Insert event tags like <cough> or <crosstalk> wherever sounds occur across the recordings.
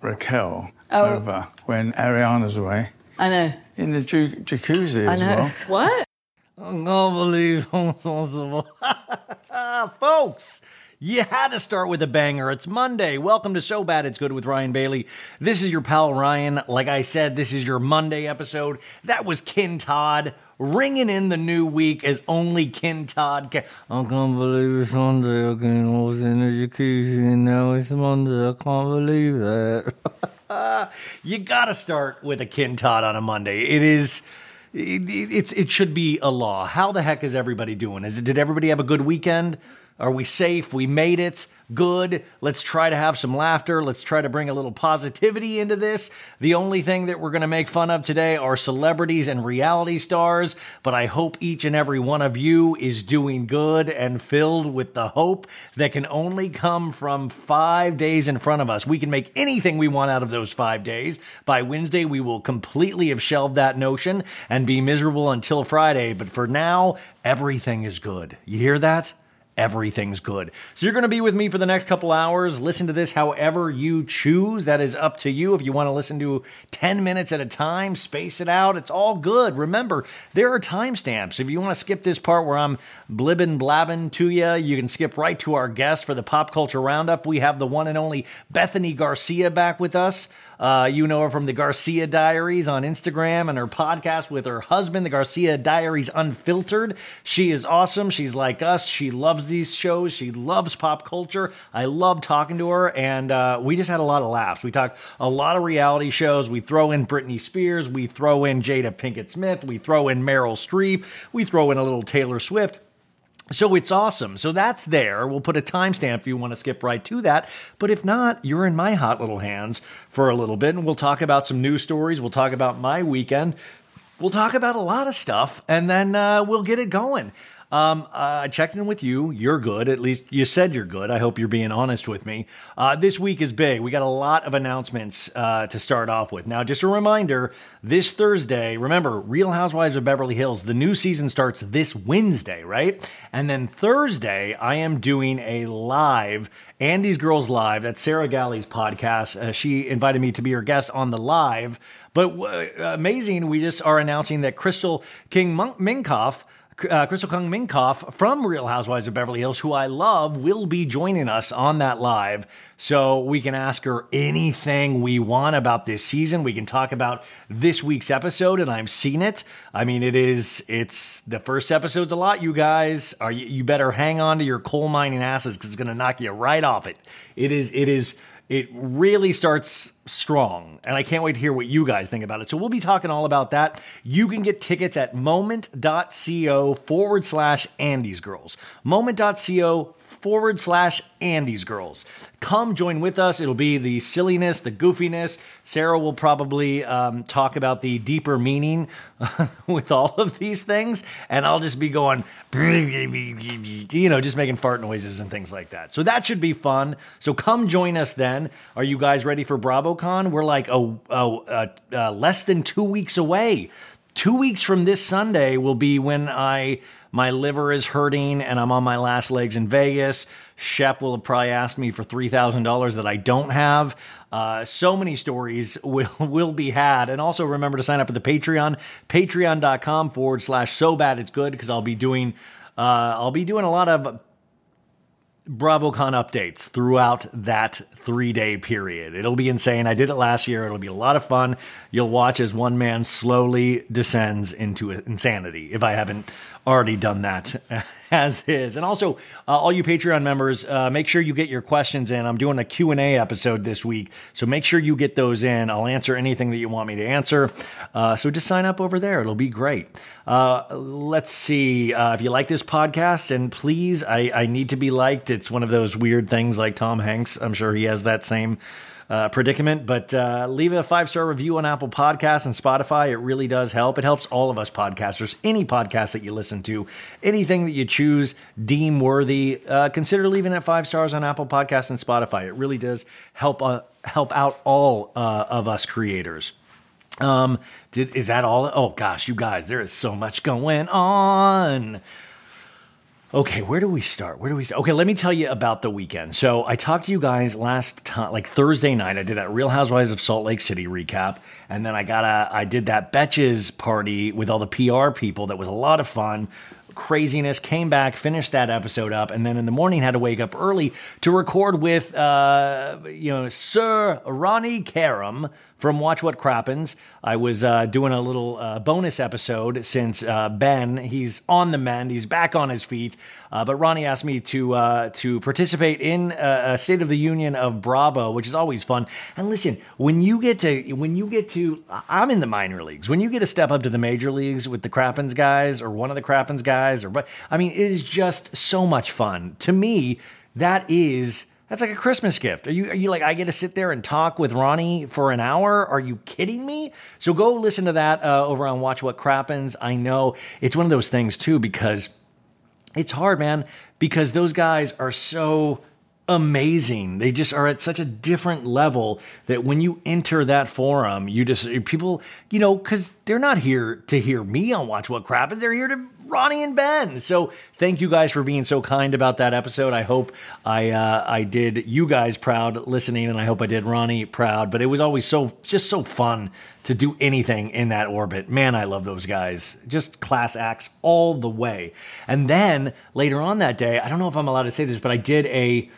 Raquel Oh. over when Ariana's away I know. in the ju- jacuzzi I as know. well. What? I can't believe <laughs> Folks, you had to start with a banger. It's Monday. Welcome to So Bad It's Good with Ryan Bailey. This is your pal Ryan. Like I said, this is your Monday episode. That was Kin Todd ringing in the new week as only Kin Todd can. I can't believe it's Monday again. I was in the jacuzzi and now it's Monday. I can't believe that. <laughs> you gotta start with a Kin Todd on a Monday. It is. It- it's it should be a law. How the heck is everybody doing? Is it did everybody have a good weekend? Are we safe? We made it. Good. Let's try to have some laughter. Let's try to bring a little positivity into this. The only thing that we're going to make fun of today are celebrities and reality stars, but I hope each and every one of you is doing good and filled with the hope that can only come from five days in front of us. We can make anything we want out of those five days. By Wednesday, we will completely have shelved that notion and be miserable until Friday. But for now, everything is good. You hear that? Everything's good. So you're going to be with me for the next couple hours. Listen to this however you choose. That is up to you. If you want to listen to 10 minutes at a time, space it out. It's all good. Remember, there are timestamps. If you want to skip this part where I'm blibbing blabbing to you, you can skip right to our guest for the pop culture roundup. We have the one and only Bethany Garcia back with us. Uh, you know her from the Garcia Diaries on Instagram and her podcast with her husband, the Garcia Diaries Unfiltered. She is awesome. She's like us. She loves these shows. She loves pop culture. I love talking to her, and uh, we just had a lot of laughs. We talked a lot of reality shows. We throw in Britney Spears. We throw in Jada Pinkett Smith. We throw in Meryl Streep. We throw in a little Taylor Swift. So it's awesome. So that's there. We'll put a timestamp if you want to skip right to that. But if not, you're in my hot little hands for a little bit, and we'll talk about some news stories. We'll talk about my weekend. We'll talk about a lot of stuff, and then uh, we'll get it going. Um, uh, I checked in with you. You're good. At least you said you're good. I hope you're being honest with me. Uh, this week is big. We got a lot of announcements uh, to start off with. Now, just a reminder this Thursday, remember, Real Housewives of Beverly Hills, the new season starts this Wednesday, right? And then Thursday, I am doing a live Andy's Girls Live. That's Sarah Galley's podcast. Uh, she invited me to be her guest on the live. But uh, amazing, we just are announcing that Crystal King Minkoff uh, Crystal Kung Minkoff from Real Housewives of Beverly Hills, who I love, will be joining us on that live. So we can ask her anything we want about this season. We can talk about this week's episode, and I've seen it. I mean, it is, it's the first episode's a lot, you guys. Are you, you better hang on to your coal mining asses because it's going to knock you right off it. It is, it is, it really starts strong and i can't wait to hear what you guys think about it so we'll be talking all about that you can get tickets at moment.co forward slash andy's girls moment.co forward slash Andy's Girls. Come join with us. It'll be the silliness, the goofiness. Sarah will probably um, talk about the deeper meaning <laughs> with all of these things, and I'll just be going, you know, just making fart noises and things like that. So that should be fun. So come join us then. Are you guys ready for BravoCon? We're like oh uh, uh, less than two weeks away. Two weeks from this Sunday will be when I my liver is hurting and I'm on my last legs in Vegas. Shep will probably asked me for three thousand dollars that I don't have. Uh, so many stories <laughs> will will be had, and also remember to sign up for the Patreon, Patreon.com forward slash So Bad It's Good because I'll be doing Uh, I'll be doing a lot of BravoCon updates throughout that three day period. It'll be insane. I did it last year. It'll be a lot of fun. You'll watch as one man slowly descends into insanity if I haven't already done that <laughs> as is. And also, uh, all you Patreon members, uh, make sure you get your questions in. I'm doing a Q&A episode this week, so make sure you get those in. I'll answer anything that you want me to answer. Uh, so just sign up over there. It'll be great. Uh, let's see. Uh, if you like this podcast, and please, I, I need to be liked. It's one of those weird things like Tom Hanks. I'm sure he has that same uh, predicament. But uh, leave a five star review on Apple Podcasts and Spotify. It really does help. It helps all of us podcasters. Any podcast that you listen to, anything that you choose, deem worthy, uh, consider leaving it five stars on Apple Podcasts and Spotify. It really does help uh, help out all uh, of us creators. Um, did, is that all? Oh gosh, you guys, there is so much going on. Okay, where do we start? Where do we start? Okay, let me tell you about the weekend. So I talked to you guys last time, like Thursday night. I did that Real Housewives of Salt Lake City recap, and then I got a, I did that Betches party with all the PR people. That was a lot of fun craziness, came back, finished that episode up, and then in the morning had to wake up early to record with, uh, you know, Sir Ronnie Karam from Watch What Crappens. I was uh, doing a little uh, bonus episode since uh, Ben, he's on the mend, he's back on his feet, uh, but Ronnie asked me to uh, to participate in a, a State of the Union of Bravo, which is always fun. And listen, when you get to when you get to, I'm in the minor leagues. When you get to step up to the major leagues with the Crappens guys or one of the Crappens guys, or but I mean, it is just so much fun. To me, that is that's like a Christmas gift. Are you are you like I get to sit there and talk with Ronnie for an hour? Are you kidding me? So go listen to that uh, over on Watch What Crappens. I know it's one of those things too because it's hard, man, because those guys are so amazing. They just are at such a different level that when you enter that forum, you just people, you know, because they're not here to hear me on Watch What Crappens. They're here to Ronnie and Ben. So thank you guys for being so kind about that episode. I hope I uh, I did you guys proud listening, and I hope I did Ronnie proud. But it was always so just so fun to do anything in that orbit. Man, I love those guys. Just class acts all the way. And then later on that day, I don't know if I'm allowed to say this, but I did a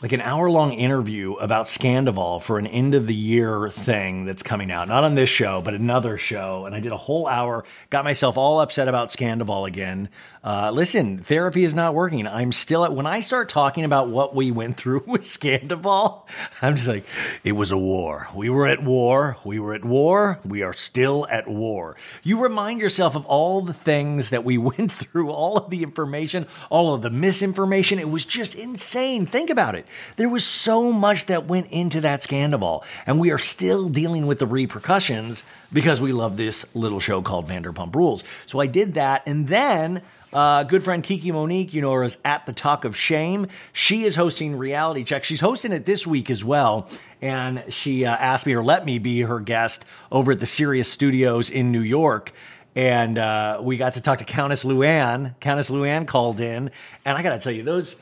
like an hour long interview about Scandoval for an end of the year thing that's coming out. Not on this show, but another show. And I did a whole hour, got myself all upset about Scandoval again. Uh, listen, therapy is not working. I'm still at, when I start talking about what we went through <laughs> with Scandoval, I'm just like, it was a war. We were at war. We were at war. We are still at war. You remind yourself of all the things that we <laughs> went through, all of the information, all of the misinformation. It was just insane. Think about it. There was so much that went into that Scandoval, and we are still dealing with the repercussions because we love this little show called Vanderpump Rules. So I did that, and then uh, good friend Kiki Monique, you know her as at the Talk of Shame. She is hosting Reality Check. She's hosting it this week as well, and she uh, asked me or let me be her guest over at the Sirius Studios in New York. And uh, we got to talk to Countess Luann. Countess Luann called in, and I got to tell you, those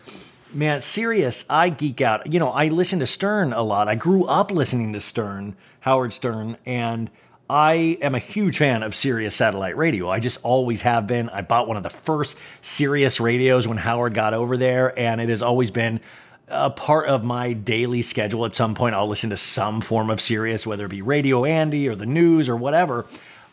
man, serious. I geek out. You know, I listen to Stern a lot. I grew up listening to Stern, Howard Stern, and I am a huge fan of Sirius satellite radio. I just always have been. I bought one of the first Sirius radios when Howard got over there, and it has always been a part of my daily schedule. At some point, I'll listen to some form of Sirius, whether it be Radio Andy or the news or whatever.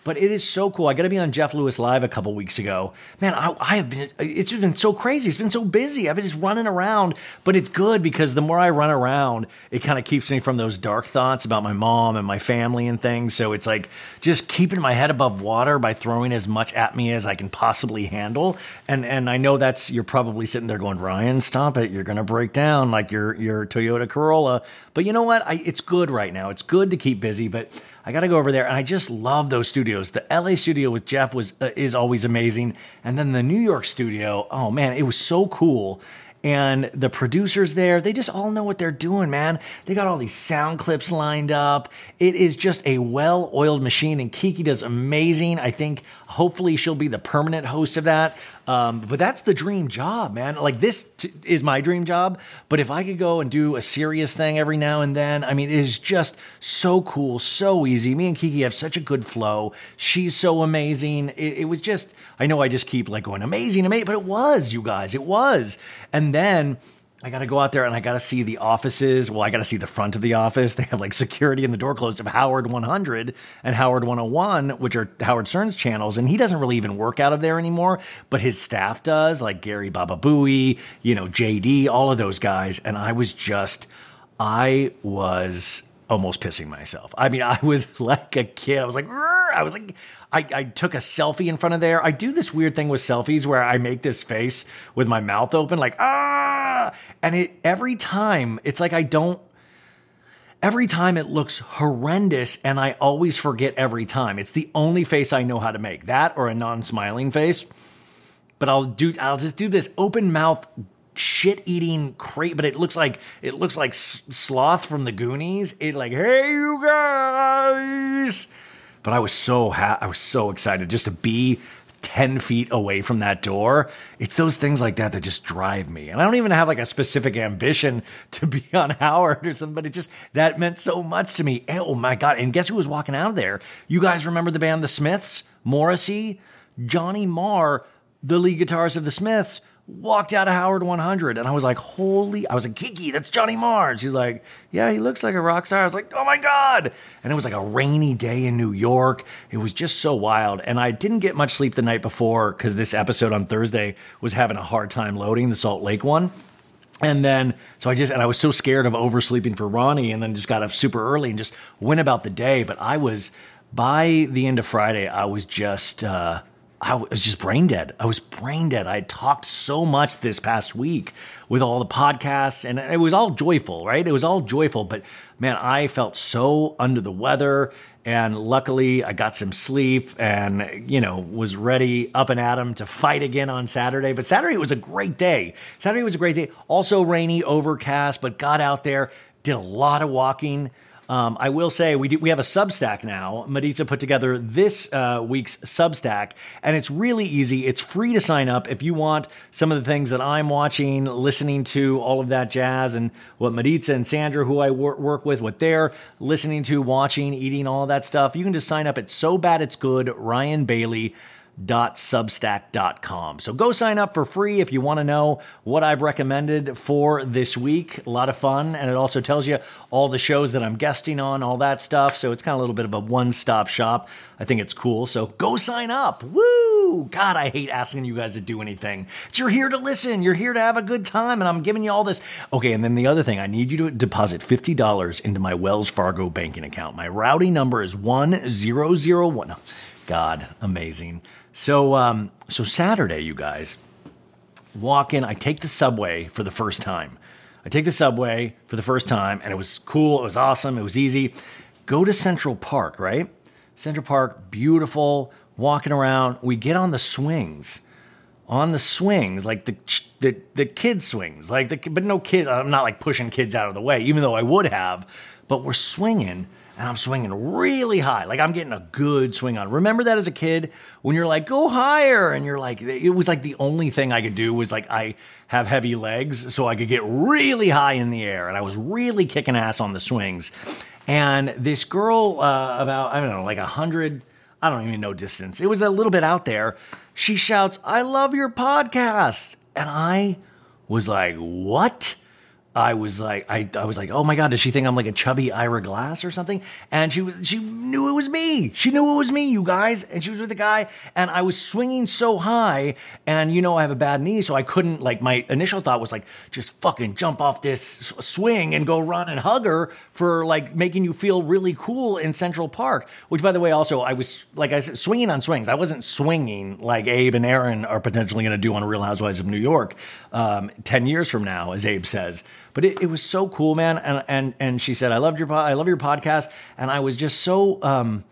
But it is so cool. I got to be on Jeff Lewis Live a couple weeks ago. Man, I, I, have been, it's just been so crazy. It's been so busy. I've been just running around, but it's good because the more I run around, it kind of keeps me from those dark thoughts about my mom and my family and things. So it's like just keeping my head above water by throwing as much at me as I can possibly handle. And, and I know that's, you're probably sitting there going, Ryan, stop it. You're going to break down like your, your Toyota Corolla. But you know what? I, it's good right now. It's good to keep busy, but I got to go over there, and I just love those studios. The LA studio with Jeff was uh, is always amazing, and then the New York studio. Oh man, it was so cool. And the producers there, they just all know what they're doing, man. They got all these sound clips lined up. It is just a well oiled machine, and Kiki does amazing. I think hopefully she'll be the permanent host of that. Um, but that's the dream job, man. Like this t- is my dream job. But if I could go and do a Sirius thing every now and then, I mean, it is just so cool, so easy. Me and Kiki have such a good flow. She's so amazing. It, it was just, I know I just keep like going amazing, amazing, but it was, you guys, it was. And then I got to go out there and I got to see the offices. Well, I got to see the front of the office. <laughs> They have like security and the door closed of Howard 100 and Howard 101, which are Howard Stern's channels. And he doesn't really even work out of there anymore, but his staff does, like Gary Bababooey, you know, JD, all of those guys. And I was just, I was almost pissing myself. I mean, <laughs> I was like a kid. I was like. I was like, I, I took a selfie in front of there. I do this weird thing with selfies where I make this face with my mouth open, like, ah. And it every time, it's like I don't every time it looks horrendous and I always forget every time. It's the only face I know how to make. That or a non-smiling face. But I'll do I'll just do this open mouth shit eating crate but it looks like it looks like sloth from the goonies. It like hey you guys! But i was so ha- i was so excited just to be 10 feet away from that door. It's those things like that that just drive me. And i don't even have like a specific ambition to be <laughs> on howard or something but it just that meant so much to me. Oh my god and guess who was walking out of there? You guys remember the band the smiths? Morrissey? Johnny marr the lead guitarist of the smiths walked out of Howard 100 and I was like, holy, I was like, Kiki, that's Johnny Marr. She's like, yeah, he looks like a rock star. I was like, oh my God. And it was like a rainy day in New York. It was just so wild. And I didn't get much sleep the night before because this episode on Thursday was having a hard time loading the Salt Lake one. And then, so I just, and I was so scared of oversleeping for Ronnie and then just got up super early and just went about the day. But I was, by the end of Friday, I was just, uh, I was just brain dead. I was brain dead. I talked so much this past week with all the podcasts, and it was all joyful, right? It was all joyful. But man, I felt so under the weather. And luckily, I got some sleep and, you know, was ready up and at 'em to fight again on Saturday. But Saturday was a great day. Saturday was a great day. Also rainy, overcast, but got out there, did a lot of walking. Um, I will say we do, we have a Substack now. Maritza put together this uh, week's Substack, and it's really easy. It's free to sign up if you want some of the things that I'm watching, listening to, all of that jazz, and what Maritza and Sandra, who I wor- work with, what they're listening to, watching, eating, all that stuff. You can just sign up at So Bad It's Good, Ryan Bailey substack.com. So go sign up for free if you want to know what I've recommended for this week. A lot of fun. And it also tells you all the shows that I'm guesting on, all that stuff. So it's kind of a little bit of a one stop shop. I think it's cool. So go sign up. Woo! God, I hate asking you guys to do anything. It's you're here to listen. You're here to have a good time. And I'm giving you all this. Okay. And then the other thing, I need you to deposit $50 into my Wells Fargo banking account. My routing number is 1001. God, amazing. So, um, so Saturday, you guys, walk in. I take the subway for the first time. I take the subway for the first time, and it was cool. It was awesome. It was easy. Go to Central Park, right? Central Park, beautiful. Walking around. We get on the swings. On the swings, like the the the kid swings, like the but no kid. I'm not like pushing kids out of the way, even though I would have. But we're swinging and I'm swinging really high. Like I'm getting a good swing on. Remember that as a kid when you're like, go higher. And you're like, it was like the only thing I could do was like, I have heavy legs, so I could get really high in the air. And I was really kicking ass on the swings. And this girl, uh, about, I don't know, like a hundred, I don't even know distance. It was a little bit out there. She shouts, I love your podcast. And I was like, what? I was like, I, I was like, oh my god, does she think I'm like a chubby Ira Glass or something? And she was, she knew it was me. She knew it was me, you guys. And she was with a guy, and I was swinging so high, and you know I have a bad knee, so I couldn't like. My initial thought was like, just fucking jump off this swing and go run and hug her for like making you feel really cool in Central Park. Which, by the way, also I was like I said, swinging on swings. I wasn't swinging like Abe and Erin are potentially going to do on Real Housewives of New York um, ten years from now, as Abe says. But it, it was so cool, man. And and and she said, "I loved your I love your podcast," and I was just so. Um,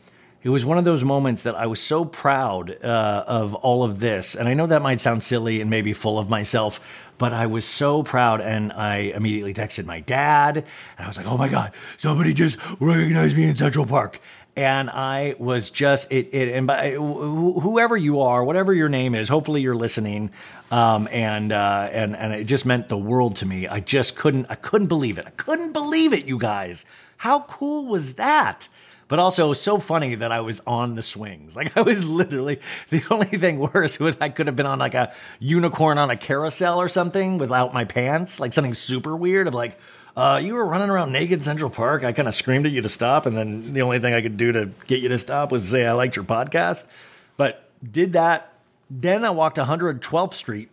it was one of those moments that I was so proud uh, of all of this. And I know that might sound silly and maybe full of myself, but I was so proud. And I immediately texted my dad. And I was like, oh my God, somebody just recognized me in Central Park. And I was just it. it and by wh- whoever you are, whatever your name is, hopefully you're listening. Um, and uh, and and it just meant the world to me. I just couldn't I couldn't believe it. I couldn't believe it, you guys. How cool was that? But also, so funny that I was on the swings. <laughs> Like I was literally the only thing worse would I could have been on like a unicorn on a carousel or something without my pants, like something super weird of like uh, you were running around naked Central Park. I kind of screamed at you to stop, and then the only thing I could do to get you to stop was say I liked your podcast. But did that. Then I walked 112th Street,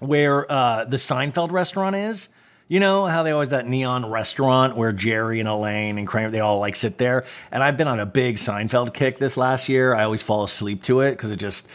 where uh, the Seinfeld restaurant is. You know how they always that neon restaurant where Jerry and Elaine and Kramer they all like sit there. And I've been on a big Seinfeld kick this last year. I always fall asleep to it because it just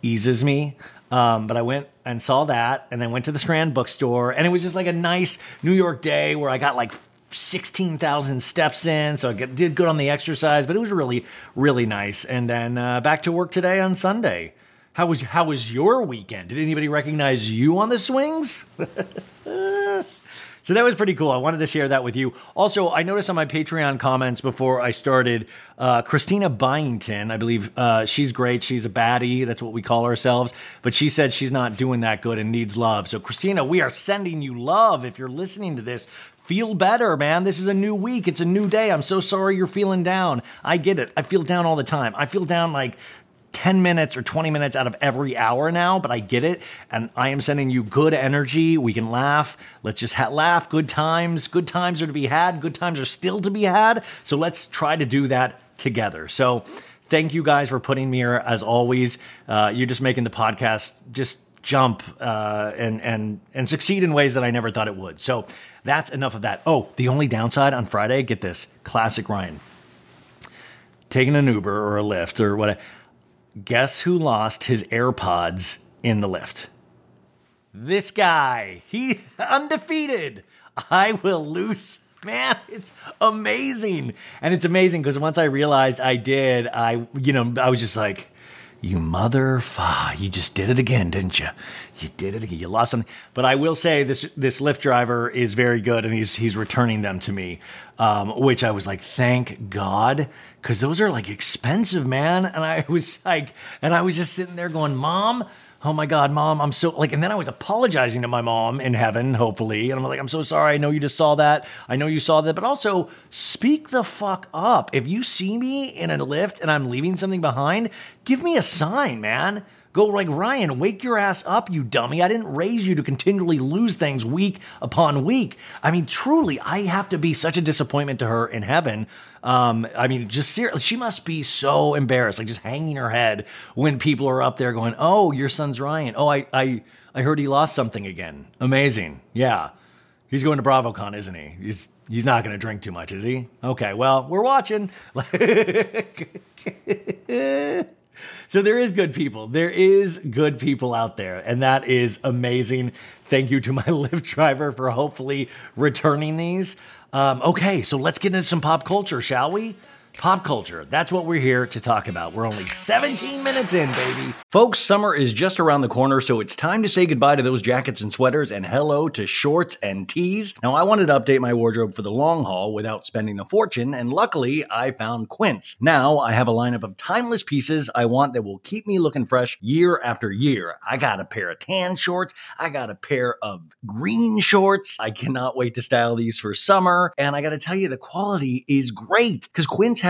eases me. Um, but I went and saw that, and then went to the Strand bookstore, and it was just like a nice New York day where I got like 16,000 steps in, so I did good on the exercise, but it was really, really nice. And then uh, back to work today on Sunday. How was how was your weekend? Did anybody recognize you on the swings? <laughs> So that was pretty cool. I wanted to share that with you. Also, I noticed on my Patreon comments before I started, uh, Christina Byington, I believe uh, she's great. She's a baddie. That's what we call ourselves. But she said she's not doing that good and needs love. So, Christina, we are sending you love. If you're listening to this, feel better, man. This is a new week. It's a new day. I'm so sorry you're feeling down. I get it. I feel down all the time. I feel down like 10 minutes or 20 minutes out of every hour now, but I get it. And I am sending you good energy. We can laugh. Let's just ha- laugh. Good times. Good times are to be had. Good times are still to be had. So let's try to do that together. So thank you guys for putting me here as always. Uh, you're just making the podcast just jump uh, and and and succeed in ways that I never thought it would. So that's enough of that. Oh, the only downside on Friday, get this, classic Ryan. Taking an Uber or a Lyft or whatever Guess who lost his AirPods in the Lyft? This guy. He <laughs> undefeated. I will lose. Man, it's amazing. And it's amazing because once I realized I did, I, you know, I was just like, you mother, you just did it again, didn't you? You did it again. You lost something. But I will say this this Lyft driver is very good, and he's he's returning them to me, um, which I was like, thank God, because those are like expensive, man. And I was like, and I was just sitting there going, Mom, oh my God, mom, I'm so like, and then I was apologizing to my mom in heaven, hopefully. And I'm like, I'm so sorry. I know you just saw that. I know you saw that, but also speak the fuck up. If you see me in a Lyft and I'm leaving something behind, give me a sign, man. Go like, Ryan, wake your ass up, you dummy. I didn't raise you to continually lose things week upon week. I mean, truly, I have to be such a disappointment to her in heaven. Um, I mean, just seriously, she must be so embarrassed, like just hanging her head when people are up there going, Oh, your son's Ryan. Oh, I, I, I heard he lost something again. Amazing. Yeah. He's going to BravoCon, isn't he? He's he's not going to drink too much, is he? Okay, well, we're watching. <laughs> <laughs> So there is good people. There is good people out there, and that is amazing. Thank you to my <laughs> Lyft driver for hopefully returning these. Um, okay, so let's get into some pop culture, shall we? Pop culture. That's what we're here to talk about. We're only 17 minutes in, baby. Folks, summer is just around the corner, so it's time to say goodbye to those jackets and sweaters and hello to shorts and tees. Now, I wanted to update my wardrobe for the long haul without spending a fortune, and luckily, I found Quince. Now, I have a lineup of timeless pieces I want that will keep me looking fresh year after year. I got a pair of tan shorts, I got a pair of green shorts. I cannot wait to style these for summer, and I got to tell you, the quality is great because Quince has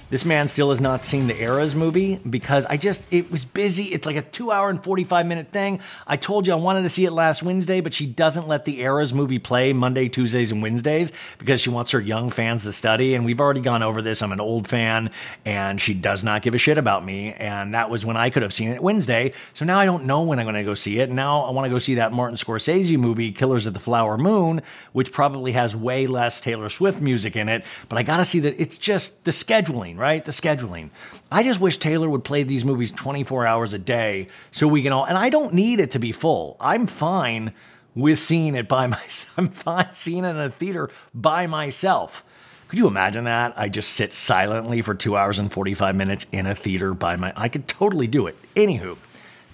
This man still has not seen the Eras movie because I just, it was busy. It's like a two hour and 45 minute thing. I told you I wanted to see it last Wednesday, but she doesn't let the Eras movie play Monday, Tuesdays, and Wednesdays because she wants her young fans to study. And we've already gone over this. I'm an old fan and she does not give a shit about me. And that was when I could have seen it Wednesday. So now I don't know when I'm going to go see it. Now I want to go see that Martin Scorsese movie, Killers of the Flower Moon, which probably has way less Taylor Swift music in it. But I got to see that it's just the scheduling right? The scheduling. I just wish Taylor would play these movies 24 hours a day so we can all, and I don't need it to be full. I'm fine with seeing it by <laughs> myself. I'm fine seeing it in a theater by myself. Could you imagine that? I just sit silently for two hours and 45 minutes in a theater by my, I could totally do it. Anywho,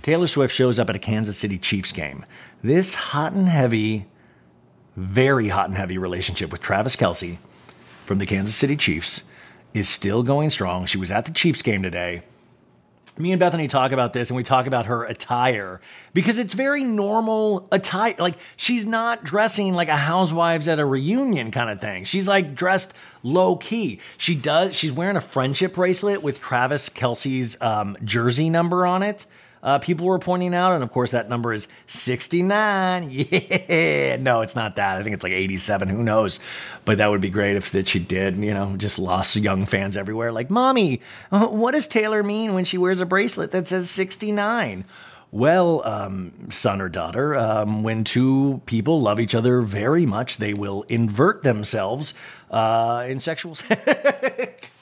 Taylor Swift shows up at a Kansas City Chiefs game. This hot and heavy, very hot and heavy relationship with Travis Kelce from the Kansas City Chiefs is still going strong. She was at the Chiefs game today. Me and Bethany talk about this and we talk about her attire because it's very normal attire. Like she's not dressing like a housewives at a reunion kind of thing. She's like dressed low key. She does, she's wearing a friendship bracelet with Travis Kelce's um, jersey number on it uh, people were pointing out. And of course, that number is 69. <laughs> Yeah. No, it's not that. I think it's like 87. Who knows? But that would be great if that she did, you know, just lost young fans everywhere. Like, Mommy, <laughs> what does Taylor mean when she wears a bracelet that says 69? Well, um, son or daughter, um, when two people love each other very much, they will invert themselves uh, in sexual. <laughs>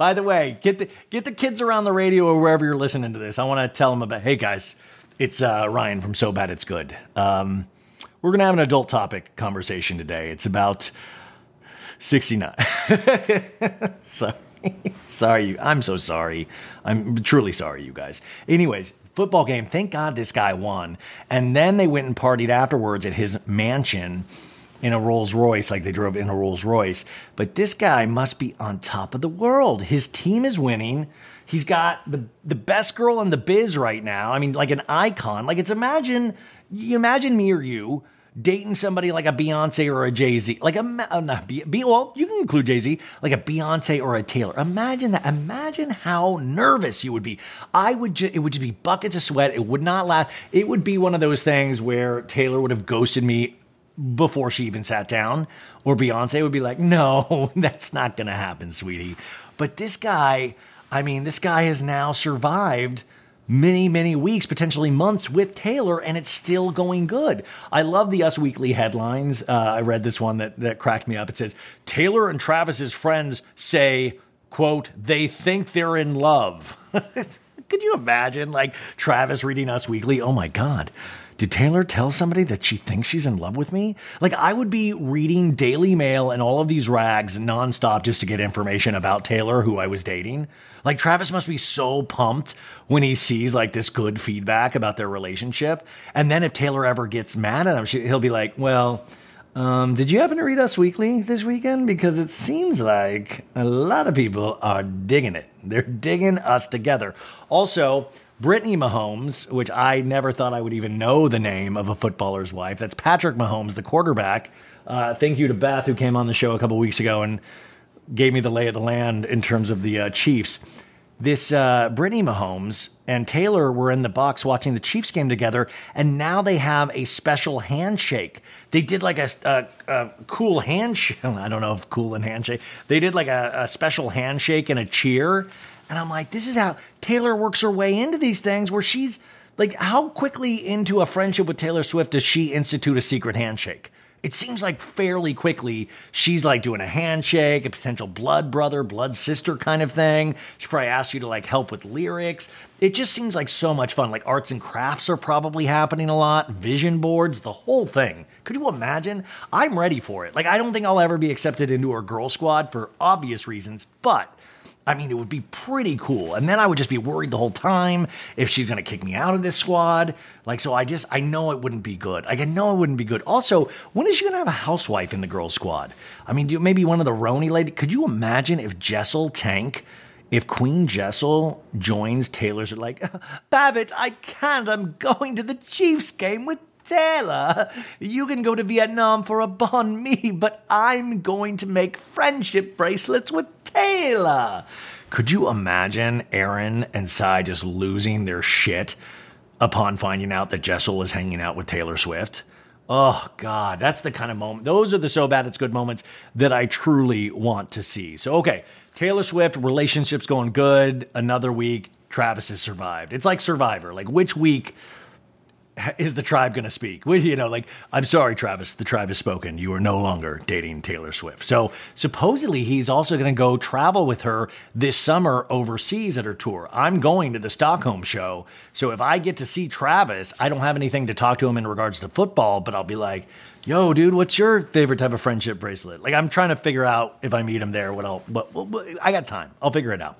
By the way, get the get the kids around the radio or wherever you're listening to this. I want to tell them about. Hey guys, it's uh, Ryan from So Bad It's Good. Um, we're gonna have an adult topic conversation today. It's about 69. <laughs> sorry, sorry. I'm so sorry. I'm truly sorry, you guys. Anyways, football game. Thank God this guy won. And then they went and partied afterwards at his mansion in a Rolls Royce, like they drove in a Rolls Royce. But this guy must be on top of the world. His team is winning. He's got the the best girl in the biz right now. I mean, like an icon. Like it's imagine you imagine me or you dating somebody like a Beyonce or a Jay Z, like a uh, not well, you can include Jay Z, like a Beyonce or a Taylor. Imagine that. Imagine how nervous you would be. I would. Ju- it would just be buckets of sweat. It would not last. It would be one of those things where Taylor would have ghosted me before she even sat down, or Beyonce would be like, no, <laughs> that's not going to happen, sweetie. But this guy, I mean, this guy has now survived many, many weeks, potentially months with Taylor, and it's still going good. I love the Us Weekly headlines. Uh, I read this one that, that cracked me up. It says, Taylor and Travis's friends say, quote, they think they're in love. <laughs> Could you imagine, like, Travis reading Us Weekly? Oh my God did Taylor tell somebody that she thinks she's in love with me? Like, I would be reading Daily Mail and all of these rags nonstop just to get information about Taylor, who I was dating. Like, Travis must be so pumped when he sees like this good feedback about their relationship. And then if Taylor ever gets mad at him, she, he'll be like, well, um, did you happen to read Us Weekly this weekend? Because it seems like a lot of people are digging it. They're digging us together. Also, Brittany Mahomes, which I never thought I would even know the name of a footballer's wife. That's Patrick Mahomes, the quarterback. Uh, thank you to Beth, who came on the show a couple weeks ago and gave me the lay of the land in terms of the uh, Chiefs. This uh, Brittany Mahomes and Taylor were in the box watching the Chiefs game together, and now they have a special handshake. They did like a, a, a cool handshake. <laughs> I don't know if cool and handshake. They did like a, a special handshake and a cheer and I'm like, this is how Taylor works her way into these things where she's like, how quickly into a friendship with Taylor Swift does she institute a secret handshake? It seems like fairly quickly she's like doing a handshake, a potential blood brother, blood sister kind of thing. She probably asks you to like help with lyrics. It just seems like so much fun. Like arts and crafts are probably happening a lot, vision boards, the whole thing. Could you imagine? I'm ready for it. Like, I don't think I'll ever be accepted into her girl squad for obvious reasons, but I mean, it would be pretty cool. And then I would just be worried the whole time if she's going to kick me out of this squad. Like, so I just, I know it wouldn't be good. Like, I know it wouldn't be good. Also, when is she going to have a housewife in the girls' squad? I mean, do, maybe one of the RHONY lady. Could you imagine if Jessel Taank, if Queen Jessel joins Taylor's, like, <laughs> Pavit, I can't. I'm going to the Chiefs game with Taylor, you can go to Vietnam for a banh mi, but I'm going to make friendship bracelets with Taylor. Could you imagine Erin and Sai just losing their shit upon finding out that Jessel was hanging out with Taylor Swift? Oh God, that's the kind of moment. Those are the so bad it's good moments that I truly want to see. So okay, Taylor Swift relationships going good. Another week, Travis has survived. It's like Survivor. Like which week <laughs> is the tribe going to speak? You know, like, I'm sorry, Travis, the tribe has spoken. You are no longer dating Taylor Swift. So supposedly he's also going to go travel with her this summer overseas at her tour. I'm going to the Stockholm show. So if I get to see Travis, I don't have anything to talk to him in regards to football, but I'll be like, yo, dude, what's your favorite type of friendship bracelet? Like, I'm trying to figure out if I meet him there, what I'll, I got time. I'll figure it out.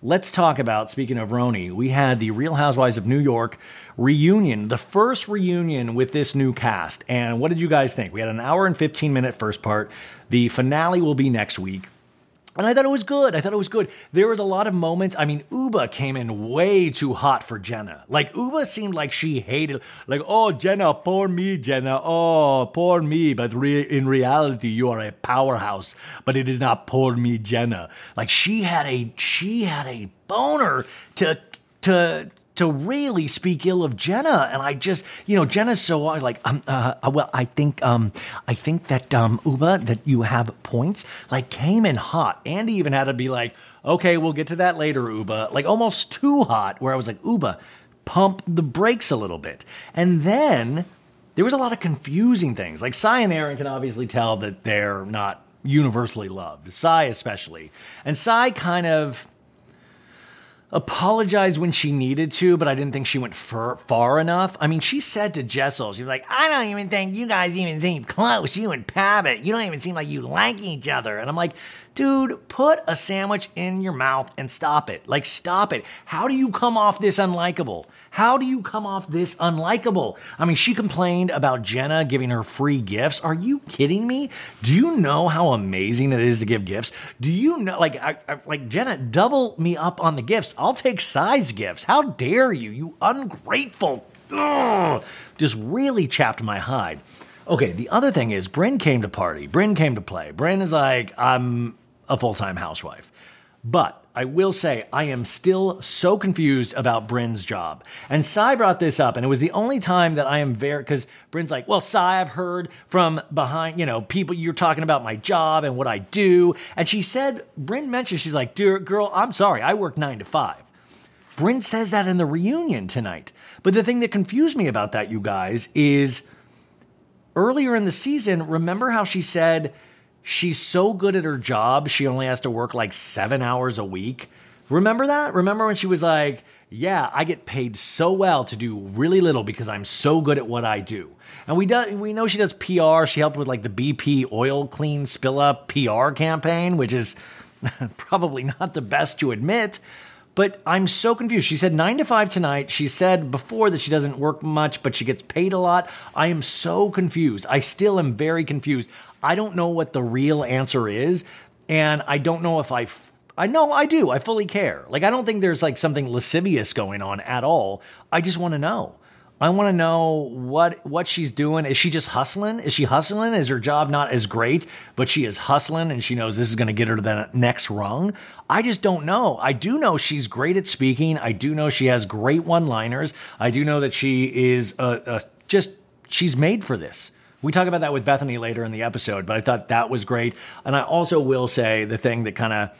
Let's talk about, speaking of RHONY, we had the Real Housewives of New York reunion, the first reunion with this new cast. And what did you guys think? We had an hour and 15 minute first part. The finale will be next week. And I thought it was good. I thought it was good. There was a lot of moments. I mean, Ubah came in way too hot for Jenna. Like Ubah seemed like she hated, like, oh Jenna, poor me, Jenna. Oh, poor me. But re- in reality, you are a powerhouse. But it is not poor me, Jenna. Like she had a she had a boner to to to really speak ill of Jenna. And I just, you know, Jenna's so like, um, uh, uh, well, I think, um, I think that, um, Ubah, that you have points, like came in hot. Andy even had to be like, okay, we'll get to that later, Ubah. Like almost too hot, where I was like, Ubah, pump the brakes a little bit. And then there was a lot of confusing things. Like Sai and Erin can obviously tell that they're not universally loved, Sai especially. And Sai kind of apologized when she needed to, but I didn't think she went far, far enough. I mean, she said to Jessel, she was like, I don't even think you guys even seem close. You and Pavit, you don't even seem like you like each other. And I'm like, dude, put a sandwich in your mouth and stop it. Like, stop it. How do you come off this unlikable? How do you come off this unlikable? I mean, she complained about Jenna giving her free gifts. Are you kidding me? Do you know how amazing it is to give gifts? Do you know, like, I, I, like Jenna, double me up on the gifts. I'll take Sai's gifts. How dare you, you ungrateful. Ugh, just really chapped my hide. Okay, the other thing is Brynn came to party. Brynn came to play. Brynn is like, I'm a full time housewife. But I will say, I am still so confused about Brynn's job. And Sai brought this up, and it was the only time that I am very, because Brynn's like, well, Sai, I've heard from behind, you know, people, you're talking about my job and what I do. And she said, Brynn mentioned, she's like, dear girl, I'm sorry, I work nine to five. Brynn says that in the reunion tonight. But the thing that confused me about that, you guys, is earlier in the season, remember how she said, She's so good at her job, she only has to work like seven hours a week. Remember that? Remember when she was like, yeah, I get paid so well to do really little because I'm so good at what I do. And we do, we know she does PR. She helped with like the BP oil clean spill up PR campaign, which is <laughs> probably not the best to admit. But I'm so confused. She said nine to five tonight. She said before that she doesn't work much, but she gets paid a lot. I am so confused. I still am very confused. I don't know what the real answer is. And I don't know if I. F- I know I do. I fully care. Like, I don't think there's like something lascivious going on at all. I just want to know. I want to know what what she's doing. Is she just hustling? Is she hustling? Is her job not as great, but she is hustling and she knows this is going to get her to the next rung? I just don't know. I do know she's great at speaking. I do know she has great one-liners. I do know that she is uh, uh, just she's made for this. We talk about that with Bethany later in the episode, but I thought that was great. And I also will say the thing that kind of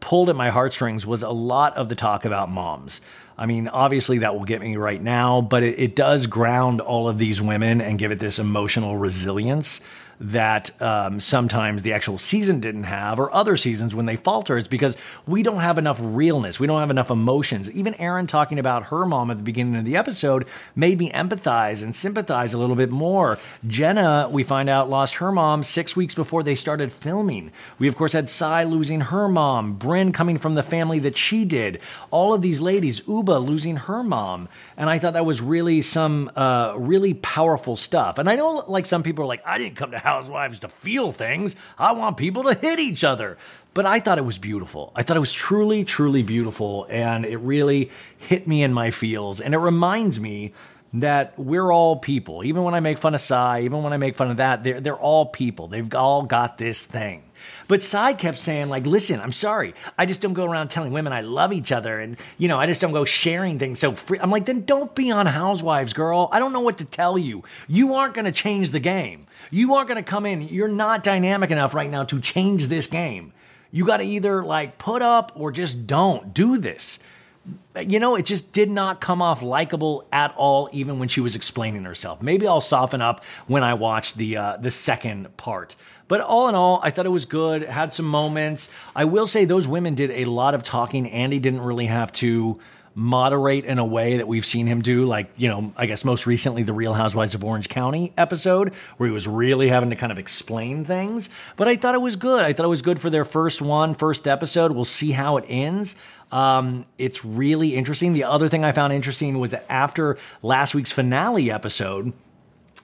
pulled at my heartstrings was a lot of the talk about moms. I mean, obviously that will get me right now, but it, it does ground all of these women and give it this emotional resilience that um, sometimes the actual season didn't have, or other seasons when they falter, it's because we don't have enough realness. We don't have enough emotions. Even Erin talking about her mom at the beginning of the episode made me empathize and sympathize a little bit more. Jenna, we find out, lost her mom six weeks before they started filming. We, of course, had Sai losing her mom, Brynn coming from the family that she did, all of these ladies, Ubah losing her mom. And I thought that was really some uh, really powerful stuff. And I know, like, some people are like, I didn't come to housewives to feel things. I want people to hit each other. But I thought it was beautiful. I thought it was truly, truly beautiful. And it really hit me in my feels. And it reminds me that we're all people. Even when I make fun of Sai, even when I make fun of that, they're, they're all people. They've all got this thing. But Sai kept saying, like, listen, I'm sorry. I just don't go around telling women I love each other. And, you know, I just don't go sharing things so free. I'm like, then don't be on Housewives, girl. I don't know what to tell you. You aren't going to change the game. You aren't going to come in. You're not dynamic enough right now to change this game. You got to either like put up or just don't do this you know, it just did not come off likable at all, even when she was explaining herself. Maybe I'll soften up when I watch the uh, the second part. But all in all, I thought it was good. Had some moments. I will say those women did a lot of talking. Andy didn't really have to moderate in a way that we've seen him do, like, you know, I guess most recently the Real Housewives of Orange County episode, where he was really having to kind of explain things. But I thought it was good. I thought it was good for their first one, first episode. We'll see how it ends. Um, it's really interesting. The other thing I found interesting was that after last week's finale episode,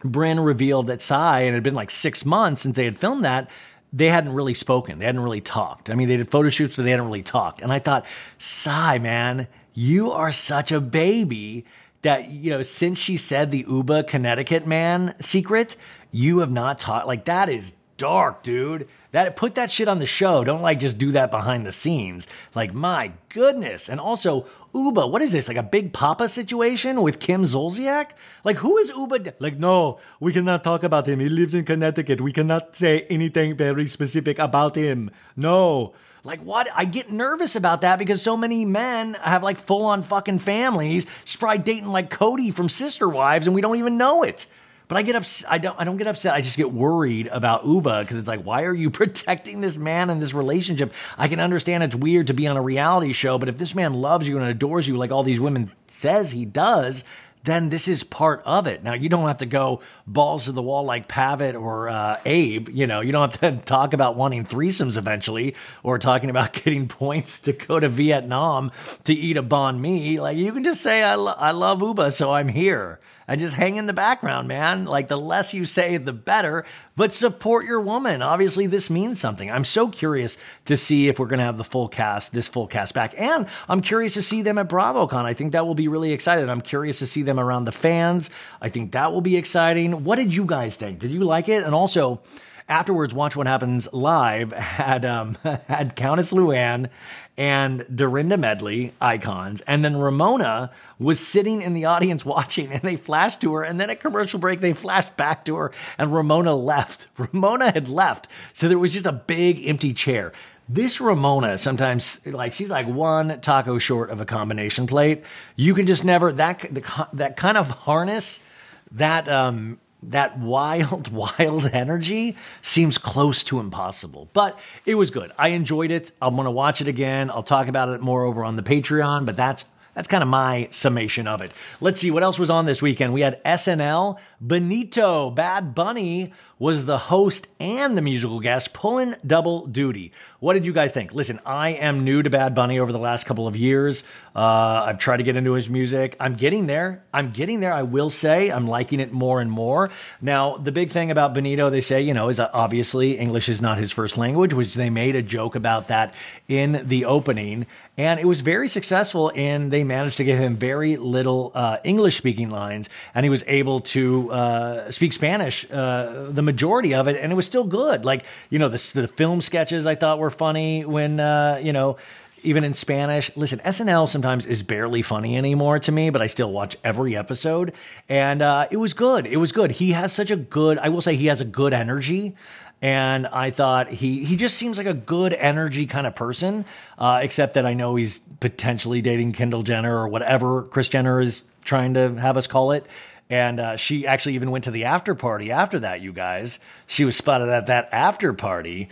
Brynn revealed that Sai, and it had been like six months since they had filmed that, they hadn't really spoken. They hadn't really talked. I mean, they did photo shoots, but they hadn't really talked. And I thought, Sai, man, you are such a baby that, you know, since she said the Ubah Connecticut man secret, you have not talked. Like, that is dark, dude. That put that shit on the show. Don't like just do that behind the scenes. Like my goodness. And also Ubah, what is this? Like a big papa situation with Kim Zolciak? Like who is Ubah? Like no, we cannot talk about him. He lives in Connecticut. We cannot say anything very specific about him. No. Like what? I get nervous about that because so many men have like full on fucking families. She's probably dating like Cody from Sister Wives and we don't even know it. But I get upset. I don't. I don't get upset. I just get worried about Ubah because it's like, why are you <laughs> protecting this man in this relationship? I can understand it's weird to be on a reality show, but if this man loves you and adores you like all these women says he does, then this is part of it. Now, you don't have to go balls to the wall like Pavit or uh, Abe. You know, you don't have to <laughs> talk about wanting threesomes eventually or talking about <laughs> getting points to go to Vietnam to eat a banh mi. Like, you can just say, I, lo- I love Ubah, so I'm here and just hang in the background, man. Like the less you say, the better, but support your woman. Obviously, this means something. I'm so curious to see if we're going to have the full cast, this full cast back. And I'm curious to see them at BravoCon. I think that will be really exciting. I'm curious to see them around the fans. I think that will be exciting. What did you guys think? Did you like it? And also, afterwards, Watch What Happens Live <laughs> had um, <laughs> had Countess Luann and Dorinda Medley icons. And then Ramona was sitting in the audience <laughs> watching and they flashed to her. And then at commercial break, they flashed back to her and Ramona left. Ramona had left. So there was just a big empty chair. This Ramona sometimes like she's like one taco short of a combination plate. You can just never that the, that kind of harness that um that wild, <laughs> wild energy seems close to impossible. But it was good. I enjoyed it. I'm going to watch it again. I'll talk about it more over on the Patreon, but that's that's kind of my summation of it. Let's see what else was on this weekend. We had SNL. Benito Bad Bunny was the host and the musical guest, pulling double duty. What did you guys think? Listen, I am new to Bad Bunny over the last couple of years. Uh, I've tried to get into his music. I'm getting there. I'm getting there. I will say I'm liking it more and more. Now, the big thing about Benito, they say, you know, is that obviously English is not his first language, which they made a joke about that in the opening. And it was very successful, and they managed to give him very little uh, English speaking lines, and he was able to uh, speak Spanish uh, the majority of it, and it was still good. Like you know, the, the film sketches I thought were funny when uh, you know even in Spanish. Listen, SNL sometimes is barely funny anymore to me, but I still watch every episode. And uh, it was good. It was good. He has such a good, I will say, he has a good energy. And I thought he he just seems like a good energy kind of person, uh, except that I know he's potentially dating Kendall Jenner or whatever Kris Jenner is trying to have us call it. And uh, she actually even went to the after party after that, you guys. She was spotted at that after party.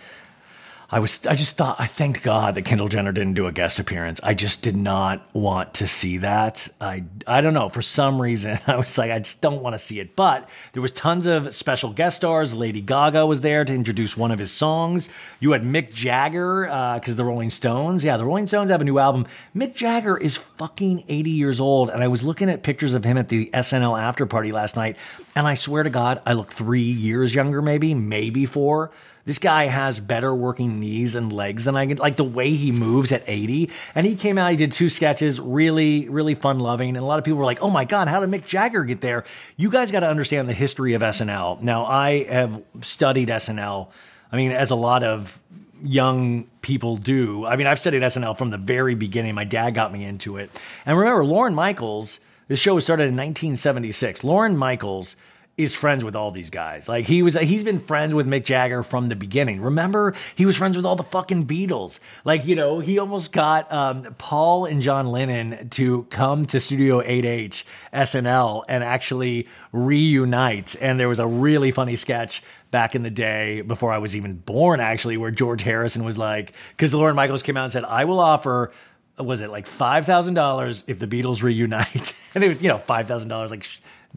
I was I just thought I thanked God that Kendall Jenner didn't do a guest appearance. I just did not want to see that. I I don't know for some reason <laughs> I was like I just don't want to see it. But there was tons of special guest stars. Lady Gaga was there to introduce one of his songs. You had Mick Jagger because uh, the Rolling Stones. Yeah, the Rolling Stones have a new album. Mick Jagger is fucking 80 years old, and I was looking at pictures of him at the SNL after party last night, and I swear to God, I look three years younger, maybe maybe four. This guy has better working knees and legs than I can. Like the way he moves at 80. And he came out, he did two sketches, really, really fun loving. And a lot of people were like, oh my God, how did Mick Jagger get there? You guys got to understand the history of SNL. Now, I have studied SNL, I mean, as a lot of young people do. I mean, I've studied SNL from the very beginning. My dad got me into it. And remember, Lorne Michaels, this show was started in 1976. Lorne Michaels is friends with all these guys. Like he was, he's been friends with Mick Jagger from the beginning. Remember, he was friends with all the fucking Beatles. Like you know, he almost got um, Paul and John Lennon to come to Studio 8H SNL and actually reunite. And there was a really funny sketch back in the day before I was even born, actually, where George Harrison was like, because Lorne Michaels came out and said, "I will offer." Was it like five thousand dollars if the Beatles reunite? <laughs> and it was, you know, five thousand dollars, like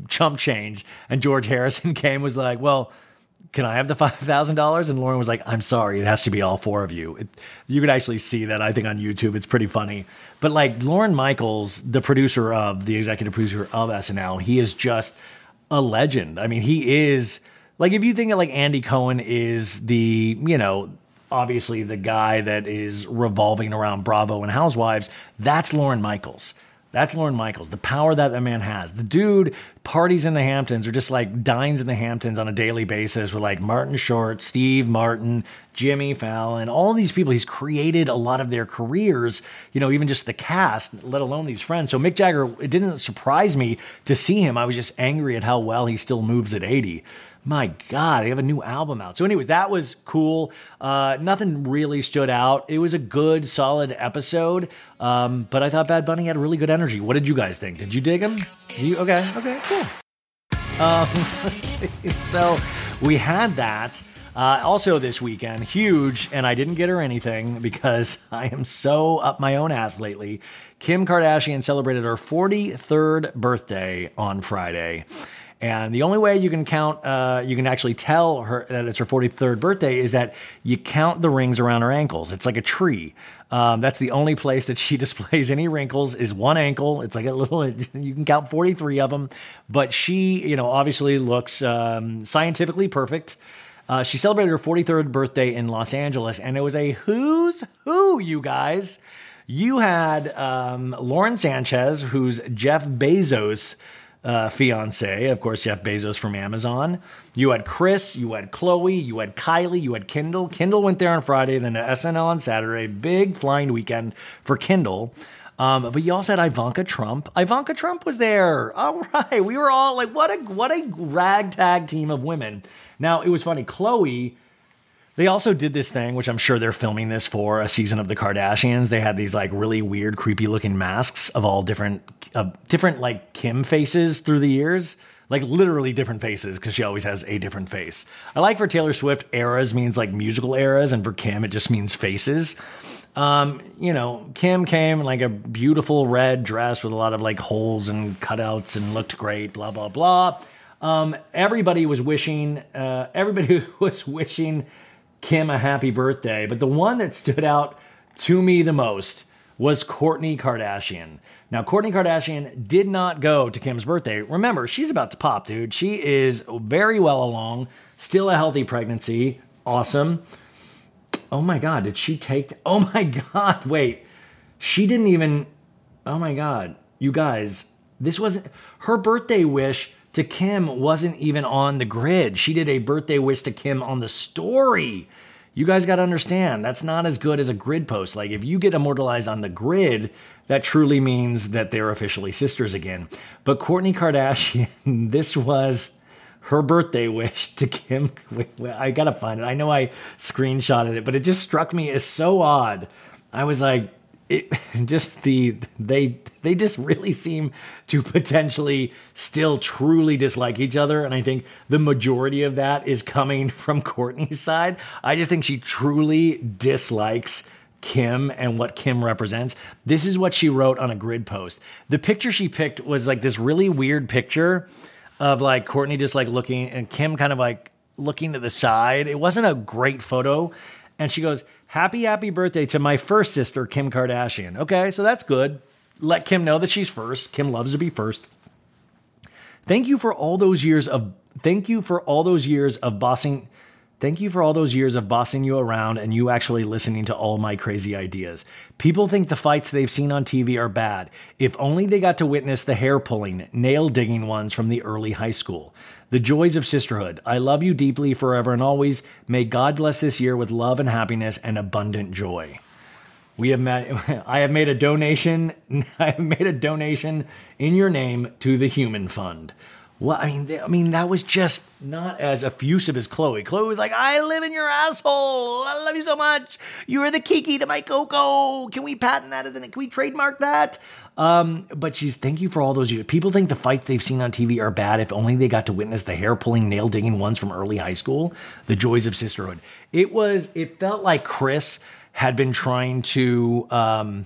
chump change. And George Harrison <laughs> came was like, well, can I have the five thousand dollars? And Lorne was like, I'm sorry, it has to be all four of you. It, you could actually see that I think on YouTube. It's pretty funny. But like Lorne Michaels, the producer of the executive producer of SNL, he is just a legend. I mean, he is like if you think that like Andy Cohen is the you know obviously the guy that is revolving around Bravo and Housewives, that's Lorne Michaels. That's Lorne Michaels, the power that that man has. The dude parties in the Hamptons or just like dines in the Hamptons on a daily basis with like Martin Short, Steve Martin, Jimmy Fallon, all these people. He's created a lot of their careers, you know, even just the cast, let alone these friends. So Mick Jagger, it didn't surprise me to see him. I was just angry at how well he still moves at 80 my God, they have a new album out. So, anyways, that was cool. Uh, nothing really stood out. It was a good, solid episode. Um, but I thought Bad Bunny had really good energy. What did you guys think? Did you dig him? You, okay, okay, cool. Um, <laughs> so we had that. Uh, also, this weekend, huge, and I didn't get her anything because <laughs> I am so up my own ass lately. Kim Kardashian celebrated her 43rd birthday on Friday. And the only way you can count, uh, you can actually tell her that it's her 43rd birthday is that you count the rings around her ankles. It's like a tree. Um, that's the only place that she <laughs> displays any wrinkles is one ankle. It's like a little, <laughs> you can count 43 of them. But she, you know, obviously looks um, scientifically perfect. Uh, she celebrated her 43rd birthday in Los Angeles, and it was a who's who, you guys. You had um, Lauren Sanchez, who's Jeff Bezos' uh, fiance, of course, Jeff Bezos from Amazon. You had Kris, you had Khloé, you had Kylie, you had Kendall. Kendall went there on Friday, then to SNL on Saturday. Big flying weekend for Kendall. Um, but you also had Ivanka Trump. Ivanka Trump was there. <laughs> All right, we were all like, what a what a ragtag team of women. Now it was funny. Khloé they also did this thing, which I'm sure they're filming this for a season of the Kardashians. They had these like really weird, creepy looking masks of all different, uh, different like Kim faces through the years. Like literally different faces because she always has a different face. I like for Taylor Swift, eras means like musical eras, and for Kim, it just means faces. Um, you know, Kim came in like a beautiful red dress with a lot of like holes and cutouts and looked great, blah, blah, blah. Um, everybody was wishing, uh, everybody <laughs> was wishing Kim a happy birthday, but the one that stood out to me the most was Kourtney Kardashian. Now, Kourtney Kardashian did not go to Kim's birthday. Remember, she's about to pop, dude. She is very well along, still a healthy pregnancy. Awesome. Oh my God, did she take. T- oh my <laughs> God, wait. She didn't even. Oh my God, you guys, this wasn't. Her birthday wish to Kim wasn't even on the grid. She did a birthday wish to Kim on the story. You guys got to understand, that's not as good as a grid post. Like, if you get immortalized on the grid, that truly means that they're officially sisters again. But Kourtney Kardashian, <laughs> this was her birthday wish <laughs> to Kim. I gotta find it. I know I screenshotted it, but it just struck me as so odd. I was like, it <laughs> just the they they just really seem to potentially still truly dislike each other and i think the majority of that is coming <laughs> from kourtney's side. I just think she truly dislikes kim and what kim represents. This is what she wrote on a grid post. The picture she picked was like this really weird picture of like Kourtney just like looking and kim kind of like looking to the side. It wasn't a great photo. And she goes Happy, happy birthday to my first sister, Kim Kardashian. Okay, so that's good. Let Kim know that she's first. Kim loves to be first. Thank you for all those years of thank you for all those years of bossing Thank you for all those years of bossing you around and you actually listening to all my crazy ideas. People think the fights they've seen on TV are bad. If only they got to witness the hair pulling, nail digging ones from the early high school. The joys of sisterhood. I love you deeply forever and always. May God bless this year with love and happiness and abundant joy. We have made, <laughs> I have made a donation. <laughs> I have made a donation in your name to the Human Fund. Well, I mean, I mean, that was just not as effusive as Khloé. Khloé was like, "I live in your asshole. I love you so much. You are the Kiki to my Coco. Can we patent that as an? Can we trademark that?" Um, but she's thank you for all those years. People think the fights they've seen on TV are bad. If only they got to witness the hair pulling, nail digging ones from early high school. The joys of sisterhood. It was. It felt like Kris had been trying to. Um,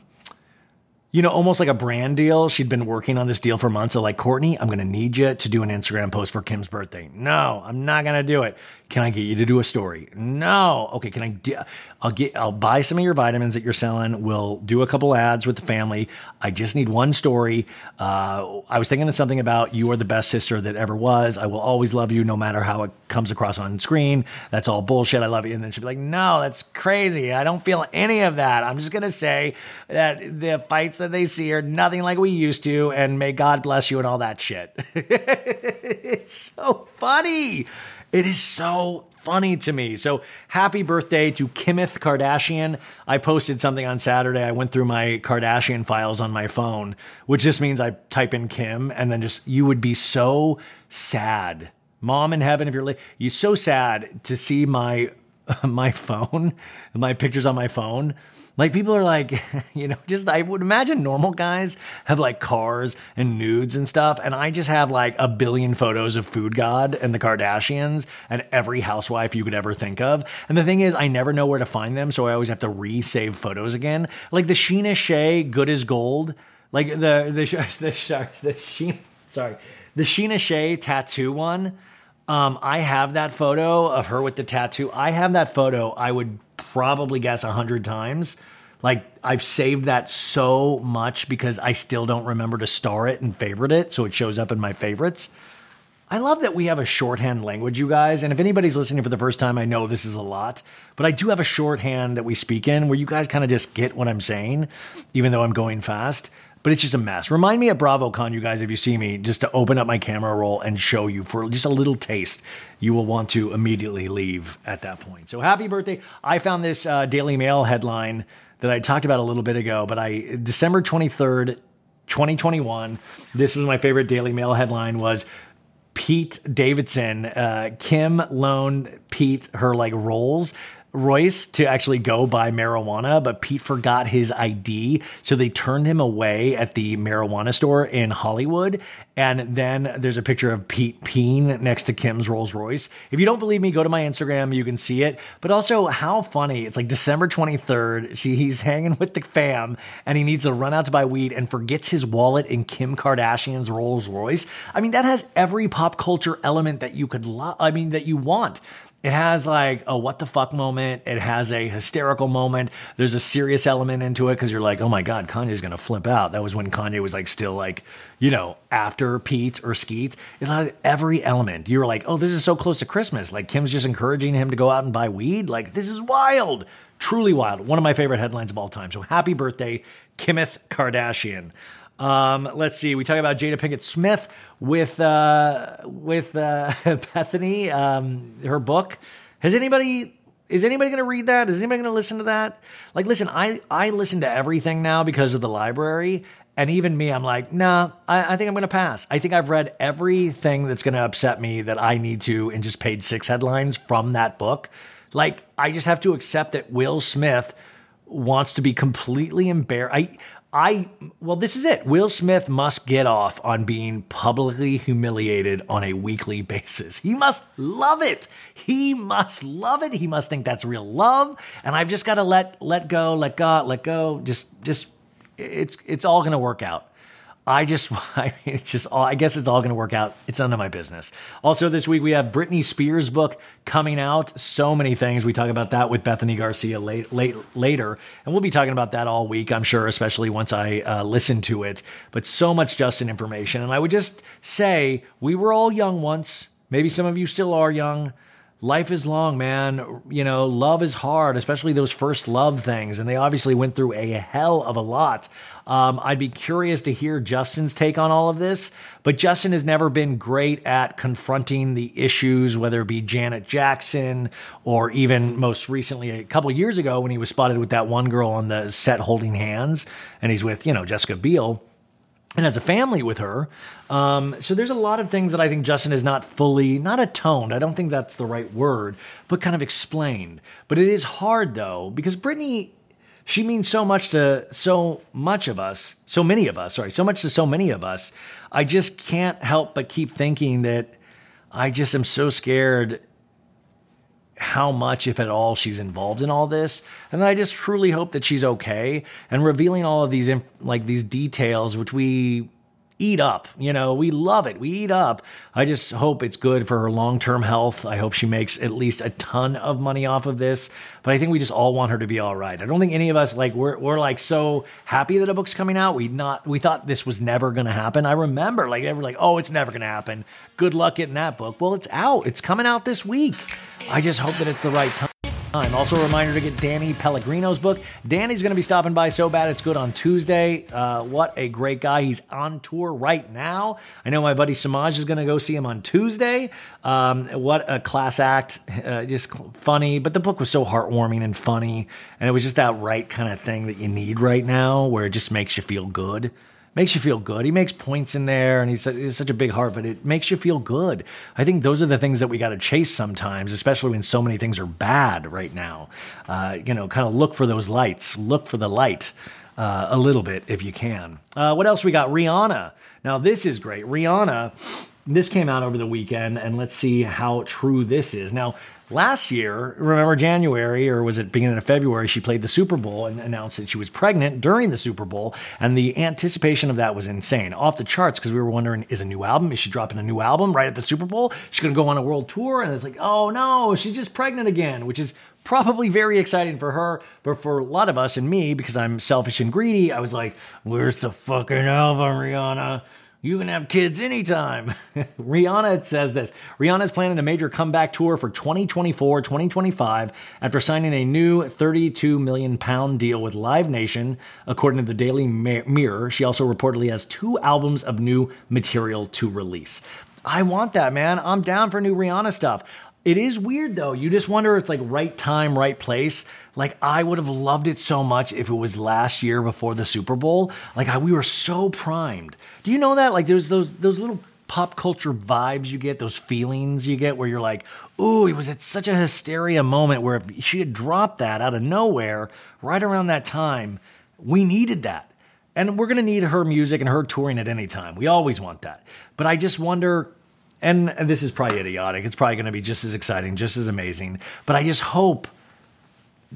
you know, almost like a brand deal. She'd been working on this deal for months. So, like, Kourtney, I'm going to need you to do an Instagram post for Kim's birthday. No, I'm not going to do it. Can I get you to do a story? No. Okay. Can I? Do, I'll get. I'll buy some of your vitamins that you're selling. We'll do a couple ads with the family. I just need one story. Uh, I was thinking of something about you are the best sister that ever was. I will always love you, no matter how it comes across on screen. That's all bullshit. I love you. And then she'd be like, No, that's crazy. I don't feel any of that. I'm just gonna say that the fights that they see are nothing like we used to, and may God bless you and all that shit. <laughs> it's so funny. It is so funny to me. So happy birthday to Kimith Kardashian. I posted something on Saturday. I went through my Kardashian files on my phone, which just means I type in Kim and then just you would be so sad. Mom in heaven, if you're late, you're so sad to see my <laughs> my phone, my pictures on my phone like people are like, <laughs> you know, just I would imagine normal guys have like cars and nudes and stuff, and I just have like a billion photos of Food God and the Kardashians and every housewife you could ever think of. And the thing is, I never know where to find them, so I always have to re-save photos again. Like the Scheana Shay Good as Gold, like the the <laughs> the the, Scheana, sorry, the Scheana Shay tattoo one. Um, I have that photo of her with the tattoo. I have that photo. I would probably guess a hundred times. Like I've saved that so much because I still don't remember to star it and favorite it, so it shows up in my favorites. I love that we have a shorthand language, you guys. And if anybody's listening for the first time, I know this is a lot, but I do have a shorthand that we speak in where you guys kind of just get what I'm saying, even though I'm going fast but it's just a mess. Remind me at BravoCon, you guys, if you see me, just to open up my camera roll and show you for just a little taste. You will want to immediately leave at that point. So happy birthday. I found this uh, Daily Mail headline that I talked about a little bit ago, but I, December 23rd, 2021, this was my favorite Daily Mail headline was Pete Davidson, uh, Kim loaned Pete her like rolls Royce to actually go buy marijuana, but Pete forgot his ID. So they turned him away at the marijuana store in Hollywood. And then there's a picture of Pete peeing next to Kim's Rolls Royce. If you don't believe me, go to my Instagram. You can see it. But also, how funny. It's like December 23rd. She, he's hanging with the fam and he needs to run out to buy weed and forgets his wallet in Kim Kardashian's Rolls Royce. I mean, that has every pop culture element that you could, lo- I mean, that you want. It has like a what the fuck moment. It has a hysterical moment. There's a serious element into it because you're like, oh my God, Kanye's going to flip out. That was when Kanye was like still like, you know, after Pete or Skete. It had every element. You were like, oh, this is so close to Christmas. Like Kim's just encouraging him to go out and buy weed. Like, this is wild. Truly wild. One of my favorite headlines of all time. So happy birthday, Kimith Kardashian. Um, let's see. We talk about Jada Pinkett Smith with uh, with uh, <laughs> Bethanie, um, her book. Has anybody is anybody going to read that? Is anybody going to listen to that? Like, listen, I I listen to everything now because of the library, and even me, I'm like, nah, I, I think I'm going to pass. I think I've read everything that's going to upset me that I need to, and just paid six headlines from that book. Like, I just have to accept that Will Smith wants to be completely embarrassed. I, I, well, this is it. Will Smith must get off on being publicly humiliated on a weekly <laughs> basis. He must love it. He must love it. He must think that's real love. And I've just got to let, let go, let go, let go. Just, just, it's, it's all going to work out. I just, <laughs> I mean, it's just all, I guess it's all going to work out. It's none of my business. Also, this week we have Britney Spears' book coming out. So many things. We talk about that with Bethanie Garcia late, late, later. And we'll be talking about that all week, I'm sure, especially once I uh, listen to it. But so much Justin information. And I would just say we were all young once. Maybe some of you still are young life is long, man. You know, love is hard, especially those first love things. And they obviously went through a hell of a lot. Um, I'd be curious to hear Justin's take on all of this. But Justin has never been great at confronting the issues, whether it be Janet Jackson or even most recently, a couple years ago, when he was spotted with that one girl on the set holding hands, and he's with, you know, Jessica Biel and as a family with her. Um, so there's a lot of things that I think Justin is not fully, not atoned. I don't think that's the right word, but kind of explained. But it is hard though, because Britney, she means so much to so much of us, so many of us, sorry, so much to so many of us. I just can't help but keep thinking that I just am so scared how much, if at all, she's involved in all this. And I just truly hope that she's okay. And revealing all of these, like these details, which we eat up. You know, we love it. We eat up. I just hope it's good for her long term health. I hope she makes at least a ton of money off of this. But I think we just all want her to be all right. I don't think any of us like we're we're like so happy that a book's coming out. We not we thought this was never gonna happen. I remember like they were like, oh, it's never gonna happen. Good luck getting that book. Well, it's out. It's coming out this week. I just hope that it's the right time time. Also, a reminder to get Danny Pellegrino's book. Danny's going to be stopping by So Bad It's Good on Tuesday. Uh, what a great guy. He's on tour right now. I know my buddy Samaj is going to go see him on Tuesday. Um, what a class act. Uh, just funny. But the book was so heartwarming and funny. And it was just that right kind of thing that you need right now where it just makes you feel good makes you feel good. He makes points in there, and he's, he's such a big heart, but it makes you feel good. I think those are the things that we got to chase sometimes, especially when so many things are bad right now. Uh, you know, kind of look for those lights, look for the light. Uh, a little bit if you can. Uh, what else we got? Rihanna. Now, this is great. Rihanna, this came out over the weekend, and let's see how true this is. Now, Last year, remember January or was it beginning of February, she played the Super Bowl and announced that she was pregnant during the Super Bowl. And the anticipation of that was insane. Off the charts because we were wondering, is a new album? Is she dropping a new album right at the Super Bowl? She's going to go on a world tour. And it's like, oh no, she's just pregnant again, which is probably very exciting for her. But for a lot of us and me, because I'm selfish and greedy, I was like, where's the fucking album, Rihanna? You can have kids anytime. <laughs> Rihanna says this Rihanna is planning a major comeback tour for 2024 2025 after signing a new 32 million pound deal with Live Nation, according to the Daily Mirror. She also reportedly has two albums of new material to release. I want that, man. I'm down for new Rihanna stuff. It is weird though. You just wonder if it's like right time, right place. Like I would have loved it so much if it was last year before the Super Bowl. Like I, we were so primed. Do you know that? Like there's those those little pop culture vibes you get, those feelings you get where you're like, ooh, it was at such a hysteria moment where if she had dropped that out of nowhere right around that time, we needed that. And we're going to need her music and her touring at any time. We always want that. But I just wonder and, this is probably idiotic. It's probably going to be just as exciting, just as amazing. But I just hope.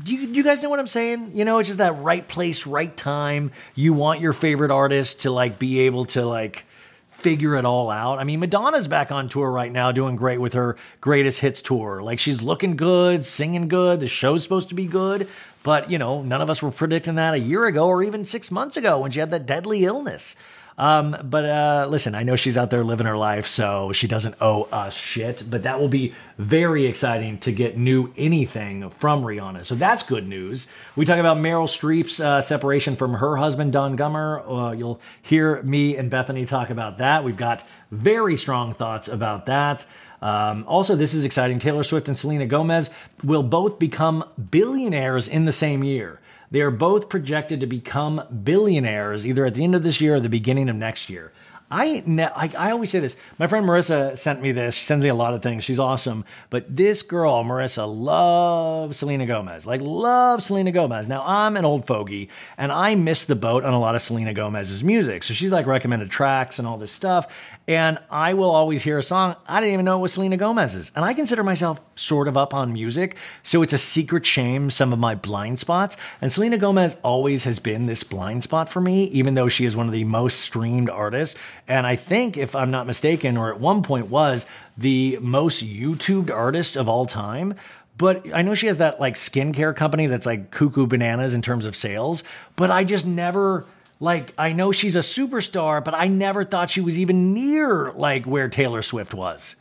Do you, do you guys know what I'm saying? You know, it's just that right place, right time. You want your favorite artist to like be able to like figure it all out. I mean, Madonna's back on tour right now, doing great with her greatest hits tour. Like she's looking good, singing good. The show's supposed to be good, but you know, none of us were predicting that a year ago or even six months ago when she had that deadly illness. Um, but uh, listen, I know she's out there living her life, so she doesn't owe us shit. But that will be very exciting to get new anything from Rihanna. So that's good news. We talk about Meryl Streep's uh, separation from her husband, Don Gummer. Uh, you'll hear me and Bethanie talk about that. We've got very strong thoughts about that. Um, also, this is exciting. Taylor Swift and Selena Gomez will both become billionaires in the same year. They are both projected to become billionaires either at the end of this year or the beginning of next year. I, ne- I I always say this. My friend Marissa sent me this. She sends me a lot of things. She's awesome. But this girl, Marissa, loves Selena Gomez. Like loves Selena Gomez. Now I'm an old fogey, and I missed the boat on a lot of Selena Gomez's music. So she's like recommended tracks and all this stuff. And I will always hear a song. I didn't even know it was Selena Gomez's. And I consider myself sort of up on music. So it's a secret shame, some of my blind spots. And Selena Gomez always has been this blind spot for me, even though she is one of the most streamed artists. And I think, if I'm not mistaken, or at one point was the most YouTubed artist of all time. But I know she has that like skincare company that's like cuckoo bananas in terms of sales. But I just never like I know she's a superstar, but I never thought she was even near like where Taylor Swift was.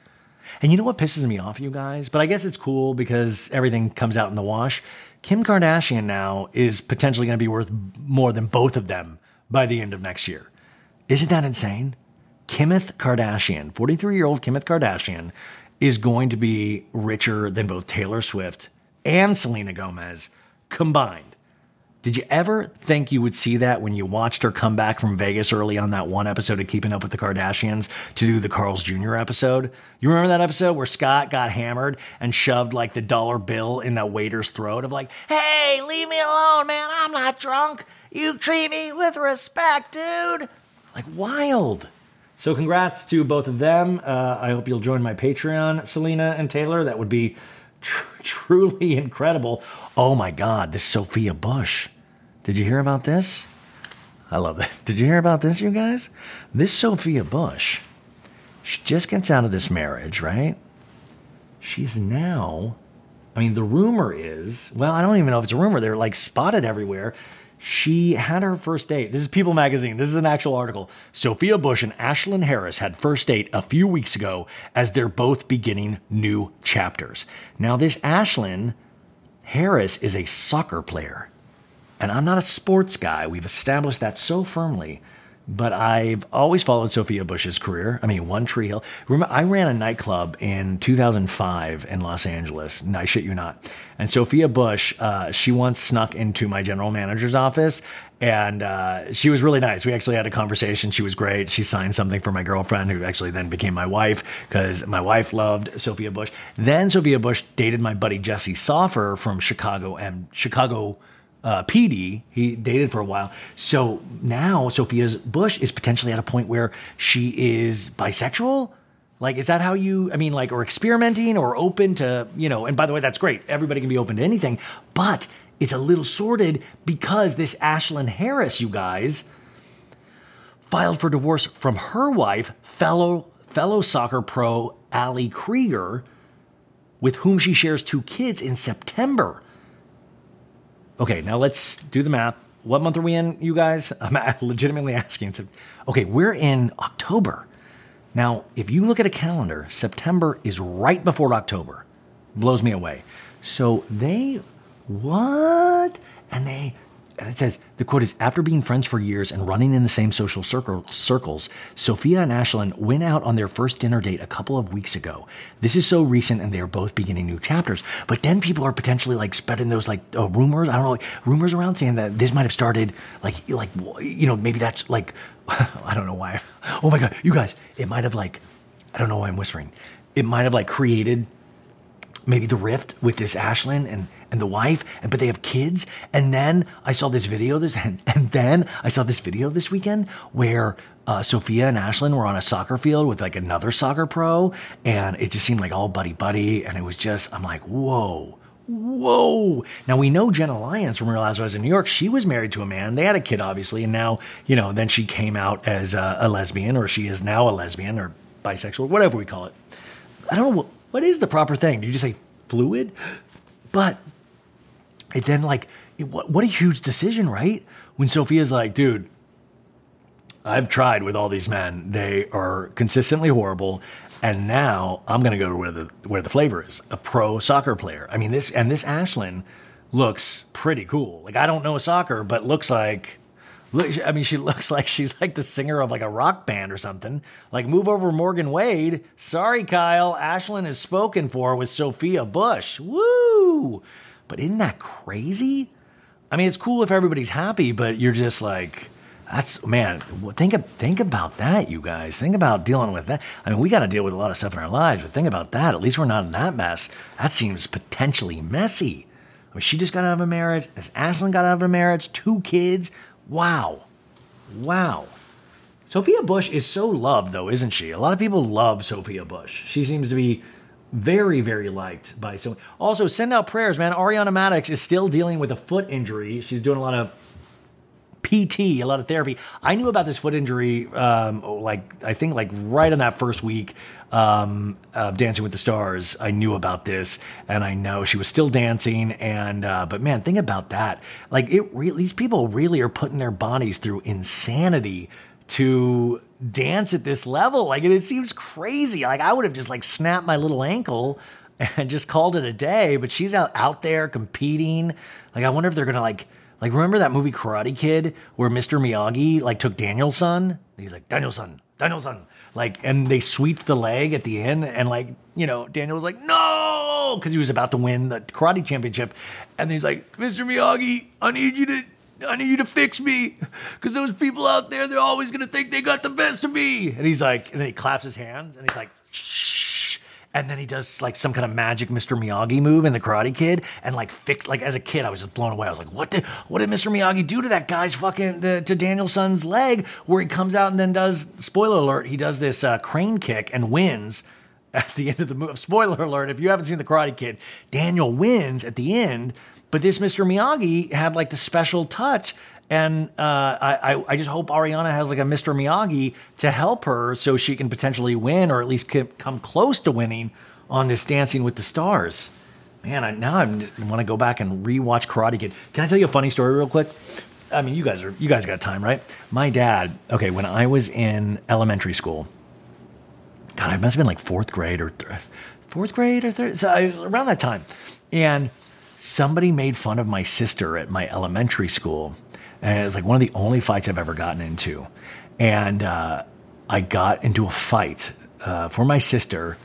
And you know what pisses me off, you guys? But I guess it's cool because everything comes out in the wash. Kim Kardashian now is potentially going to be worth more than both of them by the end of next year. Isn't that insane? Kimeth Kardashian, 43 year old Kimeth Kardashian, is going to be richer than both Taylor Swift and Selena Gomez combined. Did you ever think you would see that when you watched her come back from Vegas early on that one episode of Keeping Up with the Kardashians to do the Carl's Jr. episode? You remember that episode where Scott got hammered and shoved like the dollar bill in that waiter's throat of like, hey, leave me alone, man. I'm not drunk. You treat me with respect, dude. Like wild. So congrats to both of them. Uh, I hope you'll join my Patreon, Selena and Taylor. That would be tr- truly incredible. Oh my God, this Sophia Bush. Did you hear about this? I love that. <laughs> Did you hear about this, you guys? This Sophia Bush, she just gets out of this marriage, right? She's now, I mean, the rumor is, well, I don't even know if it's a rumor. They're like spotted everywhere. She had her first date. This is People Magazine. This is an actual article. Sophia Bush and Ashlyn Harris had first date a few weeks ago as they're both beginning new chapters. Now, this Ashlyn Harris is a soccer player. And I'm not a sports guy. We've established that so firmly. But I've always followed Sophia Bush's career. I mean, One Tree Hill. Remember, I ran a nightclub in 2005 in Los Angeles. And I shit you not. And Sophia Bush, uh, she once snuck into my general manager's office, and uh, she was really nice. We actually had a conversation. She was great. She signed something for my girlfriend, who actually then became my wife, because my wife loved Sophia Bush. Then Sophia Bush dated my buddy Jesse Soffer from Chicago and Chicago uh, PD. He dated for a while. So now Sophia Bush is potentially at a point where she is bisexual. Like, is that how you, I mean, like, or experimenting or open to, you know, and by the way, that's great. Everybody can be open to anything, but it's a little sordid because this Ashlyn Harris, you guys, filed for divorce from her wife, fellow, fellow soccer pro Ali Krieger, with whom she shares two kids in September. Okay, now let's do the math. What month are we in, you guys? <laughs> I'm legitimately asking. Okay, we're in October. Now, if you look at a calendar, September is right before October. Blows me away. So they, what? And they, and it says the quote is after being friends for years and running in the same social circle, circles, Sophia and Ashlyn went out on their first dinner date a couple of weeks ago. This is so recent, and they are both beginning new chapters. But then people are potentially like spreading those like uh, rumors. I don't know, like, rumors around saying that this might have started like like you know maybe that's like <laughs> I don't know why. Oh my god, you guys, it might have like I don't know why I'm whispering. It might have like created maybe the rift with this Ashlyn and and the wife, and but they have kids. And then I saw this video this <laughs> and, and then I saw this video this weekend where uh, Sophia and Ashlyn were on a soccer field with like another soccer pro, and it just seemed like all buddy buddy, and it was just I'm like, whoa. Whoa. Now we know Jenna Lyons from Real Housewives of New York. She was married to a man. They had a kid, obviously, and now, you know, then she came out as a, a lesbian, or she is now a lesbian, or bisexual, whatever we call it. I don't know what, what is the proper thing. Do you just say fluid? But it then like it, what, what a huge decision, right? When Sophia's like, dude, I've tried with all these men. They are consistently horrible. And now I'm going to go to where the where the flavor is. A pro soccer player. I mean this and this Ashlyn looks pretty cool. Like I don't know soccer, but looks like look I mean she <laughs> looks like she's like the singer of like a rock band or something. Like move over Morgan Wade. Sorry Kyle, Ashlyn is spoken for with Sophia Bush. Woo! But isn't that crazy? I mean, it's cool if everybody's happy, but you're just like That's man. Think think about that, you guys. Think about dealing with that. I mean, we got to deal with a lot of stuff in our lives, but think about that. At least we're not in that mess. That seems potentially messy. I mean, she just got out of a marriage. As Ashlyn got out of a marriage, two kids. Wow, wow. Sophia Bush is so loved, though, isn't she? A lot of people love Sophia Bush. She seems to be very, very liked by so. Also, send out prayers, man. Ariana Madix is still dealing with a foot injury. She's doing a lot of PT, a lot of therapy. I knew about this foot injury, um, like I think like right on that first week um, of Dancing with the Stars. I knew about this, and I know she was still dancing. And uh, but man, think about that. Like it, re- these people really are putting their bodies through insanity to dance at this level. Like it, it seems crazy. Like I would have just like snapped my little ankle and just called it a day. But she's out out there competing. Like I wonder if they're gonna like like, remember that movie Karate Kid where Mr. Miyagi like took Daniel-san? He's like, Daniel-san, Daniel-san. Like, and they sweeped the leg at the end, and like, you know, Daniel was like, no, because he was about to win the karate championship. And he's like, Mr. Miyagi, I need you to I need you to fix me because those people out there, they're always going to think they got the best of me. And he's like, and then he claps his hands and he's like, shh and then he does like some kind of magic Mr. Miyagi move in the Karate Kid, and like fix like as a kid I was just blown away. I was like, what did what did Mr. Miyagi do to that guy's fucking the, to Daniel-san's leg? Where he comes out and then does spoiler alert, he does this uh, crane kick and wins at the end of the movie. Spoiler alert: if you haven't seen the Karate Kid, Daniel wins at the end. But this Mr. Miyagi had like the special touch and uh, I, I just hope Ariana has like a Mr. Miyagi to help her so she can potentially win or at least come close to winning on this Dancing with the Stars. Man, I, now I want to go back and rewatch Karate Kid. Can I tell you a funny story real quick? I mean, you guys are you guys got time, right? My dad. Okay, when I was in elementary school, God, I must have been like fourth grade or th- fourth grade or third, so around that time, and somebody made fun of my sister at my elementary school and it was like one of the only fights I've ever gotten into. And uh, I got into a fight uh, for my sister,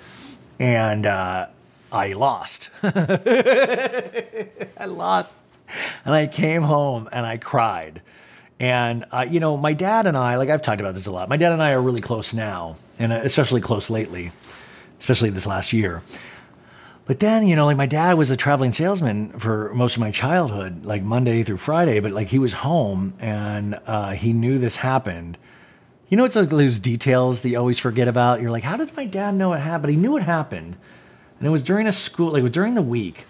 and uh, I lost. <laughs> I lost. And I came home and I cried. And, uh, you know, my dad and I, like I've talked about this a lot, my dad and I are really close now, and especially close lately, especially this last year. But then, you know, like my dad was a traveling salesman for most of my childhood, like Monday through Friday, but like he was home and uh, he knew this happened. You know, it's like those details that you always forget about. You're like, how did my dad know it happened? But he knew it happened. And it was during a school, like during the week.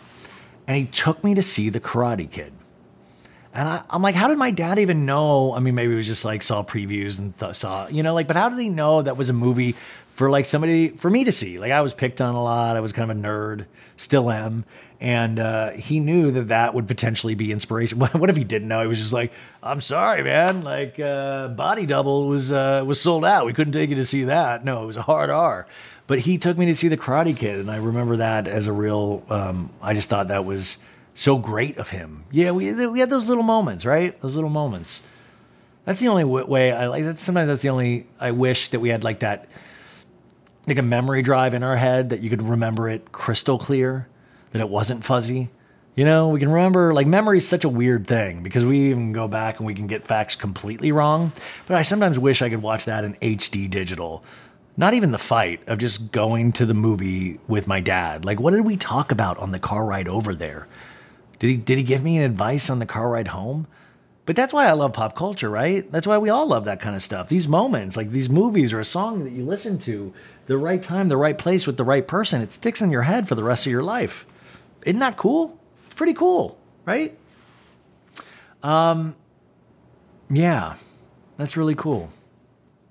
And he took me to see The Karate Kid. And I, am like, how did my dad even know? I mean, maybe he was just like saw previews and th- saw, you know, like, but how did he know that was a movie for like somebody for me to see. Like I was picked on a lot. I was kind of a nerd, still am, and uh, he knew that that would potentially be inspiration. <laughs> what if he didn't know? He was just like, "I'm sorry, man. Like uh, Body Double was uh, was sold out. We couldn't take you to see that. No, it was a hard R." But he took me to see the Karate Kid, and I remember that as a real. Um, I just thought that was so great of him. Yeah, we we had those little moments, right? Those little moments. That's the only way I like. That's sometimes that's the only I wish that we had like that like a memory drive in our head that you could remember it crystal clear, that it wasn't fuzzy. You know, we can remember, like, memory is such a weird thing because we even go back and we can get facts completely wrong. But I sometimes wish I could watch that in HD digital. Not even the fight of just going to the movie with my dad. Like, what did we talk about on the car ride over there? Did he, did he give me an advice on the car ride home? But that's why I love pop culture, right? That's why we all love that kind of stuff. These moments, like these movies or a song that you listen to, the right time, the right place with the right person, it sticks in your head for the rest of your life. Isn't that cool? It's pretty cool, right? Um, yeah, that's really cool.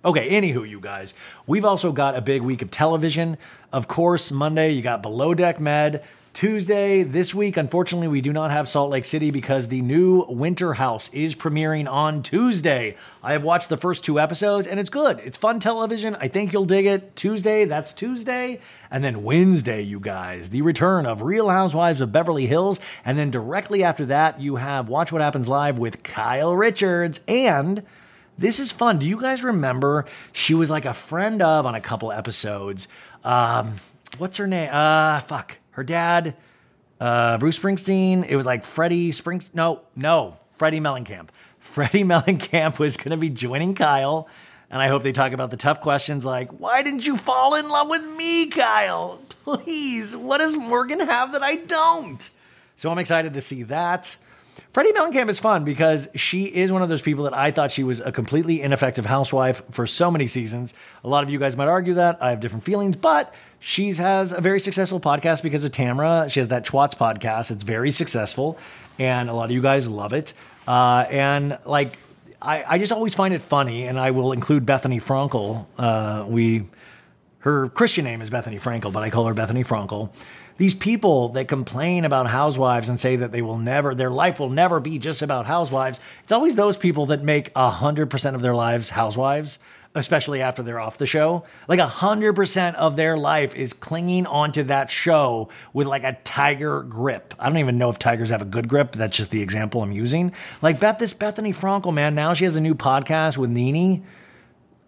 Okay, anywho, you guys, we've also got a big week of television. Of course, Monday, you got Below Deck Med. Tuesday this week, unfortunately, we do not have Salt Lake City because the new Winter House is premiering on Tuesday. I have watched the first two episodes and it's good. It's fun television. I think you'll dig it. Tuesday, that's Tuesday. And then Wednesday, you guys, the return of Real Housewives of Beverly Hills. And then directly after that, you have Watch What Happens Live with Kyle Richards. And this is fun. Do you guys remember she was like a friend of on a couple episodes? Um, what's her name? Uh, fuck her dad, uh, Bruce Springsteen. It was like Freddie Springs. No, no, Freddie Mellencamp. <laughs> Freddie Mellencamp was going to be joining Kyle. And I hope they talk about the tough questions like, why didn't you fall in love with me, Kyle? Please, what does Morgan have that I don't? So I'm excited to see that. Freddie Mellencamp is fun because she is one of those people that I thought she was a completely ineffective housewife for so many seasons. A lot of you guys might argue that. I have different feelings, but she has a very successful podcast because of Tamra. She has that Schwartz podcast. It's very successful, and a lot of you guys love it. Uh, and like, I, I, just always find it funny, and I will include Bethenny Frankel. Uh, we, her Christian name is Bethenny Frankel, but I call her Bethenny Fronkel these people that complain about housewives and say that they will never, their life will never be just about housewives, it's always those people that make 100% of their lives housewives, especially after they're off the show. Like 100% of their life is clinging onto that show with like a tiger grip. I don't even know if tigers have a good grip. That's just the example I'm using. Like Beth, this Bethenny Frankel, man, now she has a new podcast with Nene.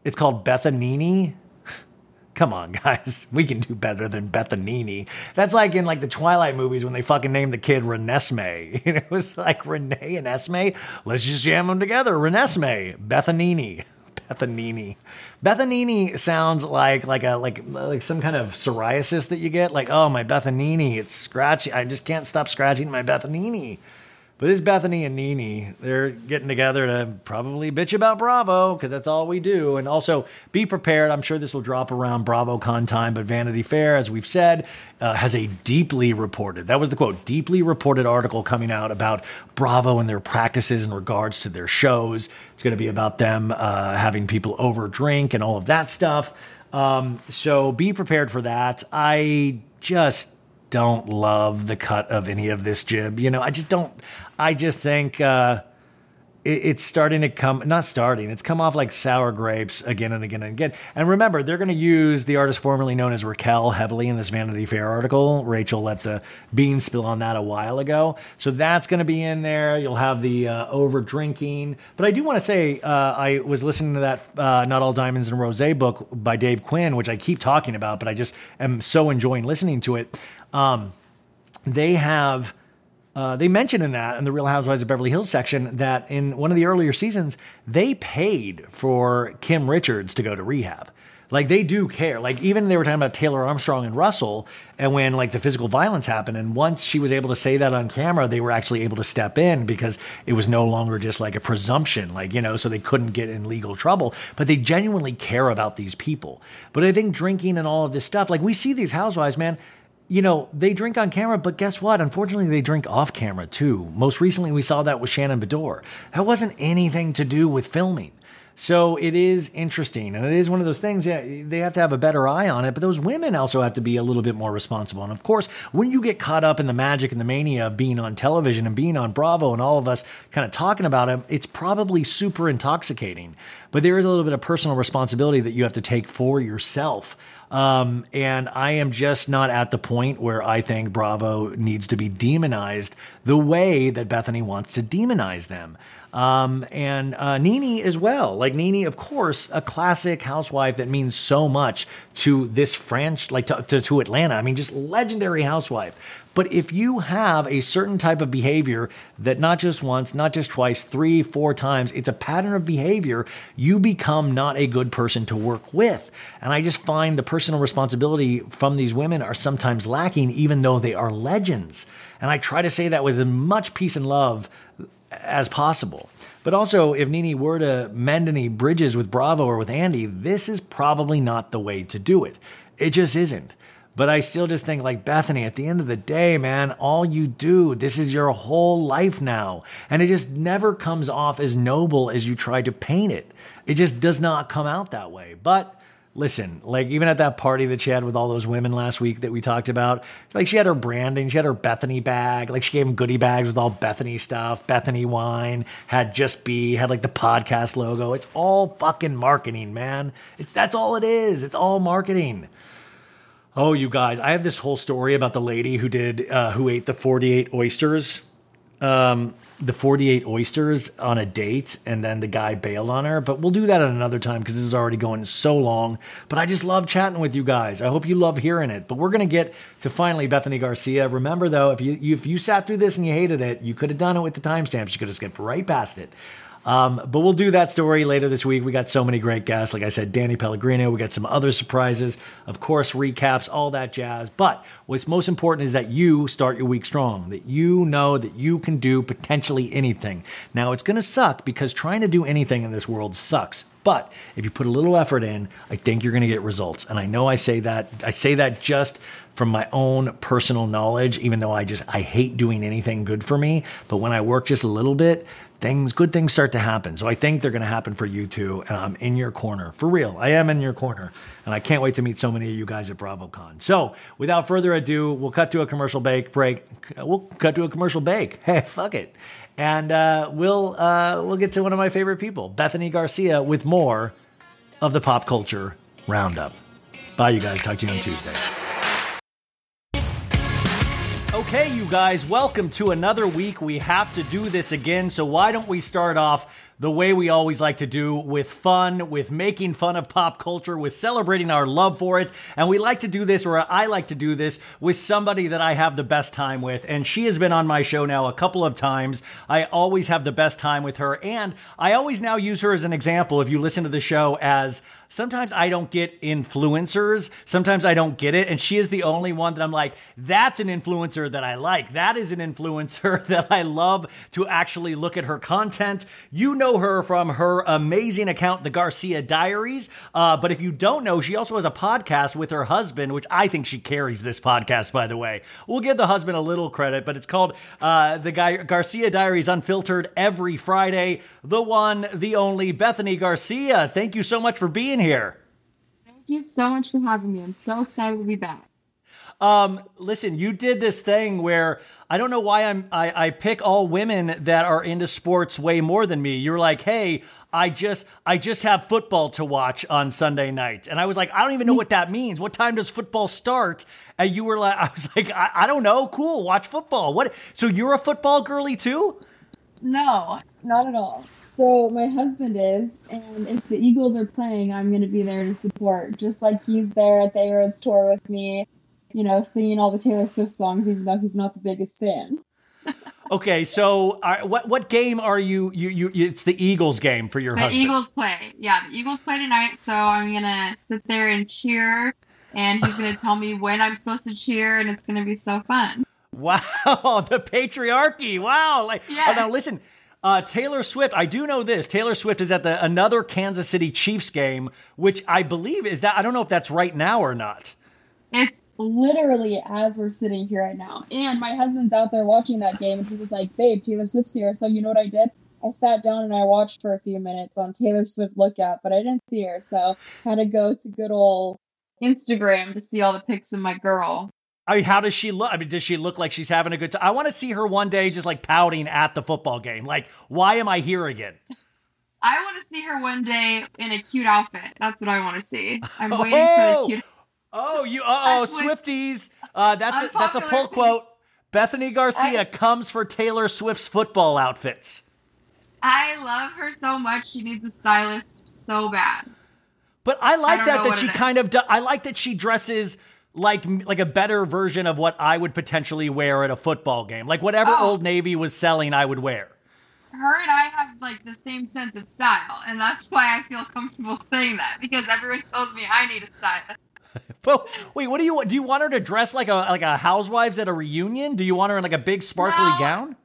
It's called Bethanini. <laughs> Come on, guys. We can do better than Bethanini. That's like in like the Twilight movies when they fucking named the kid Renesmee. <laughs> it was like Renee and Esme. Let's just jam them together. Renesmee, Bethanini. <laughs> Bethanini. Bethanini sounds like like a like like some kind of psoriasis that you get. Like, oh my Bethanini, it's scratchy. I just can't stop scratching my Bethanini. But this Bethenny and Nene, they're getting together to probably bitch about Bravo because that's all we do. And also be prepared. I'm sure this will drop around BravoCon time, but Vanity Fair, as we've said, uh, has a deeply reported, that was the quote, deeply reported article coming out about Bravo and their practices in regards to their shows. It's going to be about them uh, having people over drink and all of that stuff. Um, so be prepared for that. I just don't love the cut of any of this jib. You know, I just don't. I just think uh, it, it's starting to come. Not starting. It's come off like sour grapes again and again and again. And remember, they're going to use the artist formerly known as Raquel heavily in this Vanity Fair article. Rachel let the bean spill on that a while ago, so that's going to be in there. You'll have the uh, over drinking. But I do want to say, uh, I was listening to that uh, "Not All Diamonds and Rosé" book by Dave Quinn, which I keep talking about, but I just am so enjoying listening to it. Um, they have uh, they mentioned in that in the Real Housewives of Beverly Hills section that in one of the earlier seasons they paid for Kim Richards to go to rehab. Like they do care. Like even they were talking about Taylor Armstrong and Russell, and when like the physical violence happened, and once she was able to say that on camera, they were actually able to step in because it was no longer just like a presumption, like you know, so they couldn't get in legal trouble. But they genuinely care about these people. But I think drinking and all of this stuff, like we see these housewives, man you know, they drink on camera, but guess what? Unfortunately, they drink off camera too. Most recently, we saw that with Shannon Beador. That wasn't anything to do with filming. So it is interesting. And it is one of those things, yeah, they have to have a better eye on it, but those women also have to be a little bit more responsible. And of course, when you get caught up in the magic and the mania of being on television and being on Bravo and all of us kind of talking about it, it's probably super intoxicating. But there is a little bit of personal responsibility that you have to take for yourself. Um, and I am just not at the point where I think Bravo needs to be demonized the way that Bethenny wants to demonize them. Um, and uh, Nene as well. Like Nene, of course, a classic housewife that means so much to this French, like to, to, to Atlanta. I mean, just legendary housewife. But if you have a certain type of behavior that not just once, not just twice, three, four times, it's a pattern of behavior, you become not a good person to work with. And I just find the personal responsibility from these women are sometimes lacking, even though they are legends. And I try to say that with as much peace and love as possible. But also, if Nene were to mend any bridges with Bravo or with Andy, this is probably not the way to do it. It just isn't. But I still just think, like Bethenny, at the end of the day, man, all you do, this is your whole life now. And it just never comes off as noble as you try to paint it. It just does not come out that way. But listen, like even at that party that she had with all those women last week that we talked about, like she had her branding, she had her Bethenny bag, like she gave them goodie bags with all Bethenny stuff, Bethenny wine, had just be, had like the podcast logo. It's all fucking marketing, man. It's that's all it is. It's all marketing. Oh, you guys, I have this whole story about the lady who did uh, who ate the 48 oysters. Um, the 48 oysters on a date and then the guy bailed on her. But we'll do that at another time because this is already going so long. But I just love chatting with you guys. I hope you love hearing it. But we're going to get to finally Bethanie Garcia. Remember, though, if you, if you sat through this and you hated it, you could have done it with the timestamps. You could have skipped right past it. Um, but we'll do that story later this week. We got so many great guests. Like I said, Danny Pellegrino. We got some other surprises, of course, recaps, all that jazz. But what's most important is that you start your week strong, that you know that you can do potentially anything. Now, it's going to suck because trying to do anything in this world sucks. But if you put a little effort in, I think you're going to get results. And I know I say that, I say that just from my own personal knowledge, even though I just, I hate doing anything good for me. But when I work just a little bit, things, good things start to happen. So I think they're going to happen for you too. And I'm in your corner for real. I am in your corner. And I can't wait to meet so many of you guys at BravoCon. So without further ado, we'll cut to a commercial break. Break. We'll cut to a commercial break. <laughs> Hey, fuck it and uh, we'll uh, we'll get to one of my favorite people, Bethanie Garcia, with more of the pop culture roundup. Bye, you guys. Talk to you on Tuesday. Okay, you guys, welcome to another week. We have to do this again, so why don't we start off the way we always like to do with fun, with making fun of pop culture, with celebrating our love for it. And we like to do this, or I like to do this, with somebody that I have the best time with. And she has been on my show now a couple of times. I always have the best time with her. And I always now use her as an example, if you listen to the show, as sometimes I don't get influencers. Sometimes I don't get it. And she is the only one that I'm like, that's an influencer that I like. That is an <laughs> influencer that I love to actually look at her content. You know her from her amazing account, The Garcia Diaries. Uh, but if you don't know, she also has a podcast with her husband, which I think she carries this podcast, by the way. We'll give the husband a little credit, but it's called uh, The Guy- Garcia Diaries Unfiltered every Friday. The one, the only Bethanie Garcia. Thank you so much for being here. Thank you so much for having me. I'm so excited to be back. Um, listen, you did this thing where I don't know why I'm I, I pick all women that are into sports way more than me. You're like, hey, I just I just have football to watch on Sunday night, and I was like, I don't even know what that means. What time does football start? And you were like, <laughs> I was like, I, I don't know. Cool, watch football. What? So you're a football girly too? No, not at all. So my husband is, and if the Eagles are playing, I'm going to be there to support, just like he's there at the Eras tour with me you know, singing all the Taylor Swift songs, even though he's not the biggest fan. okay, so uh, what what game are you, you? You it's the Eagles game for your the husband. Eagles play, yeah. The Eagles play tonight, so I'm gonna sit there and cheer, and he's gonna tell me when I'm supposed to cheer, and it's gonna be so fun. <laughs> Wow, the patriarchy! Wow, like yeah. Oh, now listen. Uh, Taylor Swift, I do know this. Taylor Swift is at the another Kansas City Chiefs game, which I believe is that I don't know if that's right now or not. It's literally as we're sitting here right now. And my husband's out there watching that game, and he was like, "Babe, Taylor Swift's here." So you know what I did? I sat down and I watched for a few minutes on Taylor Swift Lookout, but I didn't see her, so had to go to good old Instagram to see all the pics of my girl. I mean, how does she look? I mean, does she look like she's having a good time? I want to see her one day just like pouting at the football game. Like, why am I here again? I want to see her one day in a cute outfit. That's what I want to see. I'm <laughs> waiting oh! for the cute. Oh, you oh Swifties. Uh, that's a, that's a pull quote. Bethanie Garcia I, comes for Taylor Swift's football outfits. I love her so much. She needs a stylist so bad. But I like I that that she kind of do, I like that she dresses like like a better version of what I would potentially wear at a football game. Like whatever oh. Old Navy was selling, I would wear. Her and I have like the same sense of style, and that's why I feel comfortable saying that because everyone tells me I need a style. but <laughs> wait, what do you do? You want her to dress like a like a housewives at a reunion? Do you want her in like a big sparkly no, gown?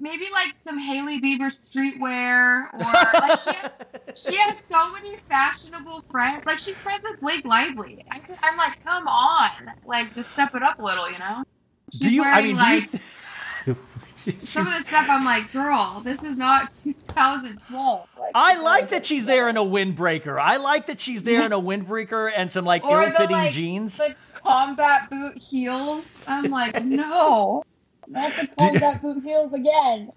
Maybe like some Hailey Bieber streetwear, <laughs> or like she has she has so many fashionable friends. Like she's friends with Blake Lively. I, am like, come on, like just step it up a little, you know? She's do you? Wearing, I mean, like, <laughs> do you? Some of the stuff I'm like, girl, this is not 2012. Like, I like that she's there in a windbreaker. I like that she's there in a windbreaker and some like ill-fitting the, like, jeans. The combat boot heels. I'm like, <laughs> no, not the combat boot heels again.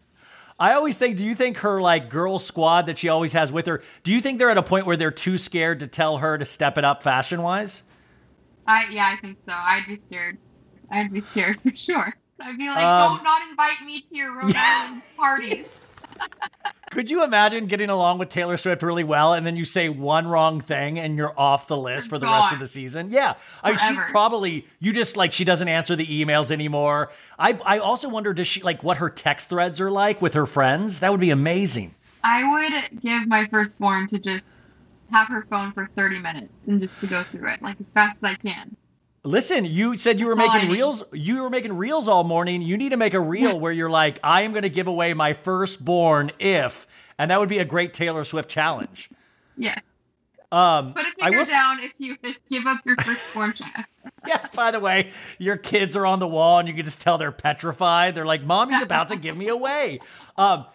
I always think, do you think her like girl squad that she always has with her, do you think they're at a point where they're too scared to tell her to step it up fashion wise? I yeah, I think so. I'd be scared. I'd be scared for sure. I'd be like, um, don't not invite me to your Rhode Island <laughs> parties. <laughs> Could you imagine getting along with Taylor Swift really well and then you say one wrong thing and you're off the list for the gone. rest of the season? Yeah. I mean, she's probably, you just like, she doesn't answer the emails anymore. I, I also wonder, does she like what her text threads are like with her friends? That would be amazing. I would give my firstborn to just have her phone for 30 minutes and just to go through it like as fast as I can. Listen, you said you were making reels. You were making reels all morning. You need to make a reel where you're like, I am going to give away my firstborn if, and that would be a great Taylor Swift challenge. Yeah. Um, Put a I finger will down if you give up your firstborn child. <laughs> Yeah, by the way, your kids are on the wall and you can just tell they're petrified. They're like, Mommy's about to give me away. Um,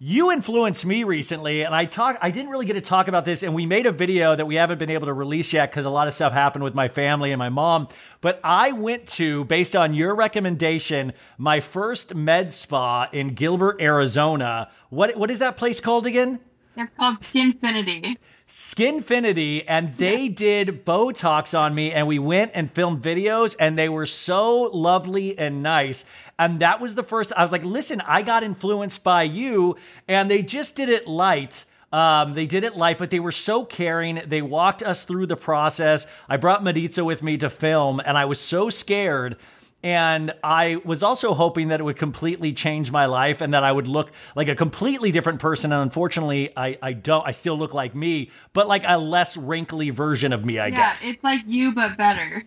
you influenced me recently, and I talk. I didn't really get to talk about this, and we made a video that we haven't been able to release yet because a lot of stuff happened with my family and my mom. But I went to, based on your recommendation, my first med spa in Gilbert, Arizona. What what is that place called again? It's called Skinfinity. Skinfinity, and they did Botox on me, and we went and filmed videos, and they were so lovely and nice. And that was the first. I was like, listen, I got influenced by you, and they just did it light. Um, they did it light, but they were so caring. They walked us through the process. I brought Maritza with me to film, and I was so scared. And I was also hoping that it would completely change my life and that I would look like a completely different person. And unfortunately, I, I don't, I still look like me, but like a less wrinkly version of me, I guess. yeah, guess. it's like you but better.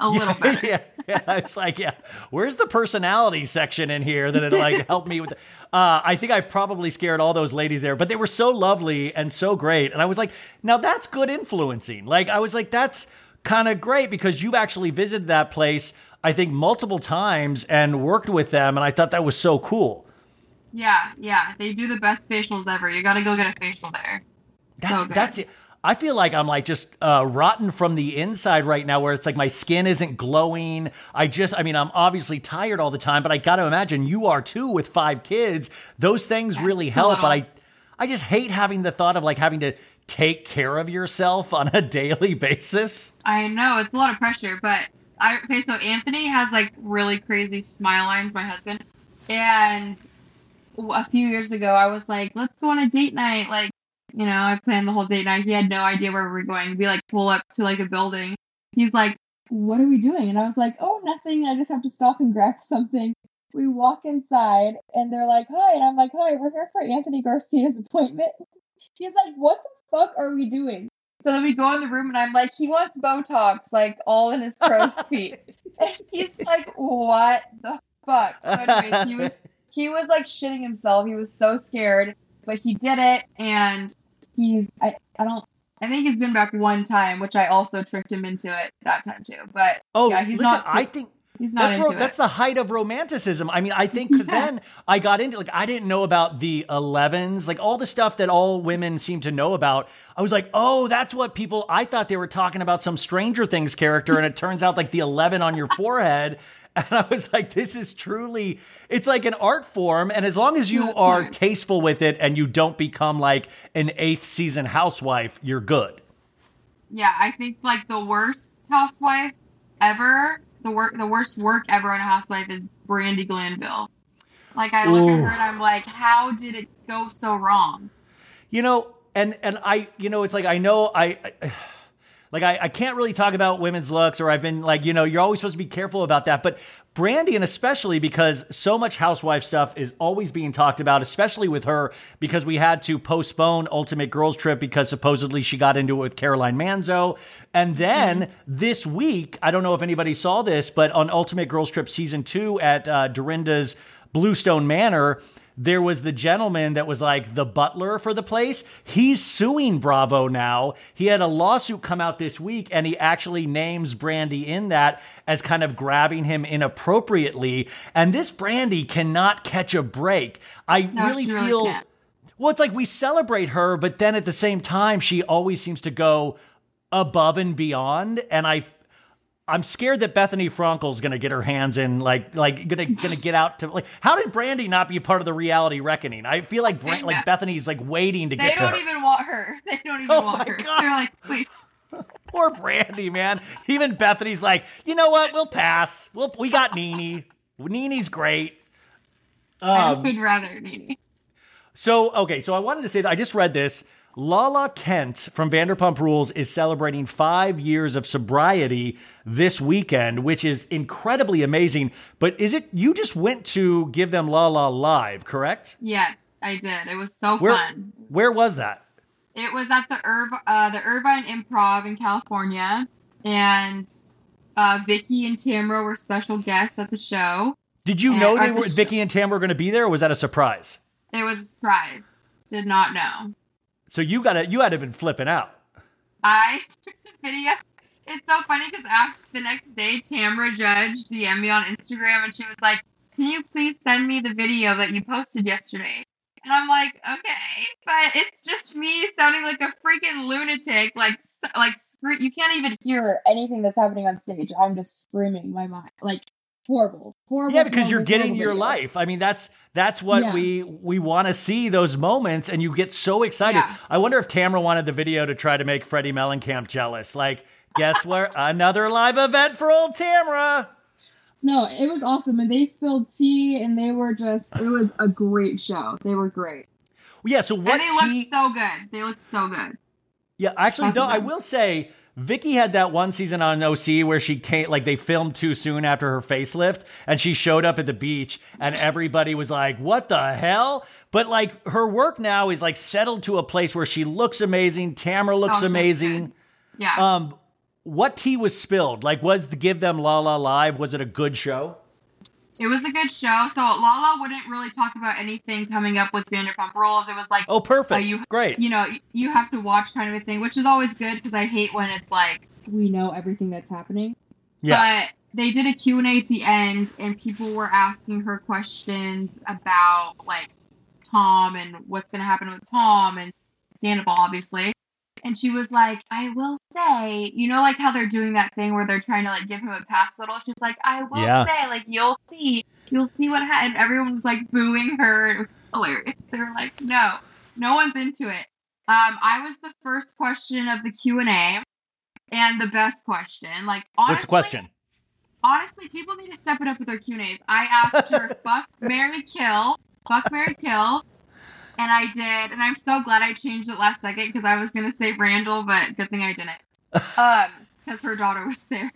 A little better. <laughs> yeah, yeah, it's like, yeah, where's the personality section in here that it like helped me with? The, uh, I think I probably scared all those ladies there, but they were so lovely and so great, and I was like, now that's good influencing. Like I was like, that's kind of great because you've actually visited that place, I think multiple times and worked with them, and I thought that was so cool. Yeah, yeah. They do the best facials ever. You gotta go get a facial there. That's So that's it. I feel like I'm like just uh, rotten from the inside right now, where it's like my skin isn't glowing. I just, I mean, I'm obviously tired all the time, but I got to imagine you are too with five kids. Those things really help, but I, I just hate having the thought of like having to take care of yourself on a <laughs> daily basis. I know it's a lot of pressure, but I okay. So Anthony has like really crazy smile lines. My husband, and a few years ago, I was like, "Let's go on a date night." Like, you know, I planned the whole date night. He had no idea where we were going. We like pull up to like a building. He's like, "What are we doing?" And I was like, "Oh, nothing. I just have to stop and grab <laughs> something." We walk inside, and they're like, "Hi," and I'm like, "Hi, we're here for Anthony Garcia's appointment." <laughs> He's like, "What the fuck are we doing?" So then we go in the room and I'm like, he wants Botox, like all in his crow's <laughs> feet. and he's like, what the fuck? So anyways, he was he was like shitting himself. He was so scared, but he did it, and he's I I don't. I think he's been back one time, which I also tricked him into it that time too. But Oh, yeah, he's listen, not. I think he's not that's into ro- that's the height of romanticism. I mean, I think because <laughs> Yeah. then I got into like I didn't know about the 11s, like all the stuff that all women seem to know about. I was like, oh, that's what people. I thought they were talking about some Stranger Things character, and it turns out like the 11 on your forehead. And I was like, this is truly, it's like an art form. And as long as you That's are nice. tasteful with it and you don't become like an eighth season housewife, you're good. Yeah, I think like the worst housewife ever, the work, the worst work ever on a housewife is Brandi Glanville. Like I look Ooh. at her and I'm like, how did it go so wrong? You know, and and I, you know, it's like I know I. I like I, I can't really talk about women's looks or I've been like, you know, you're always supposed to be careful about that. But Brandi, and especially because so much housewife stuff is always being talked about, especially with her, because we had to postpone Ultimate Girls Trip because supposedly she got into it with Caroline Manzo. And then this week, I don't know if anybody saw this, but on Ultimate Girls Trip season two at uh, Dorinda's Bluestone Manor, there was the gentleman that was like the butler for the place. He's suing Bravo now. He had a lawsuit come out this week and he actually names Brandi in that as kind of grabbing him inappropriately. And this Brandi cannot catch a break. I No, really really feel can't. well, it's like we celebrate her, but then at the same time, she always seems to go above and beyond. And I, I'm scared that Bethenny Frankel's gonna get her hands in, like, like gonna gonna get out to like. How did Brandi not be part of the reality reckoning? I feel like Brand, like Bethenny's like waiting to They get to They don't her. even want her. <laughs> They don't <laughs> even Oh want her. God. They're like, please. <laughs> Poor Brandi, man. Even Bethenny's like, you know what? We'll pass. We'll we got Nene. Nene's great. I Um, would rather Nene. So, okay, so I wanted to say that I just read this. Lala Kent from Vanderpump Rules is celebrating five years of sobriety this weekend, which is incredibly amazing. But is it you just went to give them Lala live, correct? Yes, I did. It was so Where fun. where was that? It was at the Irv- uh, the Irvine Improv in California, and uh, Vicki and Tamra were special guests at the show. Did you Yeah, know they the were Vicki and Tam were going to be there, or was that a surprise? It was a surprise. Did not know. So you got to you had to been flipping out. I <laughs> there's a video. It's so funny because after the next day, Tamra Judge DM'd me on Instagram and she was like, "Can you please send me the video that you posted yesterday?" And I'm like, "Okay," but it's just me sounding like a freaking lunatic, like like you can't even. Hear anything that's happening on stage? I'm just screaming my mind, like horrible, horrible. Yeah, because you're getting your video. life. I mean, that's that's what Yeah. we we want to see those moments, and you get so excited. Yeah. I wonder if Tamra wanted the video to try to make Teddi Mellencamp jealous. Like, guess where? <laughs> Another live event for old Tamra. No, it was awesome, and they spilled tea, and they were just. It was a great show. They were great. Yeah. So what and they tea? looked so good. They looked so good. Yeah, actually, Both though, I will say Vicki had that one season on OC where she came, like they filmed too soon after her facelift, and she showed up at the beach, and everybody was like, "What the hell?" But like her work now is like settled to a place where she looks amazing. Tamra looks Oh, amazing. Yeah. Um, what tea was spilled? Like, was the Give Them Lala Live? Was it a good show? It was a good show. So Lala wouldn't really talk about anything coming up with Vanderpump Rules. It was like, Oh, perfect. Uh, you- Great. you know, you have to watch kind of a thing, which is always good because I hate when it's like, We know everything that's happening. yeah. but they did a Q&A at the end and people were asking her questions about like Tom and what's going to happen with Tom and Sandoval, obviously. And she was like, I will say, you know, like how they're doing that thing where they're trying to like give him a pass little. She's like, I will Yeah. say, like you'll see, you'll see what happened. Everyone was like booing her. It was hilarious. They were like, no, no one's into it. Um, I was the first question of the Q and A, and the best question. Like, honestly, What's the question? honestly, people need to step it up with their Q and A's. I asked her, <laughs> "Fuck, Mary, kill, fuck, Mary, kill," and I did, and I'm so glad I changed it last second because I was gonna say Randall, but good thing I didn't, <laughs> um, because her daughter was there.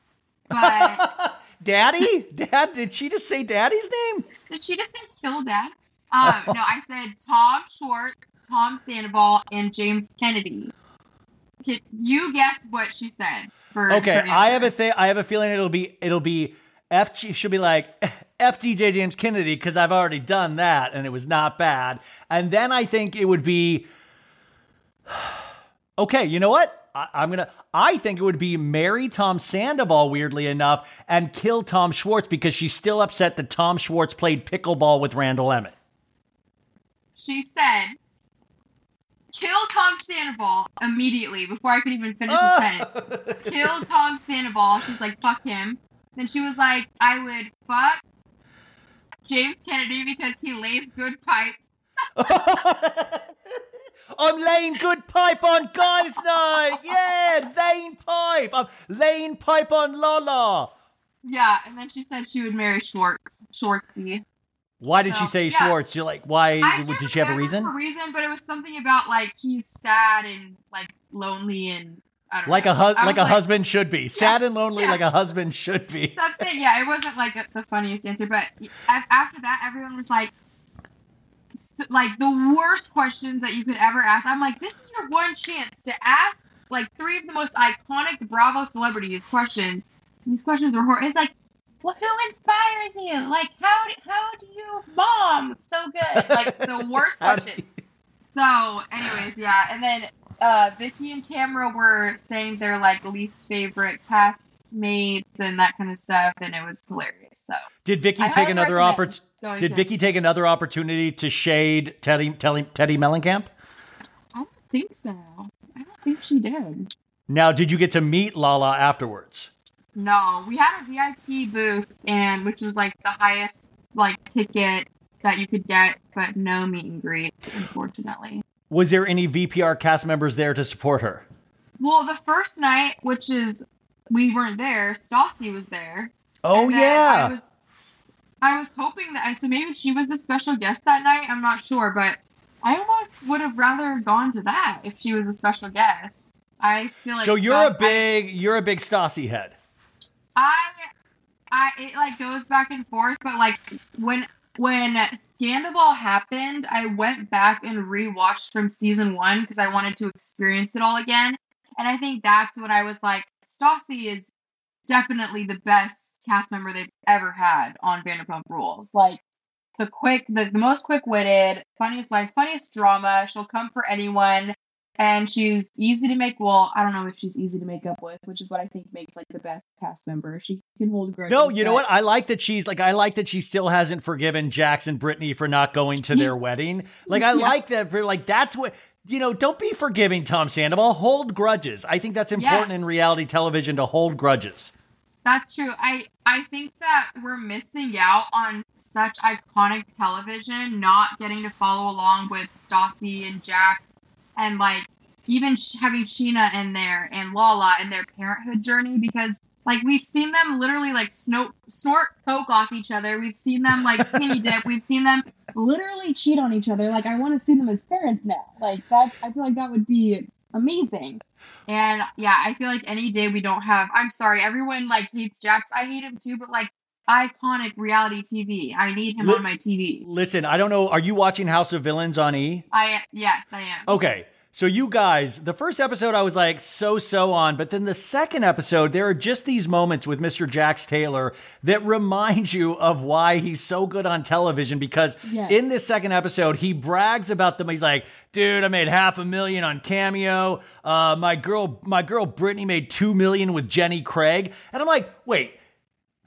But <laughs> Daddy? Dad? Did she just say Daddy's name? did she just say kill dad? Um, no, I said Tom Schwartz, Tom Sandoval, and James Kennedy. Can you guess what she said? For Okay, for I have a thing. I have a feeling it'll be it'll be F. She'll be like <laughs> F. DJ James Kennedy because I've already done that and it was not bad. And then I think it would be <sighs> okay. You know what? I, I'm gonna. I think it would be marry Tom Sandoval. Weirdly enough, and kill Tom Schwartz because she's still upset that Tom Schwartz played pickleball with Randall Emmett. She said, "Kill Tom Sandoval immediately before I could even finish the ah! sentence." Kill Tom Sandoval. She's like, "Fuck him." Then she was like, "I would fuck James Kennedy because he lays good pipe." <laughs> I'm laying good pipe on guys night. Yeah, laying pipe. I'm laying pipe on Lala. Yeah, and then she said she would marry Schwartz. Schwartzy. Why did she say yeah. Schwartz? You're like, why? Did, she have a reason? her reason, but it was something about like he's sad and like lonely and Like know. a I like a husband should be. Sad and lonely, yeah. like a husband should be. something. Yeah, it wasn't like the funniest answer, but after that, everyone was like, like the worst questions that you could ever ask. I'm like, this is your one chance to ask like three of the most iconic Bravo celebrities questions. These questions are horrible. It's like, well, who inspires you? Like, how do, how do you mom so good? Like the worst <laughs> question. So, anyways, yeah, and then uh, Vicki and Tamra were saying their like least favorite castmates and that kind of stuff, and it was hilarious. So, Did Vicki I take another opportunity? Did to- Vicki take another opportunity to shade Teddi Teddi, Teddi Mellencamp? I don't think so. I don't think she did. Now, did you get to meet Lala afterwards? No, we had a VIP booth, and which was like the highest like ticket that you could get, but no meet and greet, unfortunately. Was there any VPR cast members there to support her? Well, the first night, which is we weren't there, Stassi was there. Oh yeah. I was, I was hoping that, so maybe she was a special guest that night. I'm not sure, but I almost would have rather gone to that if she was a special guest. I feel like so you're a Stas- big you're a big Stassi head. I, I, it like goes back and forth, but like when when Scandal happened, I went back and rewatched from season one because I wanted to experience it all again. And I think that's when I was like, Stassi is definitely the best cast member they've ever had on Vanderpump Rules. Like the quick, the, the most quick witted, funniest lines, funniest drama. She'll come for anyone and she's easy to make well i don't know if she's easy to make up with which is what i think makes like the best cast member she can hold grudges No, you know what? I like that she's like I like that she still hasn't forgiven Jax and Brittany for not going to their wedding. Like I Yeah. like that. Like that's what you know. Don't be forgiving, Tom Sandoval. Hold grudges. I think that's important Yes. in reality television to hold grudges. That's true. I I think that we're missing out on such iconic television, not getting to follow along with Stassi and Jax, and like even having Scheana in there and Lala and their parenthood journey because like we've seen them literally like snort snort coke off each other. We've seen them like <laughs> penny dip. We've seen them Literally cheat on each other. Like I want to see them as parents now. Like that. I feel like that would be amazing. And yeah, I feel like any day we don't have I'm sorry, everyone like hates Jax. I hate him too, but like iconic reality TV. I need him Li- on my TV. Listen, I don't know. Are you watching House of Villains on E? I yes, I am. Okay. So you guys, the first episode I was like so so on, but then the second episode there are just these moments with Mr. Jax Taylor that remind you of why he's so good on television because Yes. in this second episode he brags about them. He's like, "Dude, I made half a million on Cameo. Uh, my girl, my girl Brittany made two million with Jenny Craig," and I'm like, "Wait,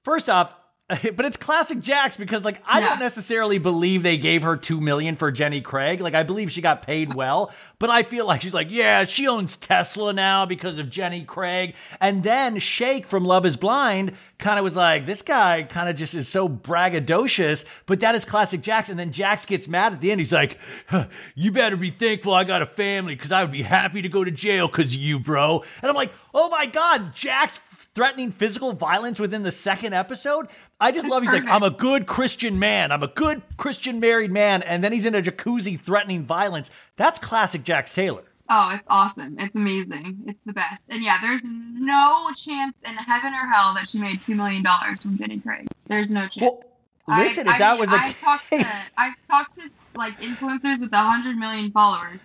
First off, <laughs> but it's classic Jax because like I Yeah. don't necessarily believe they gave her 2 million for Jenny Craig. Like I believe she got paid well, but I feel like she's like, yeah, she owns Tesla now because of Jenny Craig. And then Shake from Love is Blind kind of was like, this guy kind of just is so braggadocious, but that is classic Jax. And then Jax gets mad at the end. He's like, "Huh, you better be thankful I got a family because I would be happy to go to jail because you, bro. And I'm like, oh my God, Jax threatening physical violence within the second episode. I just love he's like. I'm a good Christian man. I'm a good Christian married man. And then he's in a jacuzzi threatening violence. That's classic Jax Taylor. Oh, it's awesome. It's amazing. It's the best. And yeah, there's no chance in heaven or hell that she made two million dollars from Jenny Craig. There's no chance. Well, listen, I if that mean, was the I've talked case. To, I've talked to like influencers with a hundred million followers.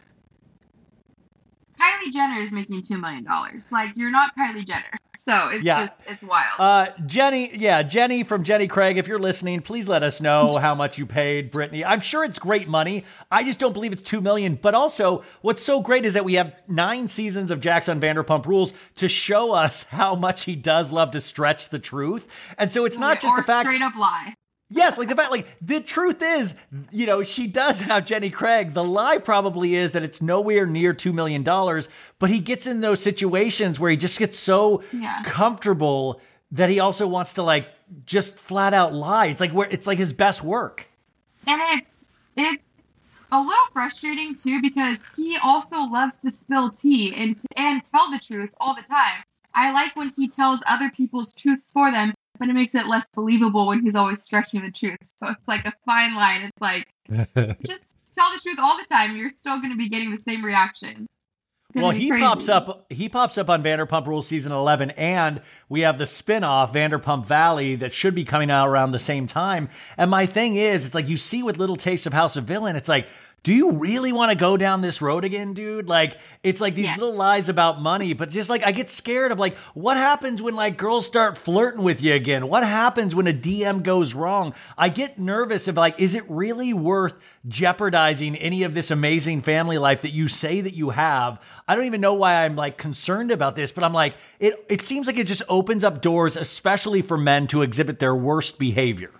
Kylie Jenner is making two million dollars. Like you're not Kylie Jenner, so it's Yeah. just it's wild. Uh, Jenny, yeah, Jenny from Jenny Craig. If you're listening, please let us know <laughs> how much you paid Brittany. I'm sure it's great money. I just don't believe it's two million. But also, what's so great is that we have nine seasons of Jackson Vanderpump Rules to show us <laughs> how much he does love to stretch the truth. And so it's not just the fact. straight up lie. Yes, like the fact, like the truth is, you know, she does have Jenny Craig. The lie probably is that it's nowhere near $2 million, but he gets in those situations where he just gets so Yeah. comfortable that he also wants to like just flat out lie. It's like where it's like his best work. and it's it's a little frustrating too because he also loves to spill tea and and tell the truth all the time. I like when he tells other people's truths for them, but it makes it less believable when he's always stretching the truth. So it's like a fine line. It's like <laughs> just tell the truth all the time. You're still going to be getting the same reaction. Well, he crazy. pops up. He pops up on Vanderpump Rules season eleven, and we have the spin-off Vanderpump Valley that should be coming out around the same time. And my thing is, it's like you see with Little Taste of House of Villain, it's like. Do you really want to go down this road again, dude? Like, it's like these Yeah. little lies about money, but just like I get scared of like what happens when like girls start flirting with you again? What happens when a DM goes wrong? I get nervous of like, is it really worth jeopardizing any of this amazing family life that you say that you have? I don't even know why I'm like concerned about this, but I'm like, it it seems like it just opens up doors, especially for men to exhibit their worst behavior.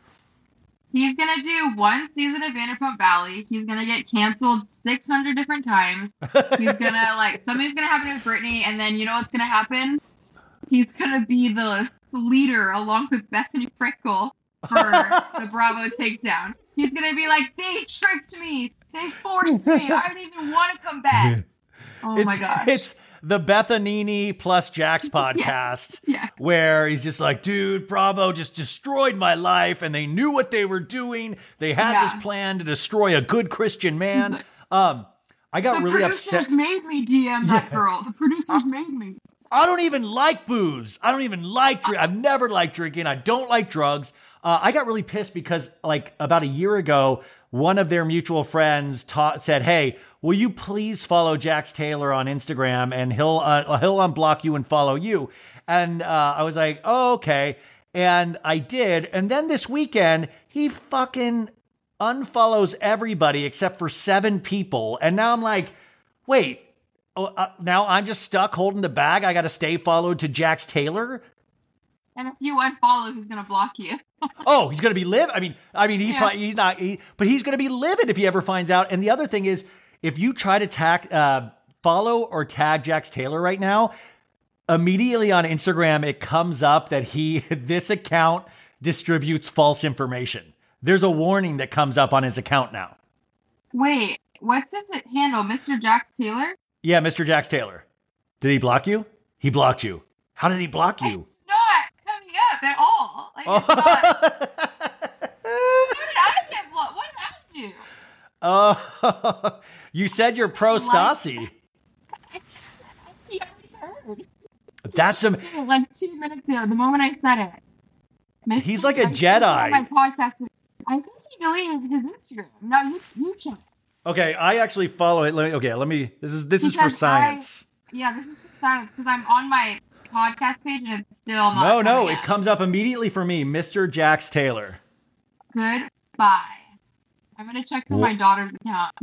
He's gonna do one season of Vanderpump Valley. He's gonna get canceled six hundred different times. He's gonna <laughs> like something's gonna happen with Brittany, and then you know what's gonna happen? He's gonna be the leader along with Bethenny Frickle for the Bravo takedown. He's gonna be like, they tricked me, they forced me. I didn't even want to come back. <laughs> Oh it's, my gosh! It's the Bethanini plus Jax <laughs> podcast Yeah. where he's just like, dude, Bravo just destroyed my life and they knew what they were doing. They had Yeah. this plan to destroy a good Christian man. Um, I got really upset. the really producers upset. made me DM that girl. The producers made me. I don't even like booze. I don't even like drink. I've never liked drinking. I don't like drugs. Uh, I got really pissed because, like, about a year ago, one of their mutual friends ta- said, "Hey, will you please follow Jax Taylor on Instagram, and he'll uh, he'll unblock you and follow you." And uh, I was like, "Oh, okay." And I did. And then this weekend, he fucking unfollows everybody except for seven people. And now I'm like, wait, oh, uh, now I'm just stuck holding the bag. I got to stay followed to Jax Taylor. And if you unfollow, he's gonna block you. Oh, he's gonna be live. I mean, I mean, he Yeah. probably, he's not, he, but he's gonna be livid if he ever finds out. And the other thing is, if you try to tag, uh, follow or tag Jax Taylor right now, immediately on Instagram it comes up that he <laughs> this account distributes false information. There's a warning that comes up on his account now. Wait, what's his handle, Mr. Jax Taylor? Yeah, Mr. Jax Taylor. Did he block you? He blocked you. How did he block you? It's not coming up at all. Like, it's not. Did I get blocked? What did I do? oh, <laughs> you said you're pro Stassi. He already heard. That's a like two minutes ago, the moment I said it. He's like a Jedi. My podcast. I think he deleted his Instagram. No, you you check. okay. I actually follow it. Let me. Okay, let me. This is this is for Because science. Yeah, this is science because I'm on my podcast page and it's still not. No, no, it up. comes up immediately for me, Mr. Jax Taylor. Goodbye. I'm gonna check for my daughter's account.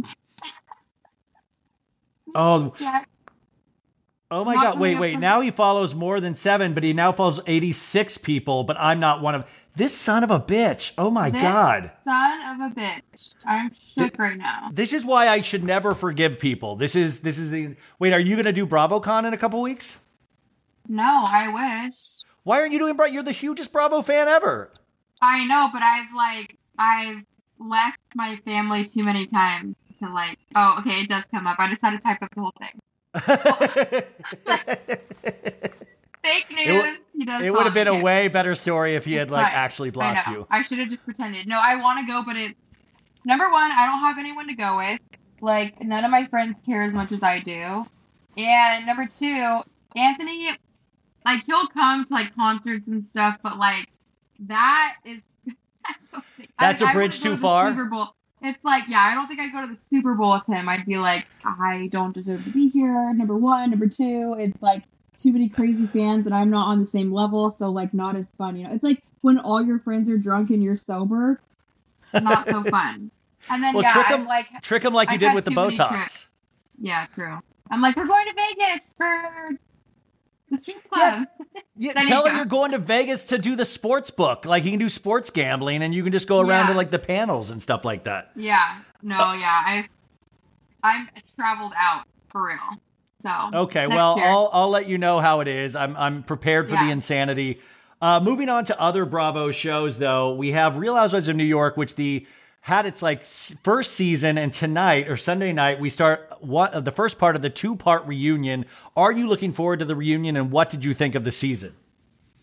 Oh, Yeah, oh my Not God! Wait, wait. Now he follows more than seven, but he now follows eighty-six people. But I'm not one of this son of a bitch. Oh my This- God! son of a bitch. I'm shook right now. This is why I should never forgive people. This is this is. The, wait, are you gonna do BravoCon in a couple weeks? No, I wish. Why aren't you doing? Bra- You're the hugest Bravo fan ever. I know, but I've like I've left my family too many times to like. Oh, okay, it does come up. I just had to type up the whole thing. <laughs> Fake news. It w- he does. It would have been a me. way better story if he had like actually blocked know. you. I should have just pretended. No, I want to go, but it. Number one, I don't have anyone to go with. Like none of my friends care as much as I do. And number two, Anthony, like he'll come to like concerts and stuff, but like that is. <laughs> I That's a a bridge too far? Super Bowl. It's like, yeah, I don't think I'd go to the Super Bowl with him. I'd be like, I don't deserve to be here. Number one, number two, it's like too many crazy fans and I'm not on the same level, so like not as fun. You know, it's like when all your friends are drunk and you're sober, not so <laughs> fun. And then Well, yeah, trick I'm 'em- like, Trick him like you I've did with the Botox. yeah, true. I'm like, we're going to Vegas for Yeah. Yeah, tell him you're going to Vegas to do the sports book. Like you can do sports gambling, and you can just go around Yeah. to like the panels and stuff like that. Yeah, no, yeah, I, I'm traveled out for real. So Okay, well, year. I'll I'll let you know how it is. I'm I'm prepared for the insanity. Uh, moving on to other Bravo shows, though, we have Real Housewives of New York, which the had its like first season, and tonight or Sunday night we start one uh, the first part of the two part reunion. Are you looking forward to the reunion, and what did you think of the season?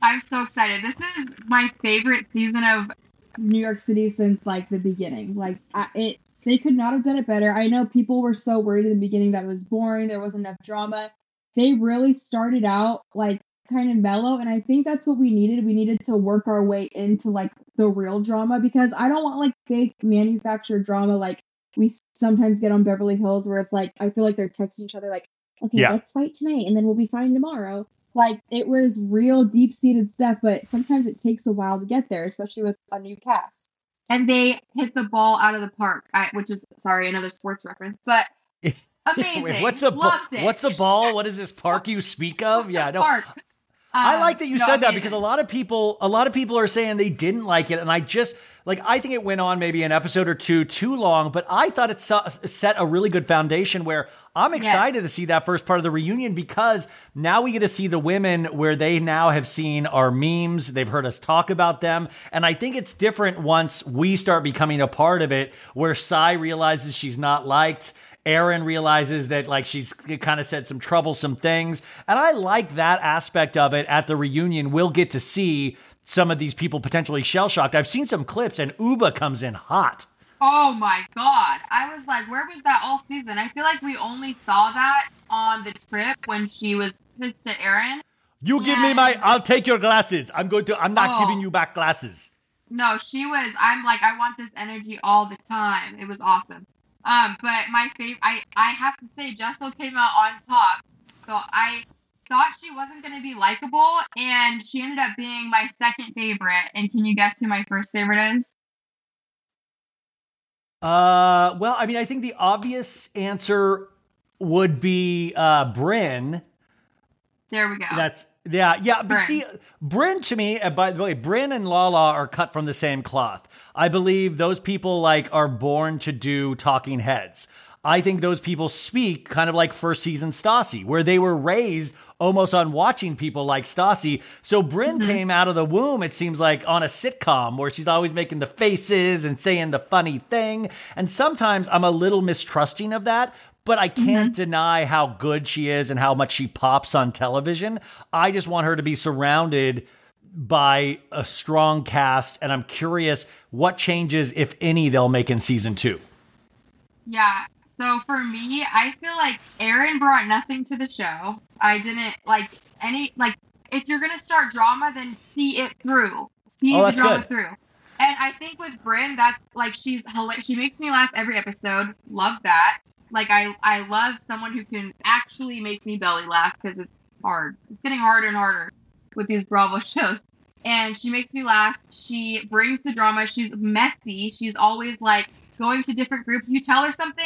I'm so excited. This is my favorite season of New York City since like the beginning. Like I, it, they could not have done it better. I know people were so worried in the beginning that it was boring. There wasn't enough drama. They really started out like kind of mellow, and I think that's what we needed. We needed to work our way into like the real drama because I don't want like fake manufactured drama like we sometimes get on Beverly Hills where it's like I feel like they're texting each other like, okay, Yeah. let's fight tonight and then we'll be fine tomorrow. Like it was real deep seated stuff, but sometimes it takes a while to get there, especially with a new cast. and they hit the ball out of the park, I, which is sorry another sports reference, but amazing. <laughs> Wait, what's a ball? Loved it. What's a ball? <laughs> What is this park you speak of? Yeah, no. park? I Um, like that you no, said that because a lot of people, a lot of people are saying they didn't like it, and I just like I think it went on maybe an episode or two too long, but I thought it set a really good foundation where I'm excited to see that first part of the reunion because now we get to see the women where they now have seen our memes, they've heard us talk about them, and I think it's different once we start becoming a part of it, where Sai realizes she's not liked. Erin realizes that like she's kind of said some troublesome things. And I like that aspect of it at the reunion. We'll get to see some of these people potentially shell shocked. I've seen some clips and Ubah comes in hot. Oh my god. I was like, where was that all season? I feel like we only saw that on the trip when she was pissed at Erin. You give me my. I'll take your glasses. I'm going to. I'm not Oh. giving you back glasses. No, she was. I'm like, I want this energy all the time. It was awesome. Um, but my favorite, I I have to say, Jessel came out on top. So I thought she wasn't going to be likable, and she ended up being my second favorite. And can you guess who my first favorite is? Uh, well, I mean, I think the obvious answer would be uh, Brynn. There we go. That's yeah, yeah. But Brynn. see, Brynn to me, uh, by the way, Brynn and Lala are cut from the same cloth. I believe those people like are born to do talking heads. I think those people speak kind of like first season Stassi, where they were raised almost on watching people like Stassi. So Brynn came out of the womb, it seems like, on a sitcom where she's always making the faces and saying the funny thing. And sometimes I'm a little mistrusting of that, but I can't mm-hmm. deny how good she is and how much she pops on television. I just want her to be surrounded by a strong cast, and I'm curious what changes, if any, they'll make in season two. Yeah. So for me, I feel like Erin brought nothing to the show. I didn't like any like if you're gonna start drama, then see it through. See Oh, the drama good. through. And I think with Brynn, that's like she's hilarious. She makes me laugh every episode. Love that. Like I, I love someone who can actually make me belly laugh because it's hard. It's getting harder and harder with these Bravo <laughs> shows. And she makes me laugh. She brings the drama. She's messy. She's always like going to different groups. You tell her something,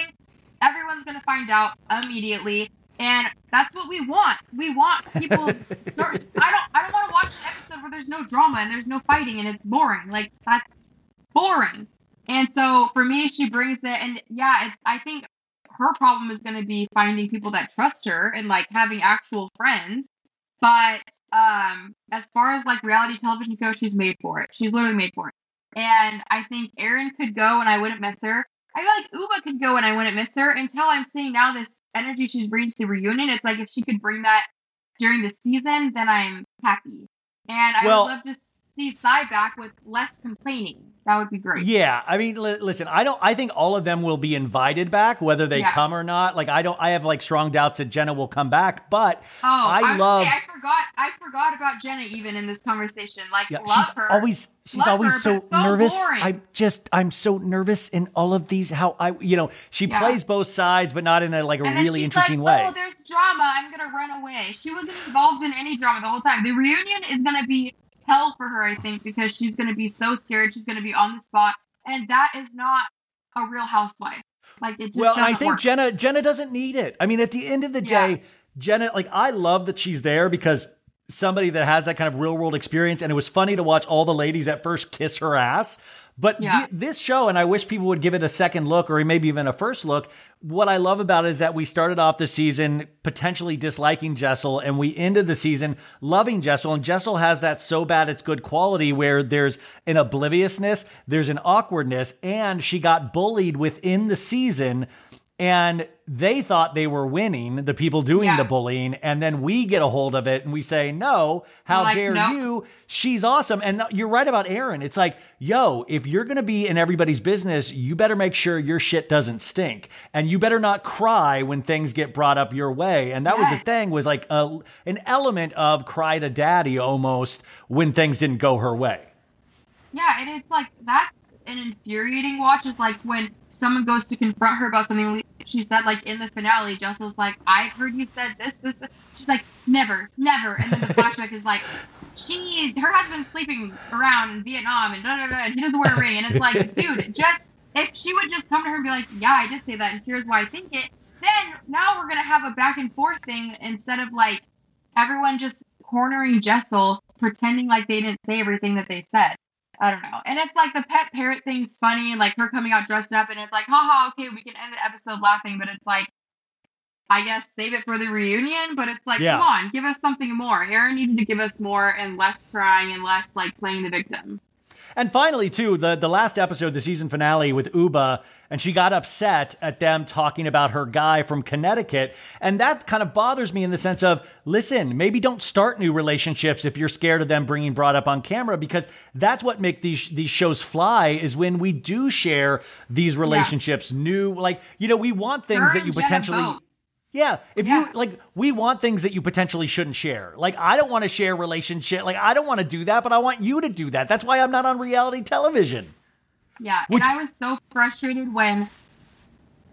everyone's gonna find out immediately. And that's what we want. We want people <laughs> start. I don't. I don't want to watch an episode where there's no drama and there's no fighting and it's boring. Like that's boring. And so for me, she brings it. And yeah, it's. I think her problem is going to be finding people that trust her and like having actual friends. But um, as far as like reality television goes, she's made for it. She's literally made for it. And I think Erin could go and I wouldn't miss her. I feel like Ubah could go and I wouldn't miss her until I'm seeing now this energy she's bringing to the reunion. It's like if she could bring that during the season, then I'm happy. And I Well- would love to see Sai back with less complaining. That would be great. Yeah, I mean, li- listen, I don't. I think all of them will be invited back, whether they Yeah. come or not. Like, I don't. I have like strong doubts that Jenna will come back, but Oh, I I, love- Say, I forgot. I forgot about Jenna even in this conversation. Like, yeah, love she's her. always she's Love always her, so, so nervous. boring. I just I'm so nervous in all of these. How I you know she Yeah. plays both sides, but not in a like a And really she's interesting like, way. Oh, there's drama. I'm gonna run away. She wasn't involved in any drama the whole time. The reunion is gonna be hell for her, I think, because she's gonna be so scared. She's gonna be on the spot, and that is not a real housewife. Like it just well, I think work. Jenna Jenna doesn't need it. I mean, at the end of the Yeah. day, Jenna like I love that she's there because somebody that has that kind of real world experience, and it was funny to watch all the ladies at first kiss her ass. But Yeah. thi- this show, and I wish people would give it a second look or maybe even a first look. What I love about it is that we started off the season potentially disliking Jessel, and we ended the season loving Jessel. And Jessel has that so bad it's good quality where there's an obliviousness, there's an awkwardness, and she got bullied within the season and they thought they were winning, the people doing Yeah. the bullying, and then we get a hold of it and we say, "No, how like, dare "Nope." you? She's awesome." And you're right about Erin. It's like, "Yo, if you're going to be in everybody's business, you better make sure your shit doesn't stink, and you better not cry when things get brought up your way." And that was the thing was like a, an element of cry to daddy almost when things didn't go her way. Yeah, and it's like that's an infuriating watch. Is like when someone goes to confront her about something she said, like in the finale. Jessel's like, I've heard you said this, this." this." She's like, "Never, never." And then the <laughs> flashback is like, she, her husband's sleeping around in Vietnam, and da da da, and he doesn't wear a ring. And it's like, <laughs> dude, just if she would just come to her and be like, "Yeah, I did say that, and here's why I think it," then now we're gonna have a back and forth thing instead of like everyone just cornering Jessel, pretending like they didn't say everything that they said. I don't know. And it's like the pet parrot thing's funny and like her coming out dressed up and it's like, haha, okay, we can end the episode laughing, but it's like I guess save it for the reunion, but it's like, Yeah. come on, give us something more. Erin needed to give us more and less crying and less like playing the victim. And finally, too, the, the last episode, the season finale with Ubah, and she got upset at them talking about her guy from Connecticut. And that kind of bothers me in the sense of, listen, maybe don't start new relationships if you're scared of them being brought up on camera, because that's what make these these shows fly is when we do share these relationships, new like you know we want things Her that you potentially. both. Yeah, if Yeah. you like, we want things that you potentially shouldn't share. Like, I don't want to share relationship. Like, I don't want to do that, but I want you to do that. That's why I'm not on reality television. Yeah, Which- and I was so frustrated when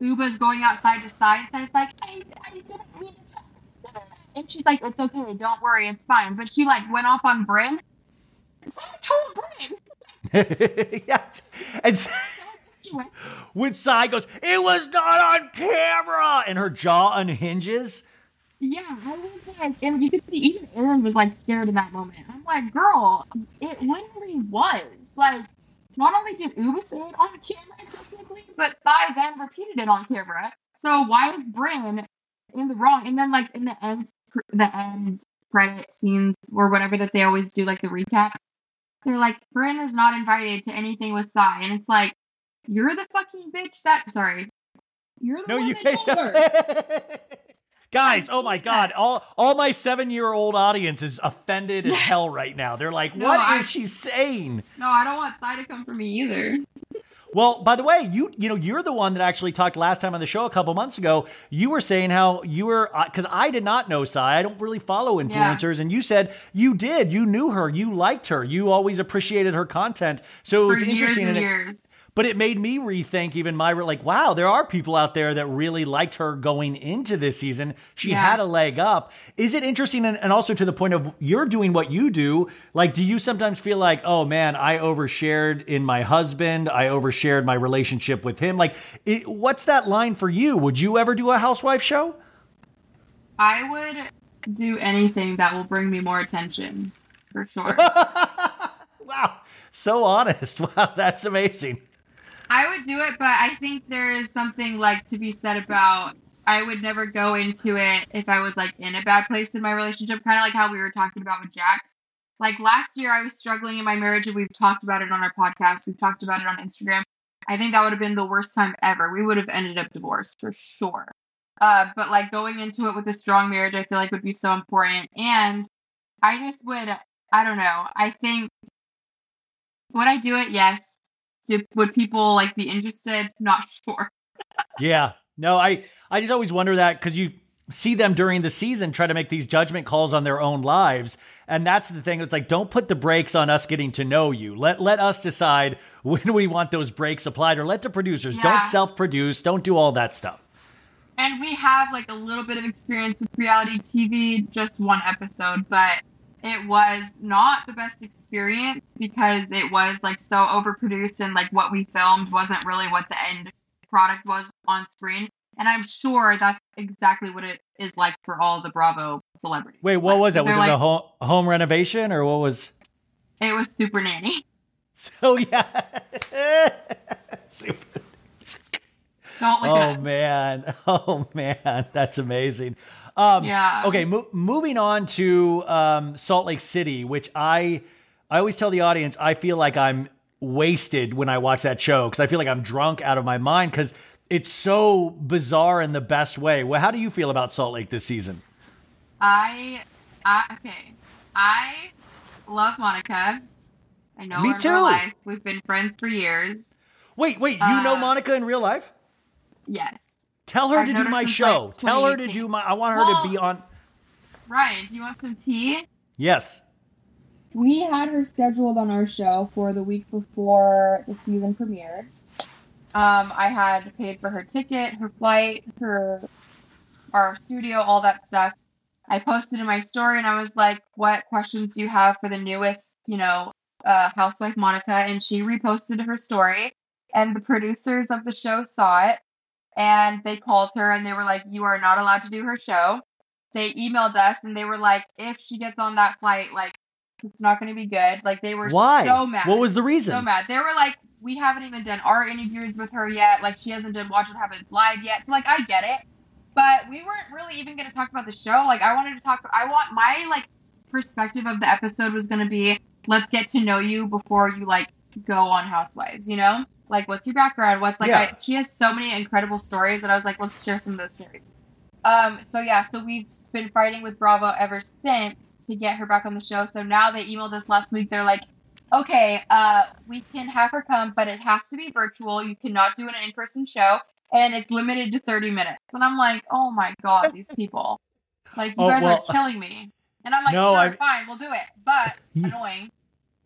Ubah's going outside to science. I was like, I, I didn't mean to. tell And she's like, it's okay, don't worry, it's fine. But she like went off on Brynn. So I told Brynn. yes. And s- She <laughs> went, when Sai goes, it was not on camera, and her jaw unhinges. Yeah, I was like, and you could see even Erin was like scared in that moment. I'm like, girl, it literally was. Like, not only did Ubah say it on camera technically, but Sai then repeated it on camera. So why is Brynn in the wrong? And then like in the end, the end credit scenes or whatever that they always do, like the recap, they're like, Brynn is not invited to anything with Sai, and it's like, you're the fucking bitch that. Sorry, You're the No, one you that <laughs> told her. <laughs> Guys, oh my God. All all my seven year old audience is offended as <laughs> hell right now. They're like, No, "What is I- she saying? no, I don't want Sai to come for me either. Well, by the way, you you know you're the one that actually talked last time on the show a couple months ago. You were saying how you were uh, because I did not know Sai. I don't really follow influencers, and you said you did. You knew her. You liked her. You always appreciated her content. So it For was interesting, and and it, years. But it made me rethink even my like. Wow, there are people out there that really liked her going into this season. She Yeah. had a leg up. Is it interesting, and, and also to the point of you're doing what you do? Like, do you sometimes feel like, oh man, I overshared in my husband. I overshared my relationship with him. Like, it, what's that line for you? Would you ever do a housewife show? I would do anything that will bring me more attention, for sure. <laughs> wow, so honest. <laughs> Wow, that's amazing. I would do it, but I think there is something like to be said about I would never go into it if I was like in a bad place in my relationship, kind of like how we were talking about with Jax. Like last year, I was struggling in my marriage, and we've talked about it on our podcast. We've talked about it on Instagram. I think that would have been the worst time ever. We would have ended up divorced for sure. Uh, but like going into it with a strong marriage, I feel like would be so important. And I just would, I don't know. I think would I do it? Yes. Did, would people like be interested? Not sure. <laughs> Yeah. No, I I just always wonder that because you see them during the season try to make these judgment calls on their own lives, and that's the thing. It's like don't put the brakes on us getting to know you. Let let us decide <laughs> when we want those brakes applied, or let the producers don't self produce, don't do all that stuff. And we have like a little bit of experience with reality TV, just one episode, but it was not the best experience because it was like so overproduced and like what we filmed wasn't really what the end product was on screen. And I'm sure that's exactly what it is like for all the Bravo celebrities. Wait, what Like, was that? Was it a like- home home renovation or what was? It was Super Nanny. <laughs> So yeah. Super. Don't look Oh man, <laughs> oh man, that's amazing. Um, Yeah. Okay, mo- moving on to um, Salt Lake City, which I I always tell the audience I feel like I'm wasted when I watch that show because I feel like I'm drunk out of my mind because it's so bizarre in the best way. Well, how do you feel about Salt Lake this season? I, I okay. I love Monica. I know Me her in too. real life. We've been friends for years. Wait, wait, you know Uh, Monica in real life? Yes. Tell her I've to do my show. like, Tell her to do my. I want her Well- to be on. Ryan, do you want some tea? Yes. We had her scheduled on our show for the week before the season premiered. Um, I had paid for her ticket, her flight, her our studio, all that stuff. I posted in my story and I was like, "What questions do you have for the newest, you know, uh, housewife Monica?" And she reposted her story, and the producers of the show saw it, and they called her and they were like, "You are not allowed to do her show." They emailed us and they were like, "If she gets on that flight, like, it's not going to be good." Like they were Why? so mad. What was the reason? So mad. They were like, we haven't even done our interviews with her yet. Like, she hasn't done Watch What Happens live yet. So, like, I get it. But we weren't really even going to talk about the show. Like, I wanted to talk. I want my like perspective of the episode was going to be let's get to know you before you like go on Housewives. You know, like what's your background? What's like? Yeah. I, she has so many incredible stories, and I was like, let's share some of those stories. Um, so yeah, so we've been fighting with Bravo ever since to get her back on the show. So now they emailed us last week. They're like, okay, uh, we can have her come, but it has to be virtual. You cannot do an in-person show, and it's limited to 30 minutes. And I'm like, oh my god, these people, like you Oh, guys well- are killing me. And I'm like, No, sure, I- fine, we'll do it, but <laughs> annoying.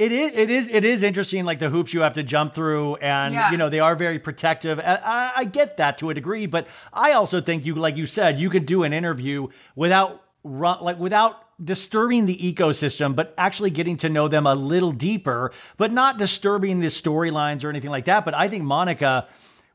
It is. It is. It is interesting, like the hoops you have to jump through, and Yeah. you know they are very protective. I, I, I get that to a degree, but I also think you, like you said, you could do an interview without run, like without disturbing the ecosystem, but actually getting to know them a little deeper, but not disturbing the storylines or anything like that. But I think Monica.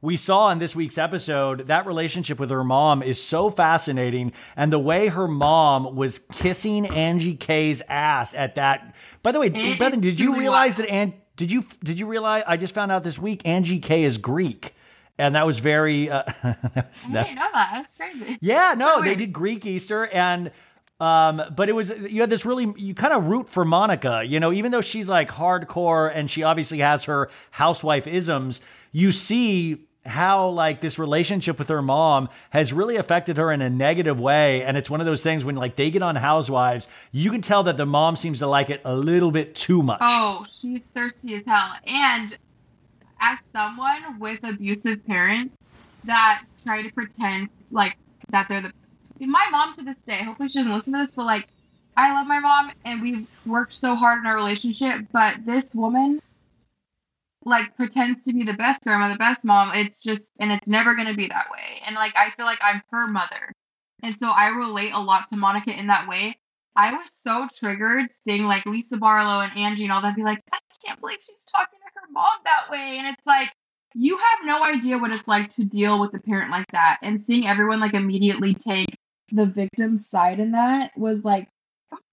We saw in this week's episode that relationship with her mom is so fascinating. And the way her mom was kissing Angie K's ass at that. By the way, It Bethanie, did you realize wild. that An- did you did you realize I just found out this week Angie K is Greek. And that was very uh, <laughs> that was- I didn't know that. That's crazy. yeah, no, they did Greek Easter and um but it was you had this really you kind of root for Monica, you know, even though she's like hardcore and she obviously has her housewife isms, you see how like this relationship with her mom has really affected her in a negative way and it's one of those things when like they get on housewives you can tell that the mom seems to like it a little bit too much Oh, she's thirsty as hell. And as someone with abusive parents that try to pretend like that they're the my mom to this day, hopefully she doesn't listen to this, but like I love my mom and we've worked so hard in our relationship, but this woman like pretends to be the best grandma, the best mom. It's just and it's never gonna be that way. And like I feel like I'm her mother. And so I relate a lot to Monica in that way. I was so triggered seeing like Lisa Barlow and Angie and all that be like, I can't believe she's talking to her mom that way. And it's like, you have no idea what it's like to deal with a parent like that. And seeing everyone like immediately take The victim side in that was like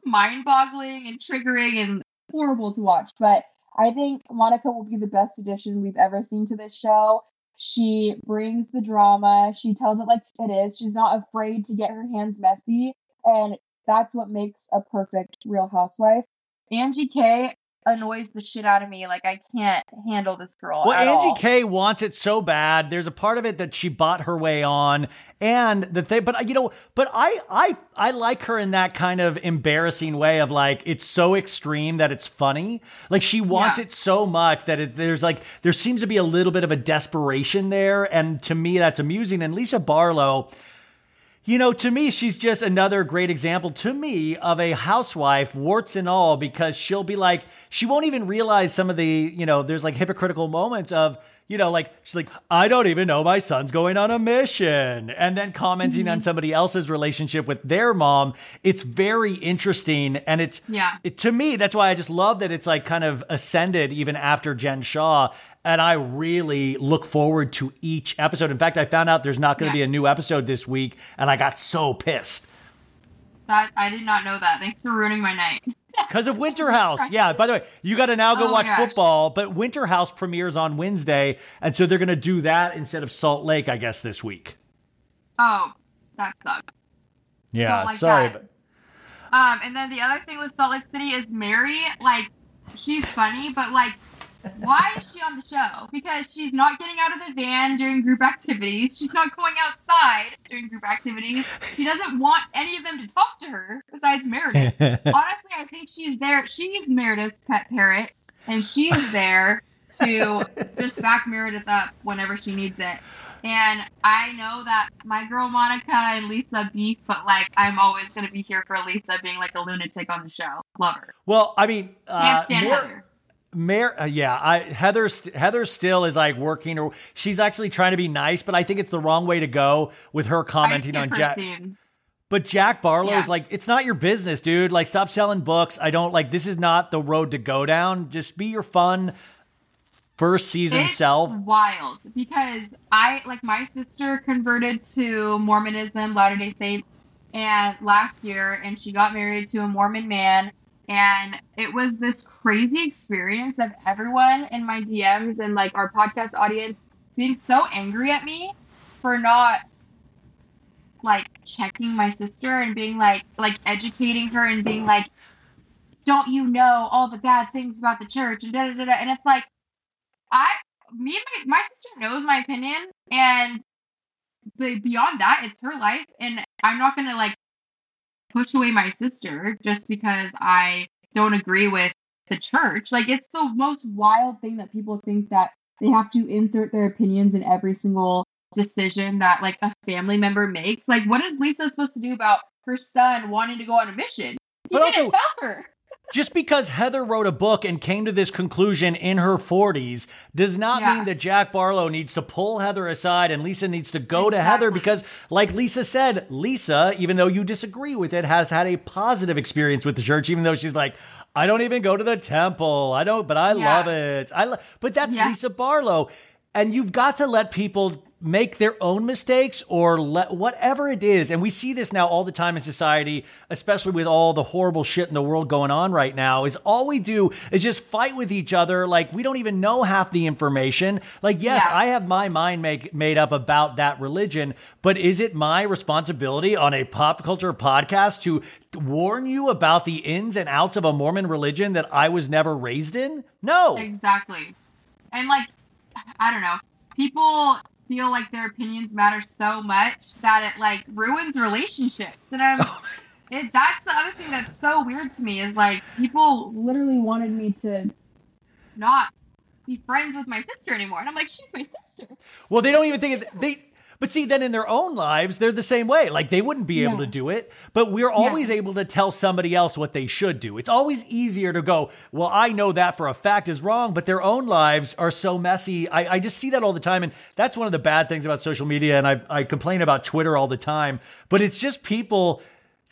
mind boggling and triggering and horrible to watch. But I think Monica will be the best addition we've ever seen to this show. She brings the drama. She tells it like it is. She's not afraid to get her hands messy. And that's what makes a perfect real housewife. Angie K annoys the shit out of me. Like I can't handle this girl. Well, Angie all. K wants it so bad. There's a part of it that she bought her way on, and the thing. But you know, but I, I, I like her in that kind of embarrassing way of like it's so extreme that it's funny. Like she wants Yeah. it so much that it, there's like there seems to be a little bit of a desperation there, and to me that's amusing. And Lisa Barlow. You know, to me, she's just another great example to me of a housewife, warts and all, because she'll be like, she won't even realize some of the, you know, there's like hypocritical moments of, you know, like, she's like, I don't even know my son's going on a mission. And then commenting on mm-hmm. somebody else's relationship with their mom. It's very interesting. And it's, Yeah. it, to me, that's why I just love that it's like kind of ascended even after Jen Shah. And I really look forward to each episode. In fact, I found out there's not going to Yeah. be a new episode this week, and I got so pissed That I did not know that. Thanks for ruining my night. <laughs> because of Winter House. Yeah, by the way, you got to now go Oh watch gosh. football, but Winter House premieres on Wednesday, and so they're going to do that instead of Salt Lake, I guess, this week. Oh, that sucks. Yeah, like sorry, that. but Um, and then the other thing with Salt Lake City is Mary. Like, she's funny, but like, why is she on the show? Because she's not getting out of the van during group activities. She's not going outside during group activities. She doesn't want any of them to talk to her besides Meredith. <laughs> Honestly, I think she's there. She's Meredith's pet parrot, and she is there to <laughs> just back Meredith up whenever she needs it. And I know that my girl Monica and Lisa beef, but like I'm always gonna be here for Lisa being like a lunatic on the show. Love her. well, I mean, uh, Can't stand Heather. Mar- uh, yeah, I, Heather, Heather still is like working, or she's actually trying to be nice, but I think it's the wrong way to go with her commenting on Jack. But Jack Barlow's Yeah. like, it's not your business, dude. Like, stop selling books. I don't like. This is not the road to go down. Just be your fun first season It's self. wild because I like my sister converted to Mormonism, Latter Day Saint, and last year, and she got married to a Mormon man, and it was this crazy experience of everyone in my DMs and like our podcast audience being so angry at me for not like checking my sister and being like like educating her and being like don't you know all the bad things about the church? and da da da da. And it's like I, me my, my sister knows my opinion, and but beyond that, it's her life, and I'm not gonna like push away my sister just because I don't agree with the church. Like it's the most wild thing that people think that they have to insert their opinions in every single decision that like a family member makes. Like what is Lisa supposed to do about her son wanting to go on a mission? He But didn't also- tell her. Just because Heather wrote a book and came to this conclusion in her 40s does not Yeah. mean that Jack Barlow needs to pull Heather aside and Lisa needs to go to Heather because, like Lisa said, Lisa, even though you disagree with it, has had a positive experience with the church, even though she's like, I don't even go to the temple. I don't, but I Yeah. love it. I lo-. But that's Yeah. Lisa Barlow. And you've got to let people make their own mistakes or let whatever it is. And we see this now all the time in society, especially with all the horrible shit in the world going on right now, is all we do is just fight with each other. Like we don't even know half the information. Like, yes, Yeah. I have my mind make, made up about that religion, but is it my responsibility on a pop culture podcast to warn you about the ins and outs of a Mormon religion that I was never raised in? No. Exactly. And like, I don't know, people feel like their opinions matter so much that it like ruins relationships. And I'm, <laughs> it, that's the other thing that's so weird to me is like people Literally wanted me to. not be friends with my sister anymore. And I'm like, she's my sister. Well, they don't even think it, they. But see, then in their own lives, they're the same way. Like they wouldn't be able to do it, but we're always able to tell somebody else what they should do. It's always easier to go, well, I know that for a fact is wrong, but their own lives are so messy. I, I just see that all the time. And that's one of the bad things about social media. And I, I complain about Twitter all the time, but it's just people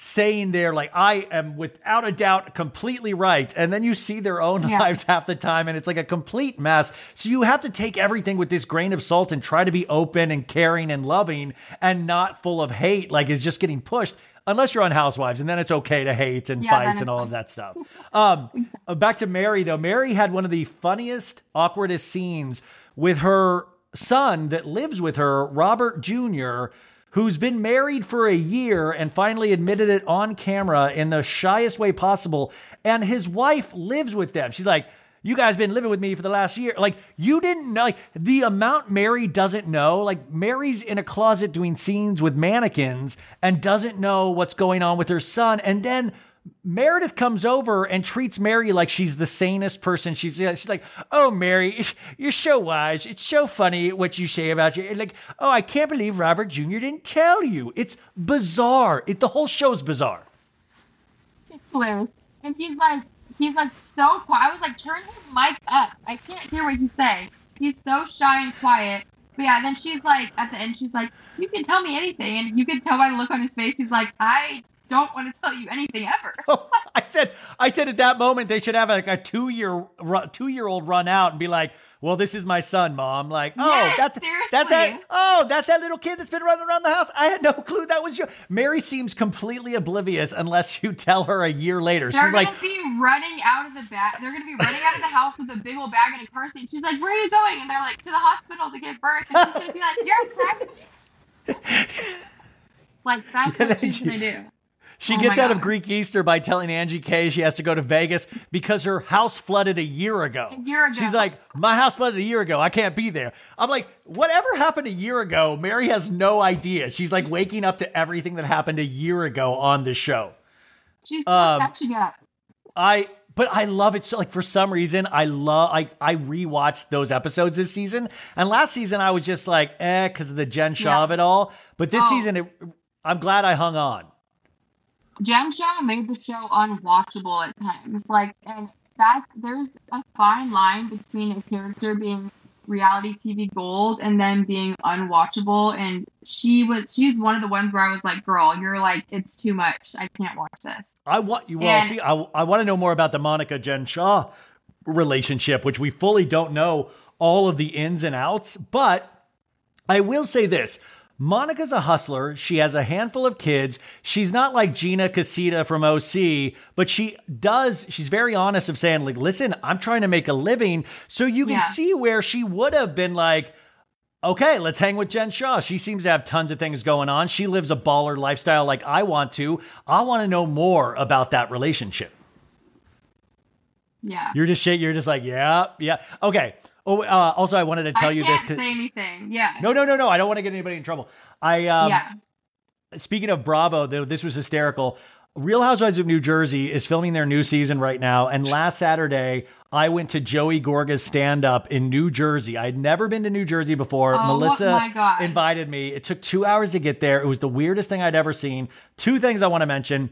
saying they're like, I am without a doubt completely right. And then you see their own <laughs> Yeah. lives half the time and it's like a complete mess. So you have to take everything with this grain of salt and try to be open and caring and loving and not full of hate, like is just getting pushed. Unless you're on Housewives, and then it's okay to hate and Yeah, fight and all of that stuff. <laughs> Um, uh, back to Mary though. Mary had one of the funniest, awkwardest scenes with her son that lives with her, Robert Jr., who's been married for a year and finally admitted it on camera in the shyest way possible. And his wife lives with them. She's like, you guys been living with me for the last year. Like, you didn't know, like, the amount Mary doesn't know. Like, Mary's in a closet doing scenes with mannequins and doesn't know what's going on with her son. And then Meredith comes over and treats Mary like she's the sanest person. She's she's like, "Oh, Mary, you're so wise. It's so funny what you say about you." Like, "Oh, I can't believe Robert Jr. didn't tell you." It's bizarre. It the whole show's bizarre. It's hilarious. And he's like, he's like so quiet. I was like, turn his mic up. I can't hear what he's saying. He's so shy and quiet. But yeah, then she's like, at the end, she's like, you can tell me anything. And you can tell by the look on his face, he's like, I don't want to tell you anything ever. Oh, <laughs> I said, I said at that moment they should have like a two year two year old run out and be like, "Well, this is my son, mom." Like, oh, Yes, that's that's that. Oh, that's that little kid that's been running around the house. I had no clue that was you. Mary seems completely oblivious unless you tell her a year later. They're She's gonna like, be running out of the bag. They're gonna be running out of the house with a big old bag and a car seat. She's like, "Where are you going?" And they're like, "To the hospital to get birth." And she's gonna be like, "You're pregnant." <laughs> like that's what she's she- gonna do. She Oh gets out of Greek Easter by telling Angie K she has to go to Vegas because her house flooded a year ago. A year ago. She's like, My house flooded a year ago. I can't be there. I'm like, Whatever happened a year ago, Mary has no idea. She's like waking up to everything that happened a year ago on the show. She's still Um, catching up. I but I love it so like for some reason I love I I rewatched those episodes this season and last season I was just like eh because of the Jen Shah Yeah. of it all but this Oh. season it, I'm glad I hung on Jen Shah made the show unwatchable at times. Like, and that there's a fine line between a character being reality TV gold and then being unwatchable. And she was she's one of the ones where I was like, "Girl, you're like, it's too much. I can't watch this." I want you well. And- I, I want to know more about the Monica Jen Shah relationship, which we fully don't know all of the ins and outs. But I will say this: Monica's a hustler. She has a handful of kids. She's not like Gina Casita from OC, but she does. She's very honest of saying, like, "Listen, I'm trying to make a living." So you can Yeah. see where she would have been like. Okay, let's hang with Jen Shah. She seems to have tons of things going on. She lives a baller lifestyle like I want to. I want to know more about that relationship. Yeah. You're just shit. You're just like, yeah, yeah. Okay. Oh, uh, also, I wanted to tell I you this. 'cause- say anything. Yeah. No, no, no, no. I don't want to get anybody in trouble. I um, yeah. speaking of Bravo, though, this was hysterical. Real Housewives of New Jersey is filming their new season right now. And last Saturday, I went to Joey Gorga's stand up in New Jersey. I'd never been to New Jersey before. Oh, Melissa invited me. It took two hours to get there. It was the weirdest thing I'd ever seen. Two things I want to mention.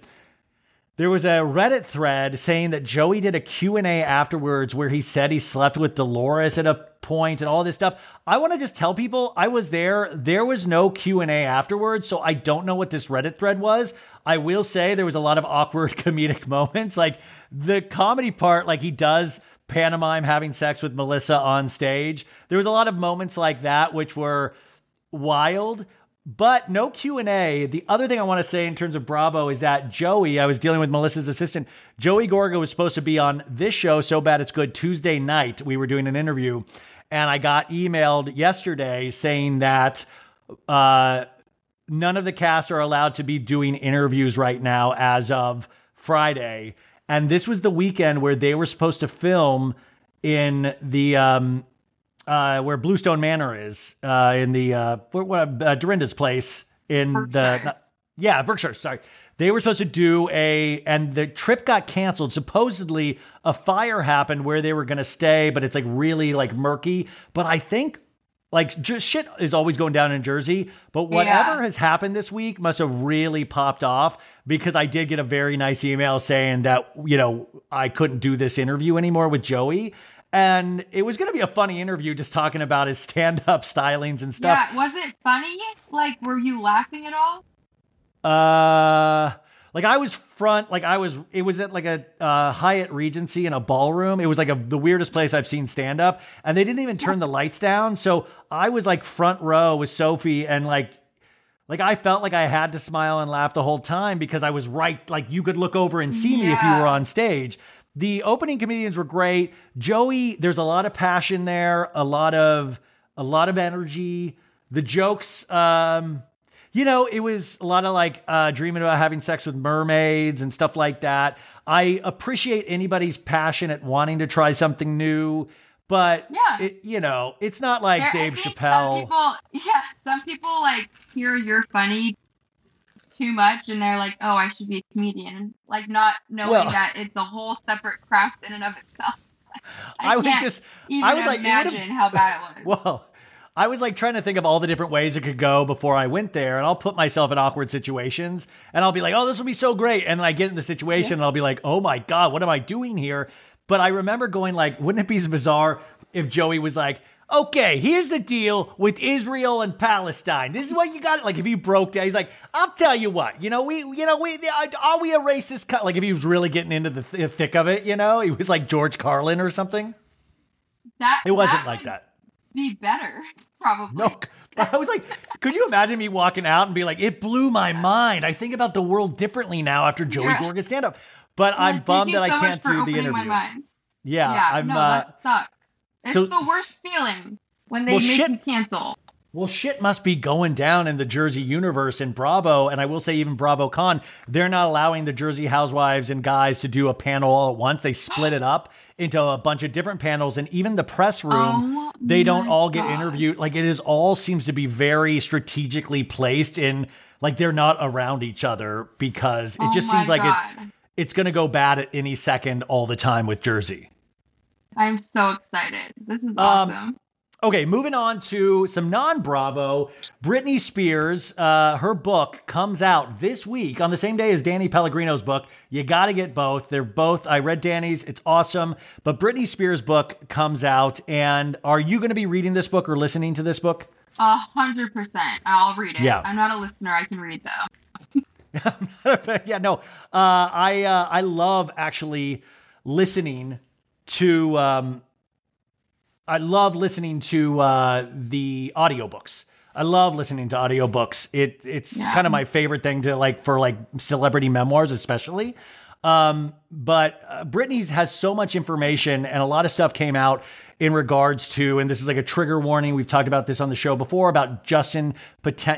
There was a Reddit thread saying that Joey did a Q&A afterwards where he said he slept with Dolores at a point and all this stuff. I want to just tell people I was there. There was no Q&A afterwards, so I don't know what this Reddit thread was. I will say there was a lot of awkward <laughs> comedic moments like the comedy part like he does pantomime having sex with Melissa on stage. There was a lot of moments like that which were wild but no q&a the other thing i want to say in terms of bravo is that joey i was dealing with melissa's assistant. Joey gorga was supposed to be on this show so bad it's good tuesday night. We were doing an interview and i got emailed yesterday saying that uh, none of the cast are allowed to be doing interviews right now as of friday. And this was the weekend where they were supposed to film in the um, uh, where Bluestone Manor is uh, in the uh, uh, Dorinda's place in the Berkshires. yeah Berkshire. Sorry, they were supposed to do a and the trip got canceled. Supposedly a fire happened where they were going to stay, but it's like really like murky. But I think. Like just shit is always going down in Jersey, but whatever Yeah. has happened this week must have really popped off because I did get a very nice email saying that you know I couldn't do this interview anymore with Joey, and it was going to be a funny interview just talking about his stand-up stylings and stuff. Yeah. Was it funny? Like, were you laughing at all? Uh, like I was front, like I was, it was at like a uh, Hyatt Regency in a ballroom. It was like a, the weirdest place I've seen stand up, and they didn't even turn the lights down. So I was like front row with Sophie, and like, like I felt like I had to smile and laugh the whole time because I was right. Like you could look over and see me if you were on stage. The opening comedians were great. Joey, there's a lot of passion there, a lot of a lot of energy. The jokes, um, you know, it was a lot of like uh, dreaming about having sex with mermaids and stuff like that. I appreciate anybody's passion at wanting to try something new, but Yeah. it, you know, it's not like There- Dave Chappelle. Some people, <laughs> yeah, some people like hear you're funny too much, and they're like, "Oh, I should be a comedian," like not knowing Well- that it's a whole separate craft in and of itself. <laughs> I was can't just, even I was like, imagine how bad it <laughs> was. Well, I was like trying to think of all the different ways it could go before I went there, and I'll put myself in awkward situations, and I'll be like, "Oh, this will be so great," and then I get in the situation, and I'll be like, "Oh my god, what am I doing here?" But I remember going like, "Wouldn't it be bizarre if Joey was like?" Okay, here's the deal with Israel and Palestine. This is what you got. Like, if he broke down, he's like, "I'll tell you what. You know, we, you know, we are we a racist?" Co-? Like, if he was really getting into the th- thick of it, you know, he was like George Carlin or something. that It wasn't that like that. Be better, probably. No, I was like, could you imagine me walking out and be like, it blew my mind. I think about the world differently now after Joey Yeah. Gorga's stand up. But I'm bummed that so I can't do the interview. My mind. Yeah, yeah, I'm. no, uh, that sucks. It's so the worst feeling when they Well, make shit- you cancel. well, shit must be going down in the Jersey universe in Bravo, and I will say even Bravo Con. They're not allowing the Jersey housewives and guys to do a panel all at once. They split it up into a bunch of different panels, and even the press oh room. Oh they don't all get God. interviewed. Like it is all seems to be very strategically placed in. Like they're not around each other because it Oh just seems like it. It's going to go bad at any second all the time with Jersey. I'm so excited. This is Um, awesome. Okay, moving on to some non Bravo. Britney Spears, uh, her book comes out this week on the same day as Danny Pellegrino's book. You got to get both. They're both, I read Danny's, it's awesome. But Britney Spears' book comes out. And are you going to be reading this book or listening to this book? A hundred percent. I'll read it. Yeah. I'm not a listener. I can read though. <laughs> yeah, no. Uh, I uh, I love actually listening to. Um, I love listening to uh, the audiobooks. I love listening to audiobooks. It it's Yeah. kind of my favorite thing to like for like celebrity memoirs, especially. Um, but uh, Britney's has so much information and a lot of stuff came out in regards to, and this is like a trigger warning. We've talked about this on the show before about Justin,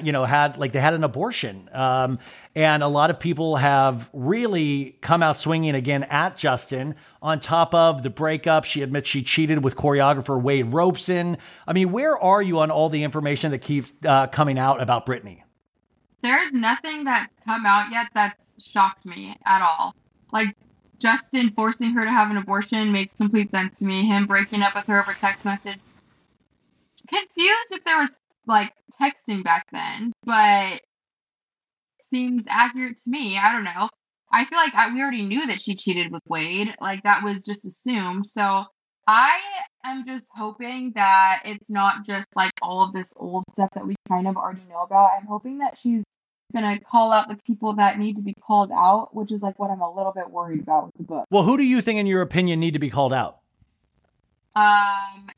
you know, had like they had an abortion. Um, and a lot of people have really come out swinging again at Justin on top of the breakup. She admits she cheated with choreographer Wade Robson. I mean, where are you on all the information that keeps uh, coming out about Britney? There's nothing that's come out yet that's shocked me at all. Like Justin forcing her to have an abortion makes complete sense to me. Him breaking up with her over text message. Confused if there was like texting back then, but seems accurate to me. I don't know. I feel like I, we already knew that she cheated with Wade. Like that was just assumed. So I am just hoping that it's not just like all of this old stuff that we kind of already know about. I'm hoping that she's going to call out the people that need to be called out, which is like what I'm a little bit worried about with the book. Well, who do you think, in your opinion, need to be called out? Um,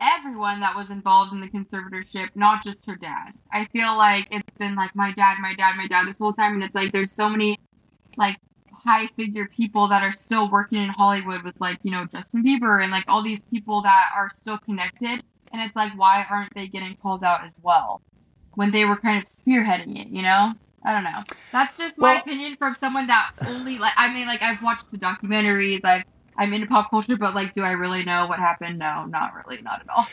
everyone that was involved in the conservatorship, not just her dad. I feel like it's been like my dad, my dad, my dad this whole time, and it's like there's so many like high figure people that are still working in Hollywood with like, you know, Justin Bieber and like all these people that are still connected. And it's like, why aren't they getting called out as well when they were kind of spearheading it, you know? I don't know. That's just my Well- opinion from someone that only like I mean like I've watched the documentaries, I've I'm into pop culture, but like do I really know what happened? No, not really, not at all.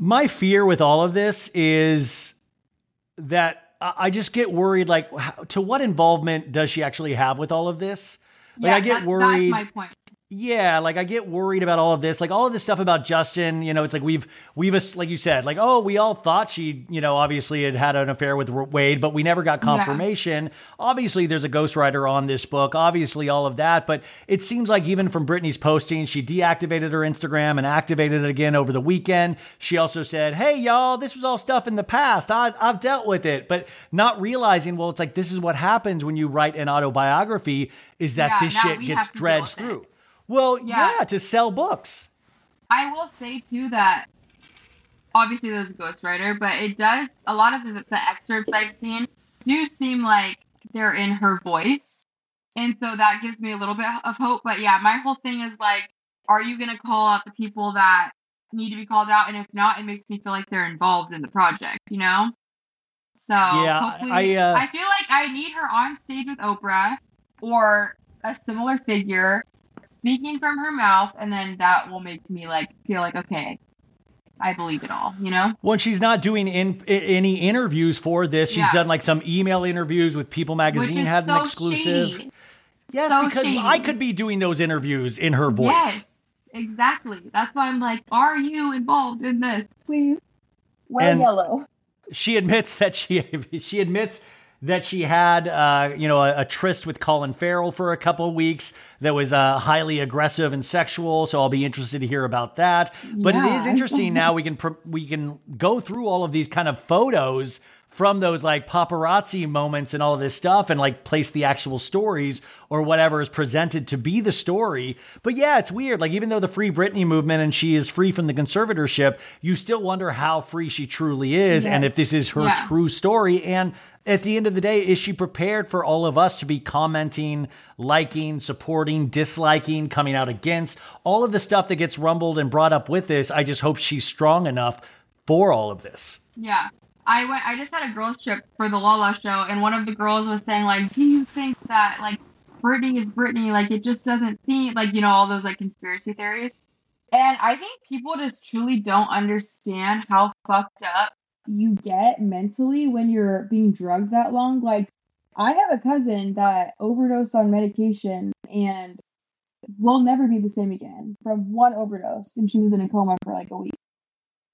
My fear with all of this is that I just get worried. Like, to what involvement does she actually have with all of this? Like, yeah, I get that- worried. That's my point. Yeah, like I get worried about all of this, like all of this stuff about Justin. You know, it's like we've we've like you said, like oh, we all thought she, you know, obviously had had an affair with Wade, but we never got confirmation. Obviously, there's a ghostwriter on this book. Obviously, all of that, but it seems like even from Britney's posting, she deactivated her Instagram and activated it again over the weekend. She also said, "Hey, y'all, this was all stuff in the past. I, I've dealt with it," but not realizing, well, it's like this is what happens when you write an autobiography: is that Yeah, this shit gets have to deal dredged through it. Well, yeah. Yeah. to sell books. I will say too that obviously there's a ghostwriter, but it does a lot of the, the excerpts I've seen do seem like they're in her voice, and so that gives me a little bit of hope. But yeah, my whole thing is like, are you gonna call out the people that need to be called out? And if not, it makes me feel like they're involved in the project, you know. So Yeah, I, uh, I feel like I need her on stage with Oprah or a similar figure speaking from her mouth, and then that will make me like feel like okay, I believe it all. You know? When she's not doing in, i- any interviews for this, she's Yeah. done like some email interviews with People Magazine, had so an exclusive. shady. Yes, so because shady. I could be doing those interviews in her voice. Yes, exactly. That's why I'm like, are you involved in this? Please wear And- yellow. She admits that she <laughs> she admits that she had uh, you know a, a tryst with Colin Farrell for a couple of weeks that was uh, highly aggressive and sexual. So I'll be interested to hear about that. But it is <laughs> interesting now we can pr- we can go through all of these kind of photos from those like paparazzi moments and all of this stuff and like place the actual stories or whatever is presented to be the story. But yeah, it's weird. Like even though the free Britney movement and she is free from the conservatorship, you still wonder how free she truly is and if this is her Yeah. true story. And at the end of the day, is she prepared for all of us to be commenting, liking, supporting, disliking, coming out against all of the stuff that gets rumbled and brought up with this? I just hope she's strong enough for all of this. Yeah. I went. I just had a girls trip for the Lala show, and one of the girls was saying like, "Do you think that like Britney is Britney? Like it just doesn't seem like you know all those like conspiracy theories." And I think people just truly don't understand how fucked up you get mentally when you're being drugged that long. Like, I have a cousin that overdosed on medication and will never be the same again from one overdose, and she was in a coma for like a week.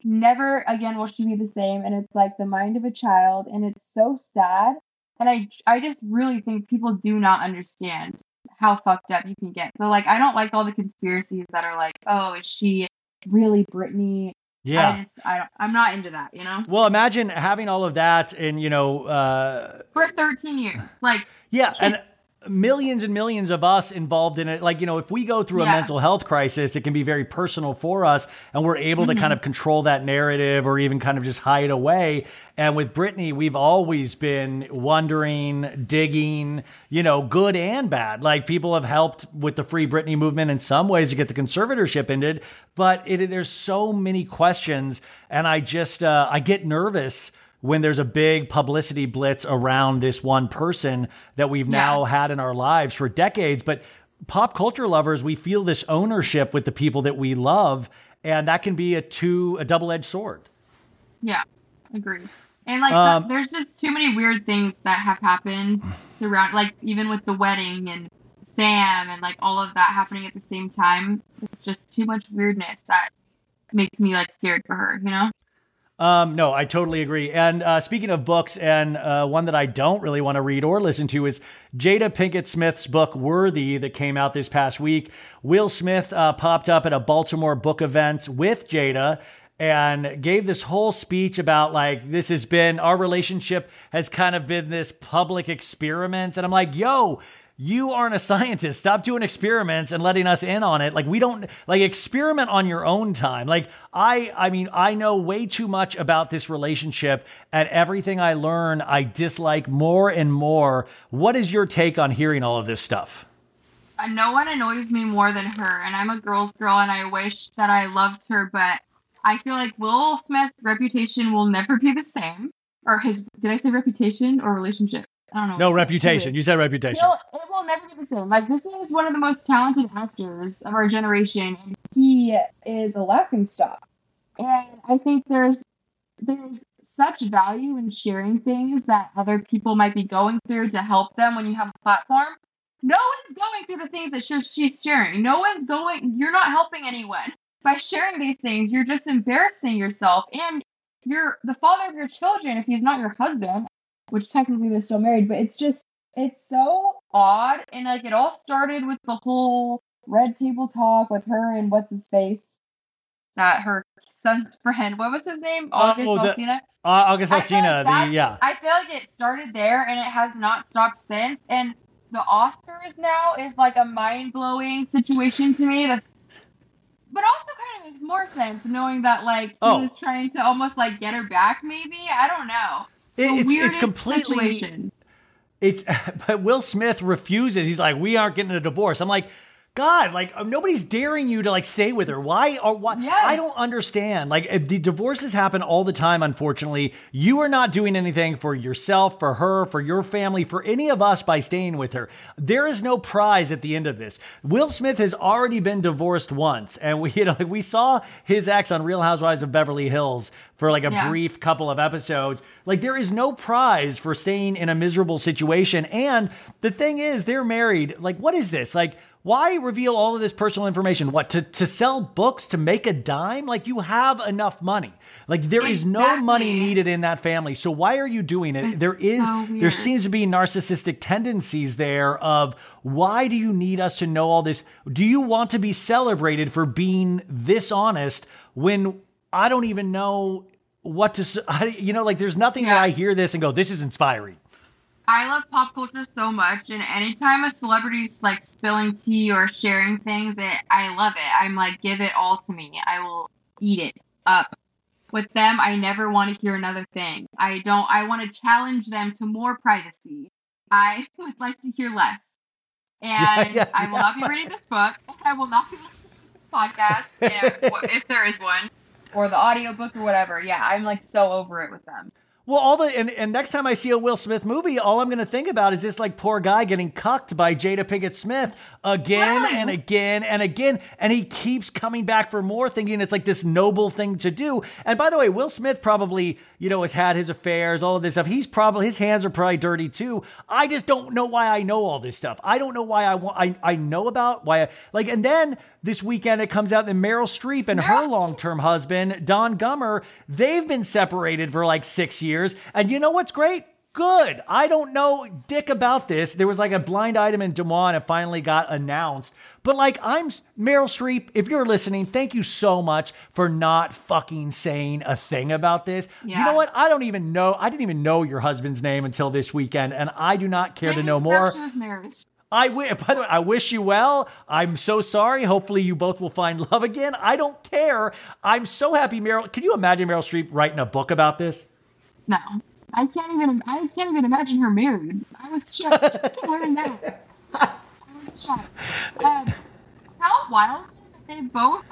Never again will she be the same, and it's like the mind of a child, and it's so sad. and I I just really think people do not understand how fucked up you can get. So like I don't like all the conspiracies that are like, "Oh, is she really Britney?" Yeah. I just, I, am not into that, you know. Well, imagine having all of that and, you know, uh, For 13 years, like yeah. And millions and millions of us involved in it. Like, you know, if we go through a mental health crisis, it can be very personal for us and we're able to kind of control that narrative or even kind of just hide away. And with Britney, we've always been wondering, digging, you know, good and bad. Like people have helped with the Free Britney movement in some ways to get the conservatorship ended, but it, there's so many questions. And I just, uh, I get nervous when there's a big publicity blitz around this one person that we've now had in our lives for decades. But pop culture lovers, we feel this ownership with the people that we love, and that can be a two a double edged sword. Yeah, agree. And like, Um, the, there's just too many weird things that have happened surround, like even with the wedding and Sam and like all of that happening at the same time. It's just too much weirdness that makes me like scared for her. You know? Um, no, I totally agree. And uh, speaking of books, and uh, one that I don't really want to read or listen to is Jada Pinkett Smith's book Worthy that came out this past week. Will Smith uh, popped up at a Baltimore book event with Jada and gave this whole speech about like this has been our relationship has kind of been this public experiment and i'm like yo you aren't a scientist stop doing experiments and letting us in on it like we don't like experiment on your own time like i i mean i know way too much about this relationship and everything i learn i dislike more and more what is your take on hearing all of this stuff Uh, no one annoys me more than her, and I'm a girl's girl, and I wish that I loved her, but I feel like Will Smith's reputation will never be the same. Or his, did I say reputation or relationship? I don't know. no what I said. reputation you said reputation He'll, it will never be the same. Like this is one of the most talented actors of our generation, and He is a laughing stock. and I think there's there's such value in sharing things that other people might be going through to help them when you have a platform. No one's going through the things that she's sharing. No one's going. You're not helping anyone by sharing these things. You're just embarrassing yourself, and you're the father of your children if he's not your husband. Which technically they're still married, but it's just it's so odd and like it all started with the whole red table talk with her and what's his face. that her son's <laughs> friend what was his name Uh, august oh, Alsina? uh, august I feel alsina like that- the yeah i feel like it started there and it has not stopped since and the oscars now is like a mind-blowing situation to me that but also kind of makes more sense knowing that like he Oh. was trying to almost like get her back maybe i don't know it's it's completely situation. It's <laughs> but Will Smith refuses. He's like, "We aren't getting a divorce." I'm like, God, like uh, nobody's daring you to like stay with her. Why or why? Yes. I don't understand. Like uh, the divorces happen all the time. Unfortunately, you are not doing anything for yourself, for her, for your family, for any of us by staying with her. There is no prize at the end of this. Will Smith has already been divorced once, and we <laughs> you know we saw his ex on Real Housewives of Beverly Hills for like a Yeah. brief couple of episodes. Like there is no prize for staying in a miserable situation. And the thing is, they're married. Like, what is this? Like, why reveal all of this personal information? What to to sell books to make a dime? Like you have enough money. Like there is no money needed in that family. So why are you doing it? It's there is so there seems to be narcissistic tendencies there of why do you need us to know all this? Do you want to be celebrated for being this honest when I don't even know what to <laughs> you know like there's nothing that I hear this and go this is inspiring. I love pop culture so much, and anytime a celebrity's like spilling tea or sharing things, it, I love it. I'm like, give it all to me. I will eat it up. With them, I never want to hear another thing. I don't. I want to challenge them to more privacy. I <laughs> would like to hear less, and yeah, I will yeah. not be reading this book. I will not be <laughs> listening to this podcast if, <laughs> if there is one, or the audiobook or whatever. Yeah, I'm like so over it with them. Well, all the and, and next time I see a Will Smith movie, all I'm going to think about is this like poor guy getting cucked by Jada Pinkett Smith again Right. and again and again, and he keeps coming back for more, thinking it's like this noble thing to do. And by the way, Will Smith probably you know has had his affairs, all of this stuff. He's probably his hands are probably dirty too. I just don't know why I know all this stuff. I don't know why I want. I I know about why I, like, and then this weekend it comes out that Meryl Streep and her Meryl long term husband, Don Gummer, they've been separated for like six years. And you know what's great? Good. I don't know dick about this. There was like a blind item in DeuxMoi. It finally got announced. But like, I'm Meryl Streep. If you're listening, thank you so much for not fucking saying a thing about this. You know what? I don't even know. I didn't even know your husband's name until this weekend, and I do not care to know more. I wi- by the way, I wish you well. I'm so sorry. Hopefully, you both will find love again. I don't care. I'm so happy, Meryl. Can you imagine Meryl Streep writing a book about this? No, I can't even. I can't even imagine her married. I was shocked learn that. I was shocked. Um, how wild that they both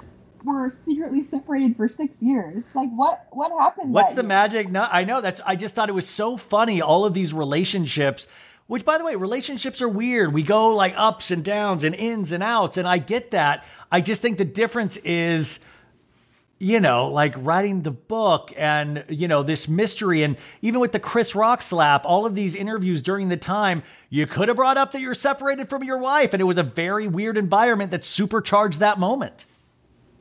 were secretly separated for six years. Like, what? What happened? What's the year? magic? No, I know that's. I just thought it was so funny. All of these relationships, which by the way, relationships are weird. We go like ups and downs and ins and outs, and I get that. I just think the difference is, you know, like writing the book and you know this mystery, and even with the Chris Rock slap, all of these interviews during the time, you could have brought up that you're separated from your wife, and it was a very weird environment that supercharged that moment.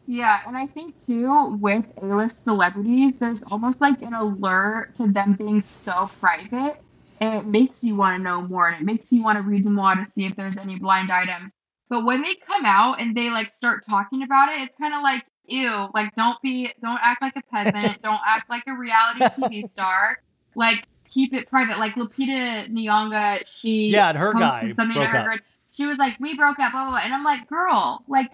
Yeah, and I think too with A-list celebrities, there's almost like an allure to them being so private. It makes you want to know more, and it makes you want to read them more to see if there's any blind items. But when they come out and they like start talking about it, it's kind of like, ew, like don't be, don't act like a peasant, <laughs> don't act like a reality TV <laughs> star, like keep it private. Like Lupita Nyong'o, she Yeah, and her guy something broke I up. She was like, "We broke up," blah, blah, blah. and I'm like, "Girl, like,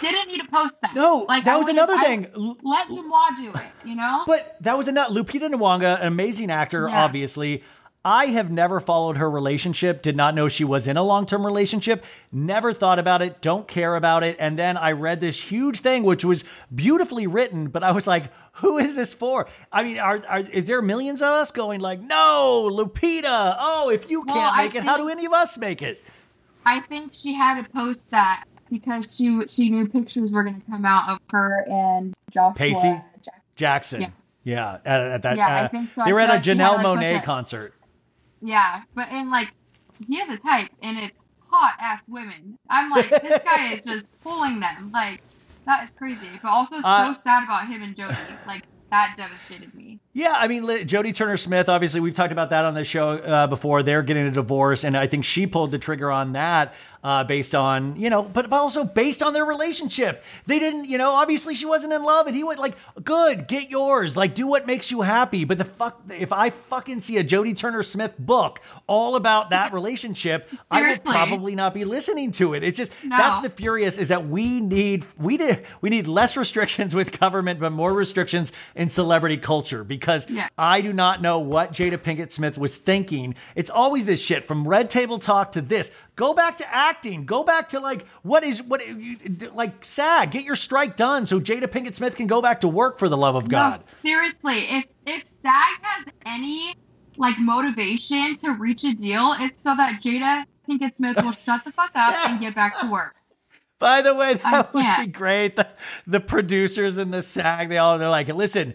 didn't need to post that." No, like that I was another thing. L- Let Jamal do it, you know. But that was enough. Lupita Nyong'o, an amazing actor, Yeah. obviously. I have never followed her relationship, did not know she was in a long term relationship, never thought about it, don't care about it. And then I read this huge thing, which was beautifully written, but I was like, who is this for? I mean, are, are is there millions of us going like, no, Lupita, oh, if you can't I make it, how do any of us make it? I think she had to post that because she she knew pictures were going to come out of her and Joshua. Pacey? Jack- Jackson. Yeah. Yeah, at, at that. Yeah, I uh, think so. They were at a like she had, Janelle like, Monáe concert. Yeah, but and like he has a type, and it's hot ass women. I'm like, this guy is <laughs> just pulling them. Like that is crazy, but also Uh, so sad about him and Jodie. Like that devastated me. Yeah, I mean, Jodie Turner Smith, obviously, we've talked about that on the show uh, before. They're getting a divorce, and I think she pulled the trigger on that uh, based on, you know, but, but also based on their relationship. They didn't, you know, obviously she wasn't in love, and he went, like, good, get yours, like, do what makes you happy. But the fuck, if I fucking see a Jodie Turner Smith book all about that <laughs> relationship, I would Seriously. probably not be listening to it. It's just, No. that's the furious is that we need we need we need less restrictions with government but more restrictions in celebrity culture because Yeah. I do not know what Jada Pinkett Smith was thinking. It's always this shit from red table talk to this. Go back to acting. Go back to like what is what like SAG. Get your strike done so Jada Pinkett Smith can go back to work for the love of God. No, seriously, if if SAG has any like motivation to reach a deal, it's so that Jada Pinkett Smith will shut the fuck up and get back to work. <laughs> By the way, that would be great. The, the producers and the SAG, they all they're like, listen,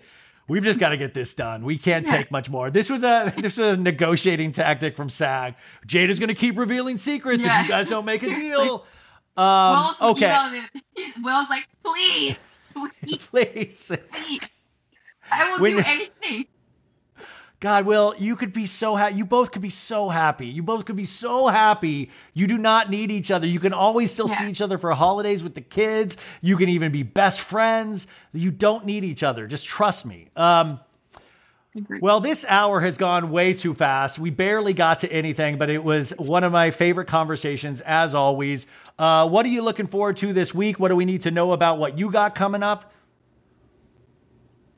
we've just got to get this done. We can't Yeah. take much more. This was a <laughs> this was a negotiating tactic from SAG. Jada's going to keep revealing secrets if you guys don't make a <laughs> deal. Um, Will's okay, <laughs> Will's like, please, please, please. please. I will When- do anything. God, Will, you could be so happy. You both could be so happy. You both could be so happy. You do not need each other. You can always still see each other for holidays with the kids. You can even be best friends. You don't need each other. Just trust me. Um, well, this hour has gone way too fast. We barely got to anything, but it was one of my favorite conversations, as always. Uh, what are you looking forward to this week? What do we need to know about what you got coming up?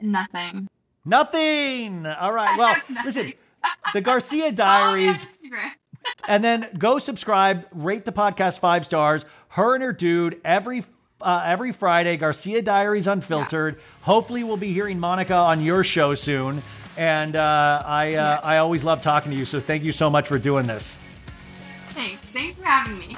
Nothing. Nothing. All right. Well, <laughs> listen, the Garcia <laughs> Follow me on Diaries. <laughs> And then go subscribe, rate the podcast five stars. Her and her dude every uh, every Friday. Garcia Diaries Unfiltered. Hopefully, we'll be hearing Monica on your show soon. And uh, I uh, Yes. I always love talking to you. So thank you so much for doing this. Thanks. thanks for having me.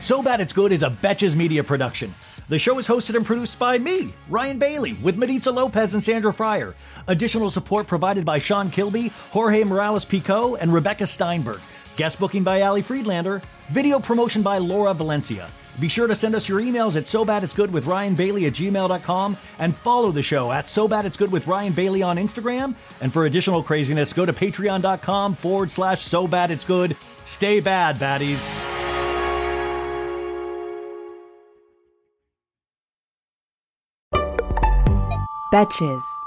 So Bad It's Good is a Betches Media production. The show is hosted and produced by me, Ryan Bailey, with Maritza Lopez and Sandra Fryer. Additional support provided by Sean Kilby, Jorge Morales Pico, and Rebecca Steinberg. Guest booking by Ali Friedlander. Video promotion by Laura Valencia. Be sure to send us your emails at so bad it's good with Ryan Bailey at gmail.com and follow the show at so bad it's good with Ryan Bailey on Instagram. And for additional craziness, go to patreon.com forward slash so bad it's good. Stay bad, baddies. Betches.